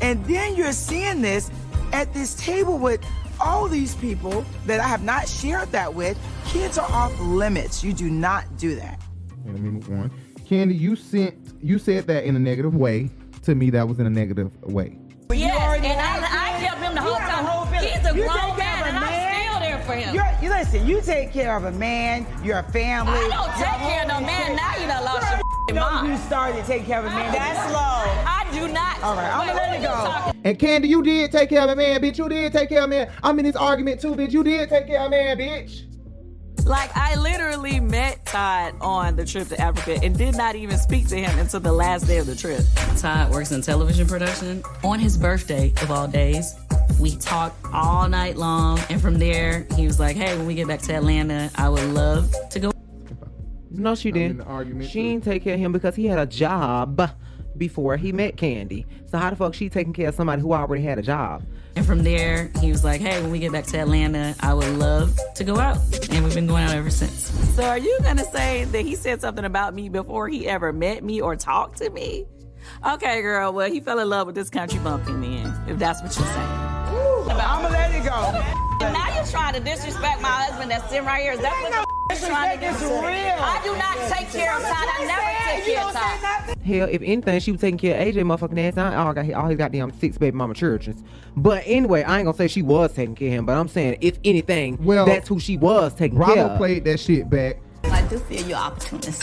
And then you're seeing this at this table with all these people that I have not shared that with. Kids are off limits. You do not do that. Let me move on. Kandi, you sent you said that in a negative way. To me, that was in a negative way. Yes, and I, I kept him the You whole time. whole feeling. He's a You grown take care man, of a and I'm man. still there for him. You're, you listen, you take care of a man, your family. I don't take care of no man. your- Now you done lost Girl, your no, mind. You started to take care of a man. That's low. I do not. All right, I'm Wait, gonna let it go. And Kandi, you did take care of a man, bitch. You did take care of a man. I'm in this argument too, bitch. You did take care of a man, bitch. Like I literally met Todd on the trip to Africa and did not even speak to him until the last day of the trip. Todd works in television production. On his birthday, of all days, we talked all night long. And from there, he was like, hey, when we get back to Atlanta, I would love to go. No, she didn't. the she didn't take care of him because he had a job before he met Kandi. So how the fuck she taking care of somebody who already had a job? And from there, he was like, hey, when we get back to Atlanta, I would love to go out. And we've been going out ever since. So are you gonna say that he said something about me before he ever met me or talked to me? Okay, girl. Well, he fell in love with this country bumpkin then, if that's what you're saying. I'm gonna let it go. And now you're trying to disrespect my husband that's sitting right here. Is that what you're trying to do? Disrespect real. I do not take care of Todd. I never take care of don't Todd. nothing. Hell, if anything, she was taking care of AJ motherfucking ass. I all got all his goddamn six baby mama children. But anyway, I ain't gonna say she was taking care of him, but I'm saying if anything, Well, that's who she was taking care Bravo of. played that shit back. I do feel you're opportunist.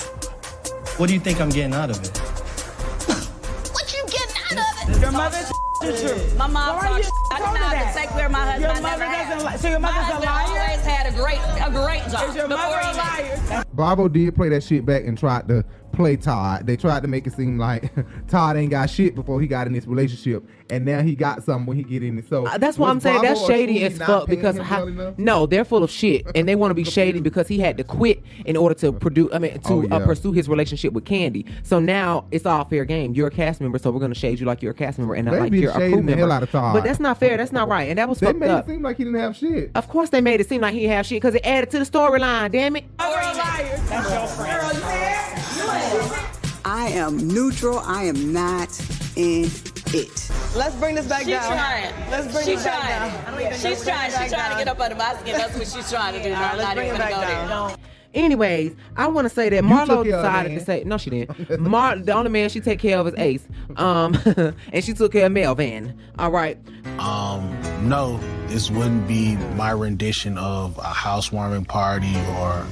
What do you think I'm getting out of it? What you getting out of it? Your mother's the truth. My mom Why talks. I told did her not that? take care of my husband. Your mother never doesn't li- so your my mother's a husband liar? always had a great, a great job Is your before mother he a met. liar? Bravo did play that shit back and tried to play Todd. They tried to make it seem like Todd ain't got shit before he got in this relationship, and now he got something when he get in it. So Uh, That's what I'm saying. That's shady as fuck because how, well no, they're full of shit and they want to be shady because he had to quit in order to produce. I mean, to Oh, uh, pursue his relationship with Kandi. So now it's all fair game. You're a cast member, so we're gonna shade you like you're a cast member and not They like you're a crew member. hell out of Todd. But that's not fair. That's not right. And that was They fucked made up. it seem like he didn't have shit. Of course, they made it seem like he had shit because it added to the storyline. Damn it. Mother a liar. That's your friend. Girl, you there? I am neutral. I am not in it. Let's bring this back She's down. trying. Let's bring she's this back trying. down. I don't even. She's Bring trying. She's trying to get up under my skin. That's what she's trying to do. All No, right, I'm let's not bring even it gonna back go there. down. Anyways, I want to say that You Marlo took care of a decided to say no, she didn't. Mar, the only man she take care of is Ace, um, and she took care of Melvin. All right, Um, no, this wouldn't be my rendition of a housewarming party or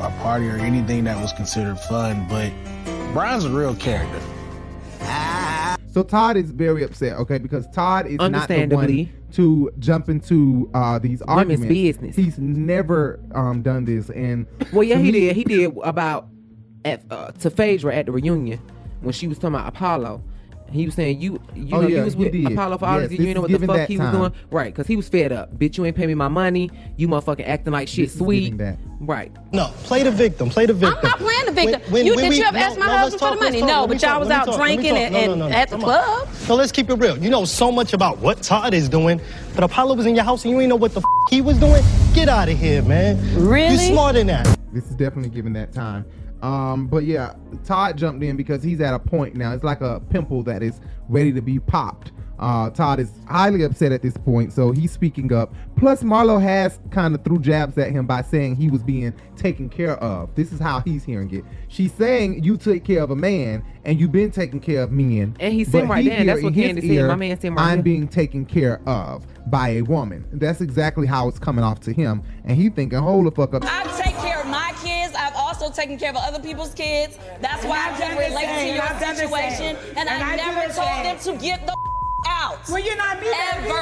a party or anything that was considered fun, but Brian's a real character. So Todd is very upset, okay, because Todd is not the one to jump into uh, these Women's arguments. business. He's never um, done this, and well, yeah, he me- did. He did about at uh, to Phaedra at the reunion when she was talking about Apollo. He was saying you, you Oh, know, yeah, you was with did. Apollo for all Yes, this. this You know what the fuck that he was doing, right? Because he was fed up. Bitch, you ain't pay me my money. You motherfucking acting like shit This sweet. Right. No, play the victim. Play the victim. I'm not playing the victim. When- when- you when did we- you ever no, ask my no, husband talk, for the money? talk, No, but y'all talk, was out talk, drinking talk. and, No, no, no, no, at the club. So let's keep it real. You know so much about what Todd is doing, but Apollo was in your house and you ain't know what the f- he was doing. Get out of here, man. Really? You smarter than that. This is definitely given that time. Um, but yeah, Todd jumped in because he's at a point now. It's like a pimple that is ready to be popped. Uh, Todd is highly upset at this point, so he's speaking up. Plus, Marlo has kind of threw jabs at him by saying he was being taken care of. This is how he's hearing it. She's saying you took care of a man, and you've been taking care of men. And he's But sitting right he there, that's what in his Kandi said. My man sitting right I'm here." being taken care of by a woman. That's exactly how it's coming off to him, and he thinking, hold the fuck up. I take care of my kids. I've also taken care of other people's kids. That's And why I I've can done the relate to your I've situation. And, And I, I never the told same. them to get the out. Well, you're not me, baby.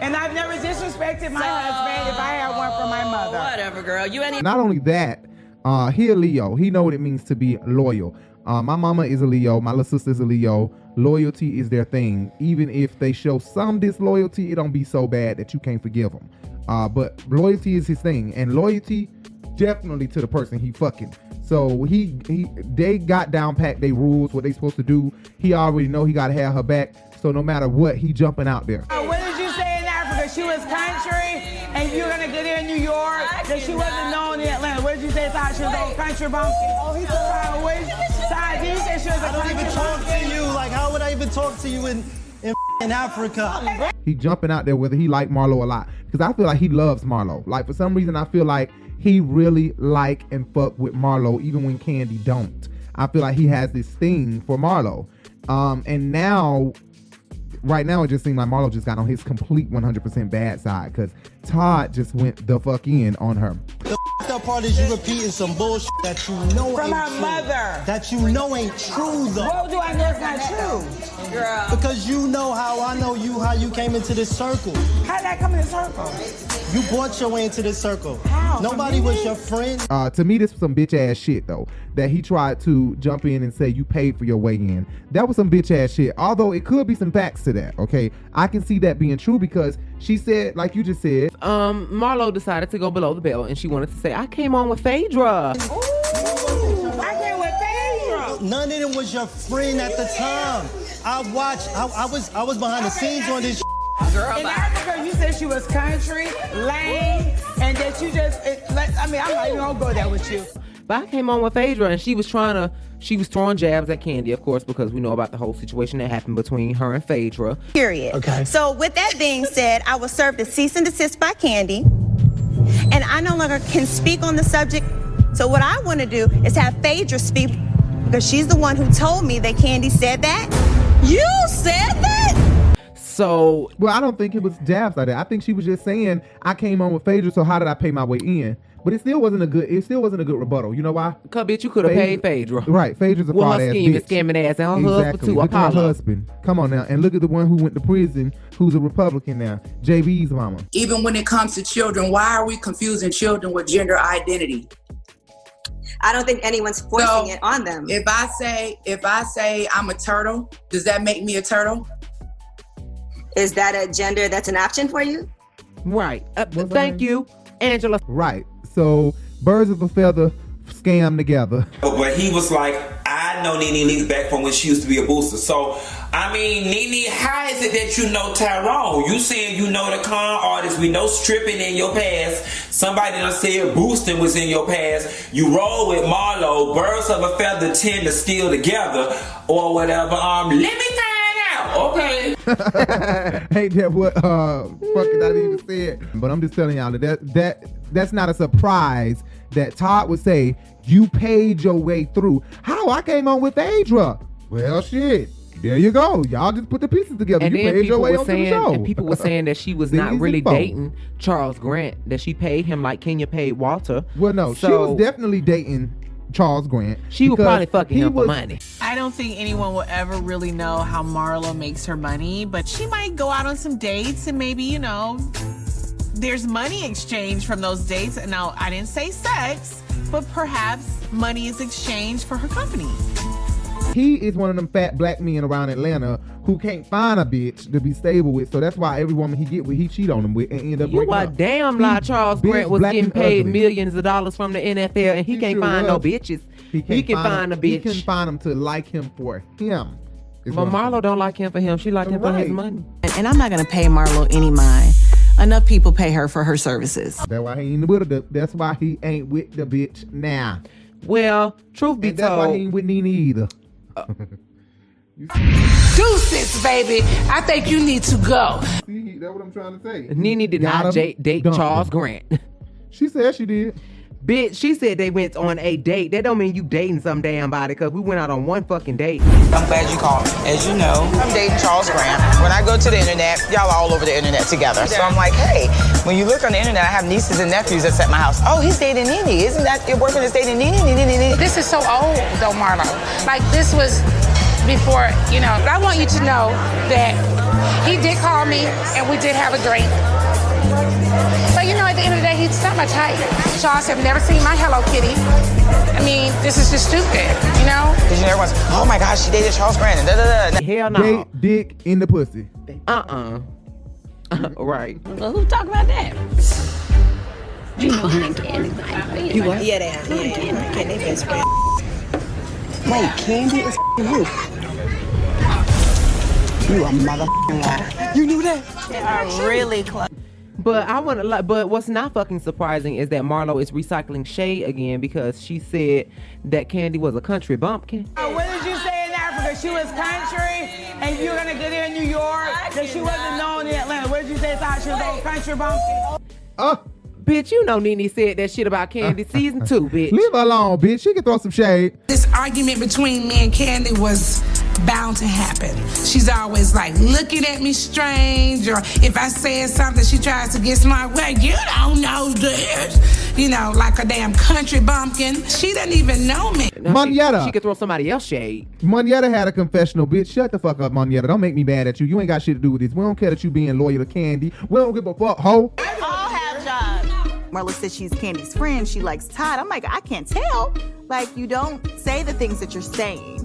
And I've never disrespected my So, husband if I had one from my mother. Whatever, girl. You ain't Not only that, uh, he a Leo. He know what it means to be loyal. Uh, my mama is a Leo. My little sister's a Leo. Loyalty is their thing. Even if they show some disloyalty, it don't be so bad that you can't forgive them. Uh, but loyalty is his thing, and loyalty definitely to the person he fucking. So he he they got down pat they rules what they supposed to do. He already know he gotta have her back. So no matter what, he jumping out there. Uh, what did you say in Africa? She was country, and you're gonna get here in New York. That she wasn't known in Atlanta. What did you say? Todd? She was a country bumpkin. Oh, he said, uh, what did you- Todd, did you say she was a I don't even talk to you. Like, how would I even talk to you in in, in Africa? he jumping out there whether he like Marlo a lot because I feel like he loves Marlo. Like for some reason, I feel like he really like and fuck with Marlo even when Kandi don't. I feel like he has this thing for Marlo. Um, and now, right now, it just seems like Marlo just got on his complete 100% bad side because Todd just went the fuck in on her. The f***ed up part is you repeating some bullshit that you know From ain't her true. mother. That you know ain't true though. What do I know it's not true? girl. Because you know how I know you, how you came into this circle. How did I come in a circle? You bought your way into this circle. How? Nobody was your friend. Uh, to me, this was some bitch ass shit though. That he tried to jump in and say you paid for your way in. That was some bitch ass shit. Although it could be some facts to that. Okay, I can see that being true because she said, like you just said, Um, Marlo decided to go below the belt, and she wanted to say, "I came on with Phaedra." I came with Phaedra. None of them was your friend at the time. I watched. I, I was. I was behind the scenes on this. Girl, In bye. Africa, you said she was country, lame, and that you just, it, let, I mean, I'm not even gonna go there with you. But I came on with Phaedra, and she was trying to, she was throwing jabs at Kandi, of course, because we know about the whole situation that happened between her and Phaedra. Period. Okay. So with that being said, I was served a cease and desist by Kandi, and I no longer can speak on the subject. So what I want to do is have Phaedra speak because she's the one who told me that Kandi said that. You said that? So, well, I don't think it was jabs like that. I think she was just saying I came on with Phaedra, so how did I pay my way in? But it still wasn't a good. It still wasn't a good rebuttal. You know why? Cause bitch, you could have paid Phaedra. Right, Phaedra's a With fraud her ass scheming, bitch. scamming ass, and her husband exactly. too, Look at her husband. Come on now, and look at the one who went to prison, who's a Republican now, JB's mama. Even when it comes to children, why are we confusing children with gender identity? I don't think anyone's forcing it on them. If I say if I say I'm a turtle, does that make me a turtle? Is that a gender that's an option for you? Right. Uh, thank you, Angela. Right. So birds of a feather scam together. But, but he was like, I know Nene Leakes back from when she used to be a booster. So, I mean, Nene, how is it that you know Tyrone? You saying you know the con artist. We know stripping in your past. Somebody done said boosting was in your past. You roll with Marlo. Birds of a feather tend to steal together or whatever. Um, let me find out. Okay. Ain't that what uh fucking I didn't even said? But I'm just telling y'all that that that's not a surprise that Todd would say you paid your way through. How I came on with Phaedra? Well, shit. There you go. Y'all just put the pieces together. And you then paid your people way were onto saying, the show. and people were saying that she was not really dating Charles Grant. That she paid him like Kenya paid Walter. Well, no, she was definitely dating Charles Grant. She was probably fucking he him for money. I don't think anyone will ever really know how Marlo makes her money, but she might go out on some dates and maybe, you know, there's money exchanged from those dates. And now I didn't say sex, but perhaps money is exchanged for her company. He is one of them fat black men around Atlanta who can't find a bitch to be stable with. So that's why every woman he get with, he cheat on them with and end up You breaking are damn He lie Charles big, Grant was getting paid ugly. millions of dollars from the NFL and he, can't sure find no bitches. He, He, can't can find a bitch. He can find them to like him for him. But Marlo don't like him for him. She like him for his Right. money. And I'm not gonna pay Marlo any mind. Enough people pay her for her services. That's why he ain't with her. That's why he ain't with the bitch now. Well, truth be and that's why told- he ain't with Nene either. Deuces, baby. I think you need to go. See, that's what I'm trying to say. Nene did Got not him, date, date Charles him. Grant. She said she did. Bitch, she said they went on a date. That don't mean you dating some damn body because we went out on one fucking date. I'm glad you called. As you know, I'm dating Charles Grant. When I go to the internet, y'all are all over the internet together. So I'm like, hey, when you look on the internet, I have nieces and nephews that's at my house. Oh, he's dating Nene. Isn't that your boyfriend is dating Nene? Nene, Nene, Nene. This is so old, though, Marlo. Like, this was before, you know. But I want you to know that he did call me and we did have a drink. But, you know, at the end of the day, he's not my type. Charles have never seen my Hello Kitty. I mean, this is just stupid, you know? Because you know, everyone's, oh my gosh, she dated Charles Grant. and Da, da, da. Hell no. Date dick in the pussy. Uh-uh. right. Well, who talk about that? You know I ain't anybody. You what? Yeah, they are. Yeah, yeah. Can they best friend? Wait, Kandi is who? You a motherfucking liar. You knew that? They are really close. But I want to like. But what's not fucking surprising is that Marlo is recycling shade again because she said that Kandi was a country bumpkin. Uh, What did you say in Africa? She was country, and you're gonna get here in New York. That she wasn't known in Atlanta. What did you say? Thought she was old country bumpkin. Oh, bitch, you know Nene said that shit about Kandi season two, bitch. Leave her alone, bitch. She can throw some shade. This argument between me and Kandi was bound to happen. She's always like looking at me strange, or if I said something, she tries to get smart. Well, you don't know this. You know, like a damn country bumpkin. She doesn't even know me. Monyetta. She could throw somebody else shade. Monyetta had a confessional, bitch. Shut the fuck up, Monyetta. Don't make me mad at you. You ain't got shit to do with this. We don't care that you being loyal to Kandi. We don't give a fuck, hoe. all have jobs. Marlo says she's Kandi's friend. She likes Todd. I'm like, I can't tell. Like, you don't say the things that you're saying.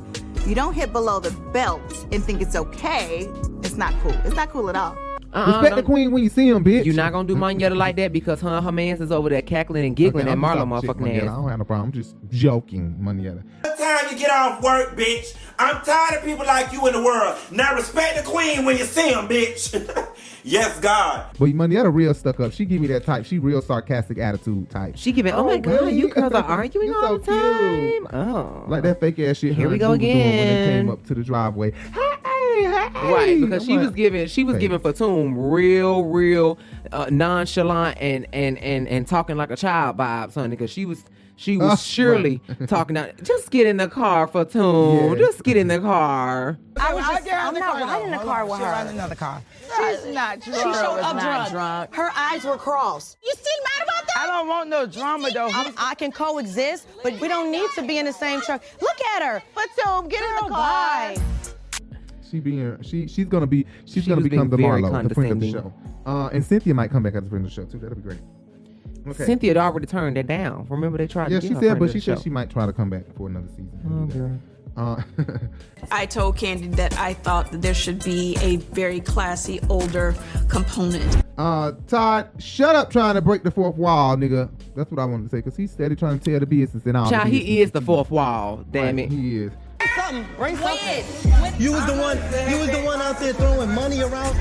You don't hit below the belt and think it's okay. It's not cool. It's not cool at all. Uh-uh, Respect the queen when you see him, bitch. You're not gonna do Monyetta like that because her and her mans is over there cackling and giggling Okay, at I'm just Marlo talking shit, motherfucking Monyetta. I don't have no problem. I'm just joking, Monyetta. time you get off work, bitch. I'm tired of people like you in the world. Now respect the queen when you see him, bitch. yes, God. But Monyetta real stuck up. She give me that type. She real sarcastic attitude type. She giving, oh, my oh, god, really? you girls are arguing You all so the time. Oh. Like that fake ass shit. Here her we go again. was doing When they came up to the driveway. Right, because I'm she like, was giving she was Hey. giving Fatum real, real uh, nonchalant and and and and talking like a child vibes, honey. Because she was she was Uh, surely talking out. Just get in the car, Fatum. Yeah. Just get in the car. I was just, get her I'm the not car, riding in the car with on, her. she'll another car. She's not drunk. She showed up not drunk. Her eyes were crossed. You still mad about that? I don't want no drama though. I'm- I can coexist, but we don't need to be in the same truck. Look at her. Fatum, get in the car. Bye. She being she she's gonna be she's She gonna become the being very Marlo, the friend of the show. Uh, and Cynthia might come back as a friend of the show too. That'd be great. Okay. Cynthia had already turned it down. Remember they tried yeah, to she said, but she said show. she might try to come back for another season. Uh, I told Kandi that I thought that there should be a very classy older component. uh, Todd, shut up trying to break the fourth wall, nigga. That's what I wanted to say because he's steady trying to tell the business and all. the Child, business. he is the fourth wall. Damn Right, it. He is. Something, bring something. You was the one. You was the one out there throwing money around.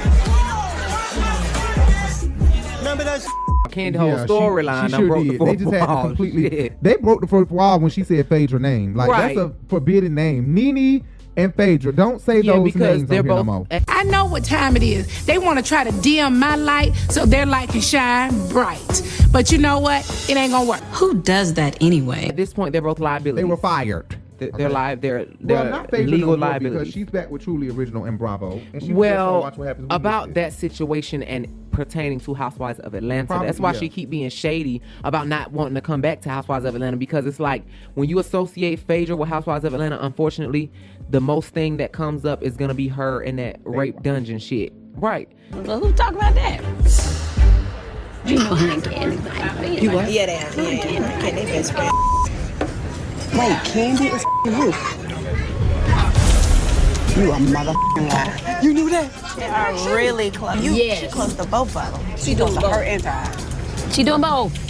Remember that? Kandi whole Yeah, she- storyline. She, done sure broke the did. fourth They just had to wall. completely. Shit. They broke the fourth wall when she said Phaedra name. Like Right. that's a forbidden name. Nene and Phaedra. Don't say Yeah, those because names they're on here no both more. I know what time it is. They want to try to dim my light so their light can shine bright. But you know what? It ain't gonna work. Who does that anyway? At this point, they're both liabilities. They were fired. They're, they're Okay. live. They're they're Well, not Phaedra legal no more liabilities. because she's back with Truly Original and Bravo. And she was just on well, Watch What Happens about that situation and pertaining to Housewives of Atlanta. Probably, That's why yeah. she keep being shady about not wanting to come back to Housewives of Atlanta because it's like when you associate Phaedra with Housewives of Atlanta, unfortunately, the most thing that comes up is gonna be her in that rape dungeon shit. Right. Well, who talking about that? You know I ain't getting anybody. You what? Yeah, they are. Yeah, yeah. Okay, they best friends. Wait, Kandi is you. You a motherfucking liar. You knew that? They are really close. You, Yes. She close to both of them. She close doing to her both. and Todd. She doing both.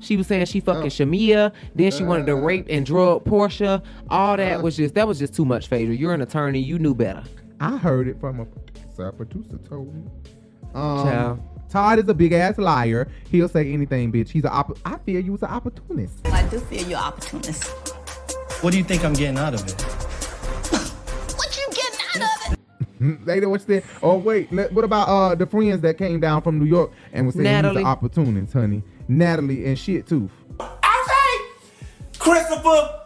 She was saying she fucking Shamea, then she wanted to Uh. rape and drug Porsha. All that was just that was just too much, Phaedra. You're an attorney, you knew better. I heard it from a side producer told me. Um, Child. Todd is a big ass liar. He'll say anything, bitch. He's a. Opp- I feel you was an opportunist. I do feel you're opportunist. What do you think I'm getting out of it? What you getting out of it? they know what you said. Oh wait, let- what about uh the friends that came down from New York and was saying he's Natalie. an opportunist, honey? Natalie and shit too. I say Christopher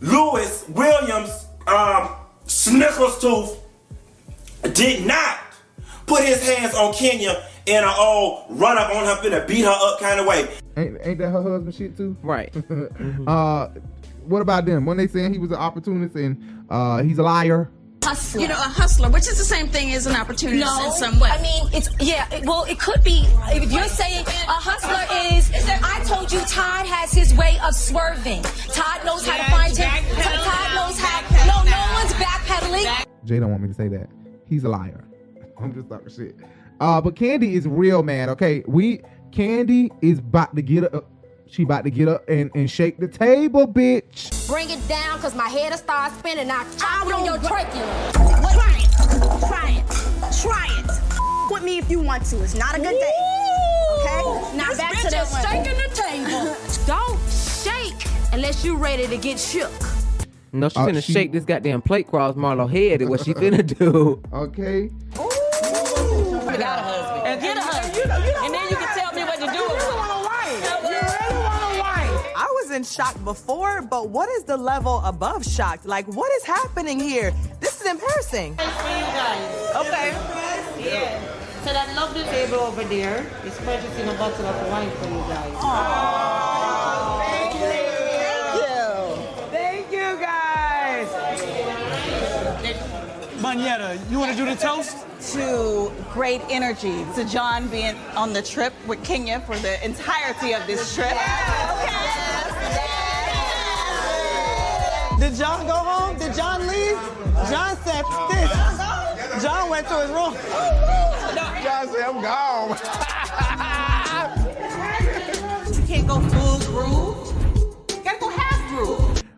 Lewis Williams um, Snickerstooth did not put his hands on Kenya in an old run up on her, finna beat her up kind of way. Ain't, ain't that her husband shit too? Right. uh, what about them? When they saying he was an opportunist and uh he's a liar? Hustler. You know, a hustler, which is the same thing as an opportunist No, in some way. I mean, it's yeah. it- Well, it could be if you're saying a hustler is. I told you, Todd has his way of swerving. Todd knows how to find him. Todd knows how. No, no one's backpedaling. Jay don't want me to say that. He's a liar. I'm just talking shit. Uh, but Kandi is real mad. Okay, we Kandi is about to get up. She about to get up and, and shake the table, bitch. Bring it down, cause my head will start spinning. Now chop on your trachea. Try it. Try it. Try it. With me if you want to. It's not a good day. Okay? Now This back bitch to the is shaking the table. Don't shake unless you're ready to get shook. No, she's Uh, gonna she- shake this goddamn plate across Marlo head. Is what she finna do. Okay. You got a husband. And Get a then- husband. you know- you know and then you can tell me what to do. You really want a wife. You really want a wife. I was in shock before, but what is the level above shocked? Like, what is happening here? This is embarrassing. Okay. Yeah. So that lovely table over there is purchasing a bottle of wine for you guys. Thank Monyetta, uh, you want to do the toast? To great energy. To John being on the trip with Kenya for the entirety of this trip. Did John go home? Did John leave? John said this. John went to his room. John said, I'm gone. You can't go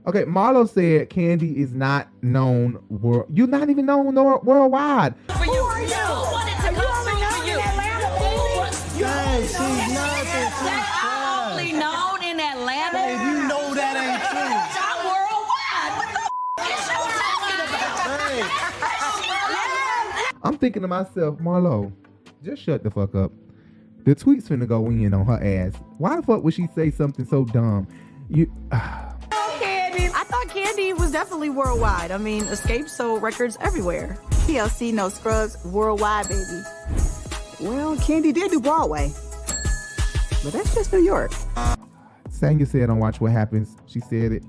Okay, Marlo said Kandi is not known world. You're not even known nor- worldwide. For you. Who wanted to come through for you? Guys, she's not I'm only known in Atlanta. Babe, you know that ain't true. I'm worldwide. What the f- is you talking about? I'm thinking to myself, Marlo, just shut the fuck up. The tweet's finna go in on her ass. Why the fuck would she say something so dumb? You. Kandi. I thought Kandi was definitely worldwide. I mean, Xscape sold records everywhere. TLC No Scrubs worldwide, baby. Well, Kandi did do Broadway, but that's just New York. Sanya said on Watch What Happens, she said it.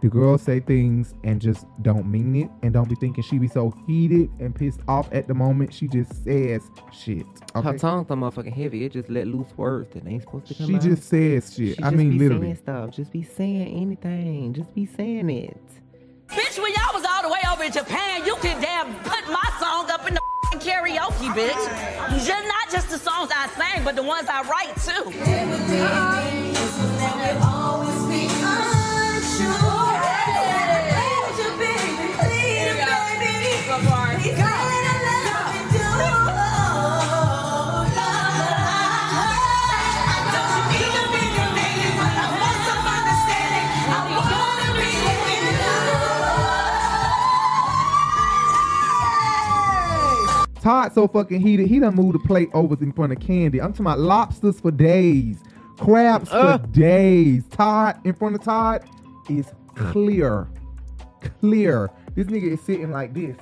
The girls say things and just don't mean it and don't be thinking she be so heated and pissed off at the moment. She just says shit. Her tongue's so motherfucking heavy. It just let loose words that ain't supposed to come She out. She just says shit. She I just mean, be literally. saying stuff. Just be saying anything. Just be saying it. Bitch, when y'all was all the way over in Japan, you could damn put my song up in the f***ing karaoke, bitch. Just not just the songs I sang, but the ones I write too. Todd so fucking heated, he done moved the plate over in front of Kandi. I'm talking about lobsters for days, crabs Ugh. for uh. days. Todd in front of Todd is clear, clear. This nigga is sitting like this,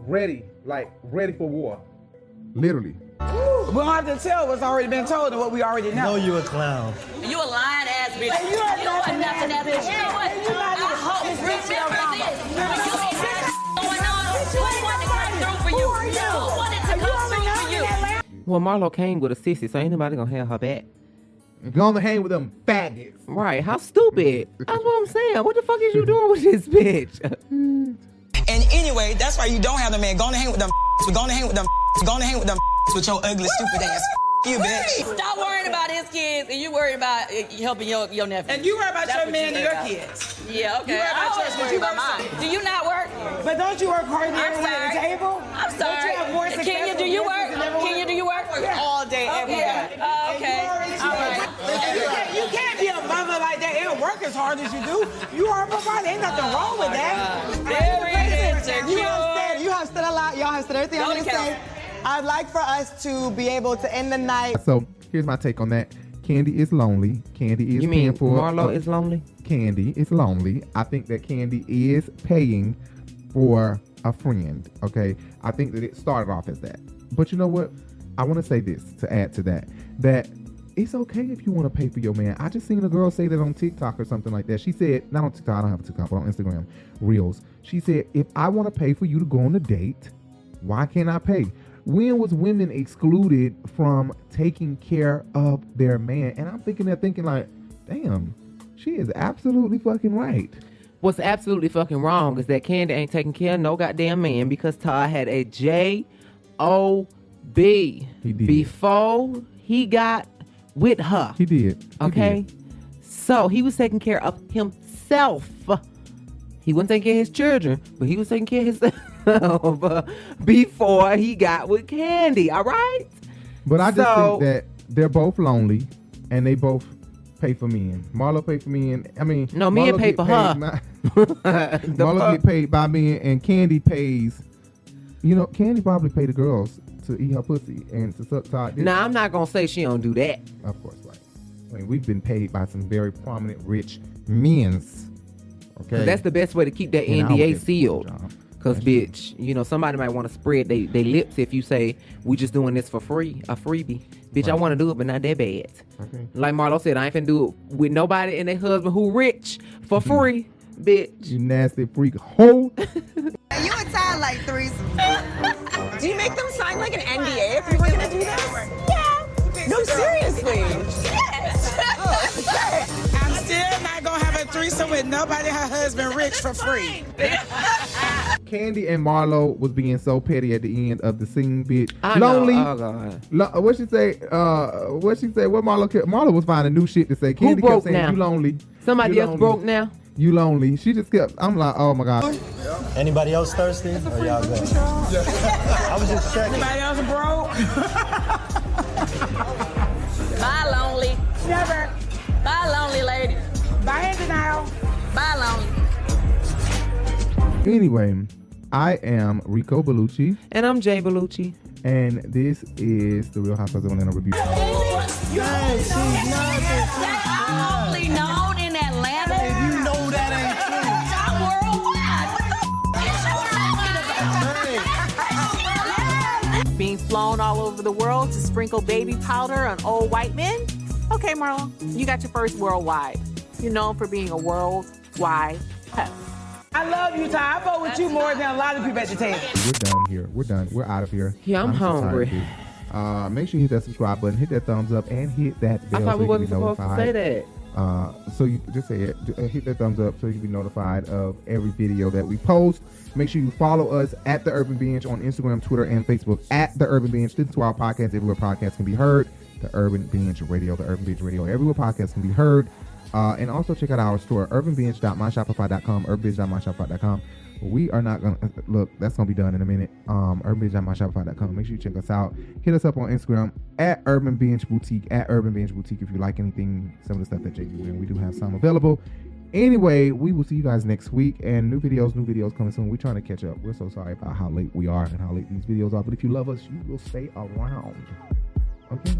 ready, like ready for war, literally. We don't have to tell what's already been told and what we already know. No, you a clown. You a lying ass bitch. Hey, you are you nothing are nothing ass ass bitch. bitch. You know what? Hey, you I hope fucking remember bitch, this. Well, Marlo came with a sissy, so ain't nobody gonna have her back. Go on the hang with them faggots. Right? How stupid? That's what I'm saying. What the fuck is you doing with this bitch? And anyway, that's why you don't have the man. Go on and hang with them. We're going to hang with them. Go on and hang with them with your ugly, stupid ass. You bitch. Stop worrying about his kids and you worry about uh, helping your, your nephew. And you worry about That's your what man and your about. kids. Yeah, okay. You worry about always yours, but worry you about mine. Do you not work? But don't you work harder than I'm everyone at the sorry. table? I'm Don't you have more Kenya, do you work? than everyone Kenya, do you work? Yeah. All day, every day. Oh, okay. All right. And you, can't, you can't be a mother like that and work as hard as you do. You are a provider. Ain't nothing wrong with that. Very You have said you have said a lot. Y'all have said everything I'm gonna say. I'd like for us to be able to end the night. So here's my take on that. Kandi is lonely. Kandi is You mean paying for Marlo uh, is lonely? Kandi is lonely. I think that Kandi is paying for a friend. Okay. I think that it started off as that. But you know what? I want to say this to add to that. That it's okay if you want to pay for your man. I just seen a girl say that on TikTok or something like that. She said, not on TikTok, I don't have a TikTok, but on Instagram Reels. She said, if I want to pay for you to go on a date, why can't I pay? When was women excluded from taking care of their man? And I'm thinking that thinking like, damn, she is absolutely fucking right. What's absolutely fucking wrong is that Kandi ain't taking care of no goddamn man because Todd had a J O B before he got with her. He did. He Okay. did. So he was taking care of himself. He wasn't taking care of his children, but he was taking care of himself Uh, before he got with Kandi. All right. But I just So- think that they're both lonely and they both pay for men. Marlo pay for men. I mean, No, men pay for her. The Marlo fuck? get paid by men and Kandi pays. You know, Kandi probably pay the girls to eat her pussy and to suck Todd. Now I'm not gonna say she don't do that. Of course, right. I mean, we've been paid by some very prominent rich men's. Okay, That's the best way to keep that NDA sealed. job. Cause bitch, you know somebody might want to spread they, they lips if you say we just doing this for free, a freebie. Bitch, I Right. want to do it, but not that bad. Okay. Like Marlo said, I ain't finna do it with nobody and their husband who rich for mm-hmm. free, bitch. you nasty freak hoe. You and Ty like threes. Do you make them sign like an NDA if you were gonna do this? Yeah. No, seriously. I'm threesome with nobody her husband rich for free. Kandi and Marlo was being so petty at the end of the scene, bitch. I know. Lonely. Oh god. Lo- what she say? Uh, what she say? What Marlo? kept- Marlo was finding new shit to say. Kandi broke kept saying, now? "You lonely." Somebody You else lonely. broke now. You lonely. She just kept. I'm like, oh my god. Anybody else thirsty? Or y'all good? I was just checking. Anybody else broke? Bye, lonely. Never. Bye, lonely lady. Bye, denial. Bye, lonely. Anyway, I am Rico Bellucci, And I'm Jay Bellucci. and this is the Real Housewives of Atlanta review. Yes, she's not. Only known in Atlanta. If you know that ain't true. Not worldwide. What the Being flown all over the world to sprinkle baby powder on old white men? Okay, Marlon, you got your first worldwide. You're known for being a worldwide pet. I love you, Ty. I vote with you more than a lot of people at the table. We're done here. We're done. We're out of here. Yeah, I'm so tired, hungry. bitch. uh, make sure you hit that subscribe button, hit that thumbs up, and hit that bell. I thought so we you wasn't be supposed to say that. Uh, so you just say it. Uh, hit that thumbs up so you can be notified of every video that we post. Make sure you follow us at the Urban Binge on Instagram, Twitter, and Facebook at the Urban Binge. Listen to our podcast everywhere podcasts can be heard. The Urban Binge Radio, the Urban Binge Radio, everywhere podcasts can be heard. Uh, and also check out our store, urbanbinge.myshopify.com, urbanbinge.myshopify.com. We are not gonna uh, look. That's gonna be done in a minute. Um, urbanbinge.myshopify.com. Make sure you check us out. Hit us up on Instagram at Urban Binge Boutique at Urban Binge Boutique if you like anything, some of the stuff that JB wearing. We do have some available. Anyway, we will see you guys next week and new videos, new videos coming soon. We're trying to catch up. We're so sorry about how late we are and how late these videos are. But if you love us, you will stay around. Okay.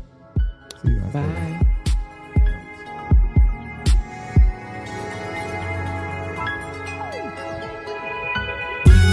See you guys. Bye. Later.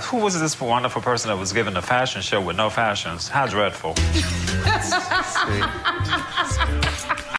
Who was this wonderful person that was given a fashion show with no fashions? How dreadful.